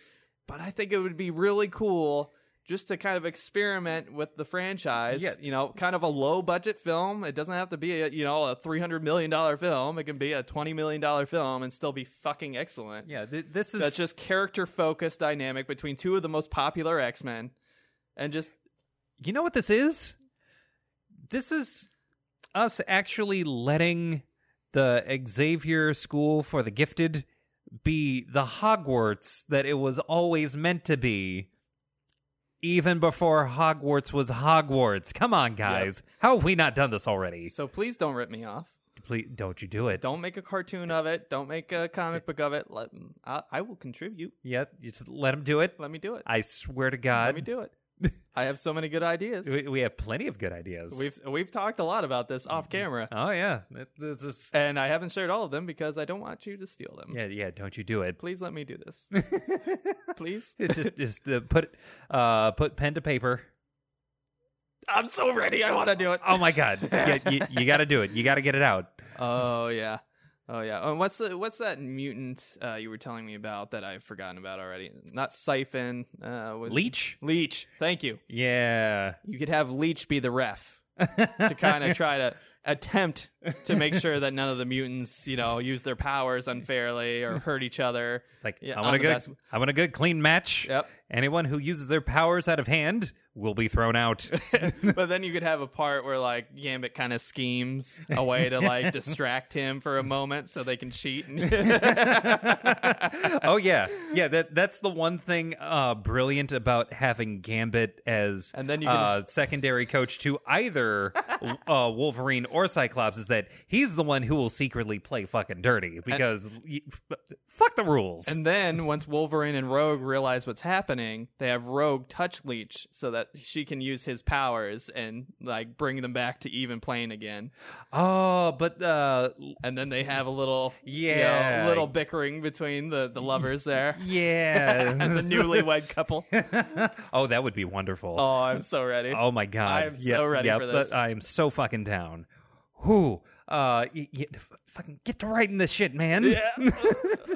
[SPEAKER 1] But I think it would be really cool just to kind of experiment with the franchise.
[SPEAKER 2] Yeah.
[SPEAKER 1] You know, kind of a low budget film. It doesn't have to be a you know a three hundred million dollar film. It can be a twenty million dollar film and still be fucking excellent.
[SPEAKER 2] yeah th- this is
[SPEAKER 1] That's just character focused dynamic between two of the most popular X Men, and just
[SPEAKER 2] You know what this is? This is us actually letting the Xavier School for the Gifted be the Hogwarts that it was always meant to be. Even before Hogwarts was Hogwarts. Come on, guys. How have we not done this already?
[SPEAKER 1] so. Please don't rip me off.
[SPEAKER 2] Please don't you do it.
[SPEAKER 1] Don't make a cartoon of it. Don't make a comic book of it. Let I, I will contribute.
[SPEAKER 2] Yeah, just let him do it.
[SPEAKER 1] Let me do it.
[SPEAKER 2] I swear to God.
[SPEAKER 1] Let me do it. I have so many good ideas.
[SPEAKER 2] We, we have plenty of good ideas.
[SPEAKER 1] We've we've talked a lot about this off camera,
[SPEAKER 2] oh, yeah. It- it- this-
[SPEAKER 1] and I haven't shared all of them because I don't want you to steal them.
[SPEAKER 2] yeah, yeah, don't you do it.
[SPEAKER 1] Please let me do this. (laughs) Please.
[SPEAKER 2] It's just just uh, put uh put pen to paper.
[SPEAKER 1] I'm so ready. I want to do it.
[SPEAKER 2] Oh my god. (laughs) yeah, you, you got to do it. You got to get it out.
[SPEAKER 1] Oh yeah. Oh yeah. Oh, and what's the what's that mutant uh, you were telling me about that I've forgotten about already? Not Siphon. Uh, what-
[SPEAKER 2] Leech?
[SPEAKER 1] Leech. Thank you.
[SPEAKER 2] Yeah.
[SPEAKER 1] You could have Leech be the ref (laughs) to kind of try to attempt to make sure that none of the mutants, you know, use their powers unfairly or hurt each other.
[SPEAKER 2] Like
[SPEAKER 1] Yeah,
[SPEAKER 2] I want a
[SPEAKER 1] the
[SPEAKER 2] good
[SPEAKER 1] best-
[SPEAKER 2] I want a good clean match.
[SPEAKER 1] Yep.
[SPEAKER 2] Anyone who uses their powers out of hand will be thrown out. (laughs)
[SPEAKER 1] but then you could have a part where like Gambit kind of schemes a way to like (laughs) distract him for a moment so they can cheat. (laughs)
[SPEAKER 2] oh yeah. Yeah, that that's the one thing uh brilliant about having Gambit as
[SPEAKER 1] And then you can-
[SPEAKER 2] uh secondary coach to either uh Wolverine or Cyclops is that he's the one who will secretly play fucking dirty because y- fuck the rules.
[SPEAKER 1] and then once Wolverine and Rogue realize what's happening, they have Rogue touch Leech so that she can use his powers and like bring them back to even plane again.
[SPEAKER 2] oh, but uh
[SPEAKER 1] And then they have a little you know,
[SPEAKER 2] Yeah.
[SPEAKER 1] little bickering between the, the lovers there. (laughs)
[SPEAKER 2] yeah.
[SPEAKER 1] And (laughs) the newlywed couple. (laughs)
[SPEAKER 2] oh, that would be wonderful.
[SPEAKER 1] Oh, I'm so ready.
[SPEAKER 2] Oh my god!
[SPEAKER 1] I'm so ready for this.
[SPEAKER 2] I am so fucking down. Who? Uh, y- y- f- fucking get to writing this shit, man.
[SPEAKER 1] Yeah. (laughs)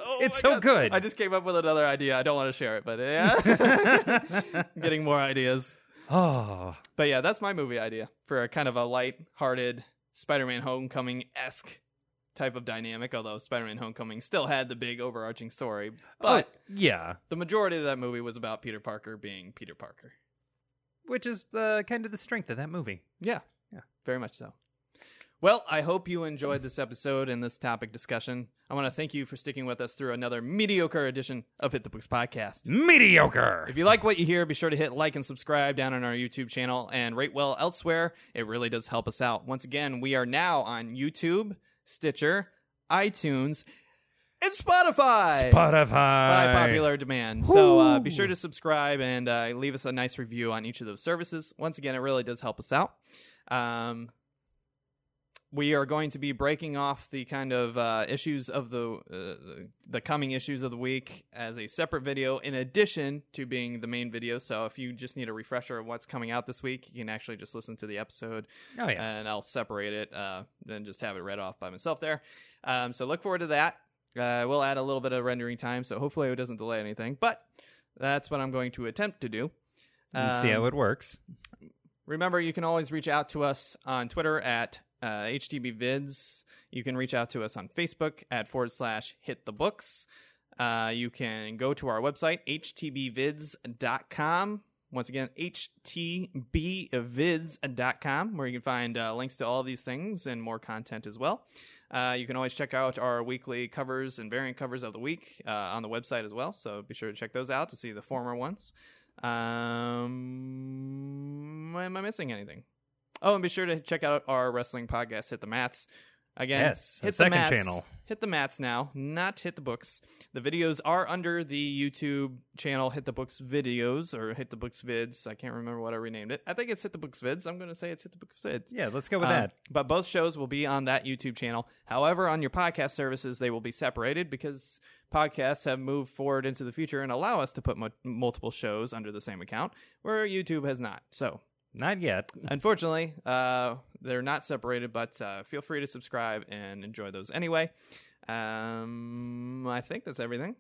[SPEAKER 1] Oh
[SPEAKER 2] It's so good.
[SPEAKER 1] I just came up with another idea. I don't want to share it, but yeah. (laughs) (laughs) Getting more ideas.
[SPEAKER 2] Oh,
[SPEAKER 1] But yeah, that's my movie idea for a kind of a light-hearted Spider-Man Homecoming esque type of dynamic. Although Spider-Man Homecoming still had the big overarching story, but
[SPEAKER 2] oh, yeah.
[SPEAKER 1] the majority of that movie was about Peter Parker being Peter Parker.
[SPEAKER 2] Which is uh, kind of the strength of that movie.
[SPEAKER 1] Yeah, yeah, very much so. Well, I hope you enjoyed this episode and this topic discussion. I want to thank you for sticking with us through another mediocre edition of Hit the Books podcast.
[SPEAKER 2] Mediocre.
[SPEAKER 1] If you like what you hear, be sure to hit like and subscribe down on our YouTube channel and rate well elsewhere. It really does help us out. Once again, we are now on YouTube, Stitcher, iTunes, and Spotify.
[SPEAKER 2] Spotify.
[SPEAKER 1] by popular demand. So uh, be sure to subscribe and uh, leave us a nice review on each of those services. Once again, it really does help us out. Um, we are going to be breaking off the kind of uh, issues of the, uh, the coming issues of the week as a separate video, in addition to being the main video. So if you just need a refresher of what's coming out this week, you can actually just listen to the episode.
[SPEAKER 2] Oh, yeah.
[SPEAKER 1] and I'll separate it uh, and just have it read off by myself there. Um, so look forward to that. Uh, we'll add a little bit of rendering time, so hopefully it doesn't delay anything. But that's what I'm going to attempt to do.
[SPEAKER 2] Let's see how
[SPEAKER 1] Um,
[SPEAKER 2] it works.
[SPEAKER 1] Remember, you can always reach out to us on Twitter at uh, HTBVids. You can reach out to us on Facebook at forward slash hit the books. Uh, you can go to our website, htbvids.com. Once again, htbvids.com, where you can find uh, links to all these things and more content as well. Uh, you can always check out our weekly covers and variant covers of the week uh, on the website as well. So be sure to check those out to see the former ones. Um, am I missing anything? Oh, and be sure to check out our wrestling podcast, Hit the Mats. Again,
[SPEAKER 2] Yes,
[SPEAKER 1] hit
[SPEAKER 2] second
[SPEAKER 1] the mats,
[SPEAKER 2] channel.
[SPEAKER 1] Hit the mats now, not hit the books. The videos are under the YouTube channel Hit the Books Videos or Hit the Books Vids. I can't remember what I renamed it. I think it's Hit the Books Vids. I'm going to say it's Hit the Books Vids.
[SPEAKER 2] Yeah, let's go with
[SPEAKER 1] Um,
[SPEAKER 2] that.
[SPEAKER 1] But both shows will be on that YouTube channel. However, on your podcast services, they will be separated because podcasts have moved forward into the future and allow us to put mu- multiple shows under the same account, where YouTube has not. So,
[SPEAKER 2] Not yet. (laughs)
[SPEAKER 1] unfortunately, uh, they're not separated, but uh, feel free to subscribe and enjoy those anyway. Um, I think that's everything.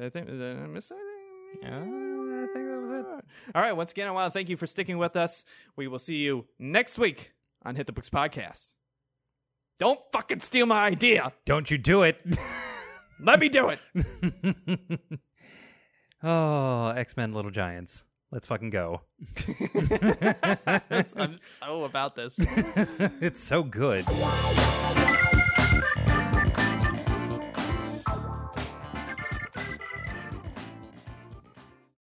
[SPEAKER 1] I think did I miss anything?
[SPEAKER 2] Uh, I think that was it.
[SPEAKER 1] All right. Once again, I want to thank you for sticking with us. We will see you next week on Hit the Books Podcast. Don't fucking steal my idea.
[SPEAKER 2] Don't you do it. (laughs)
[SPEAKER 1] Let me do it. (laughs)
[SPEAKER 2] oh, X Men Little Giants. Let's fucking go. (laughs)
[SPEAKER 1] I'm so about this. (laughs)
[SPEAKER 2] it's so good. (laughs)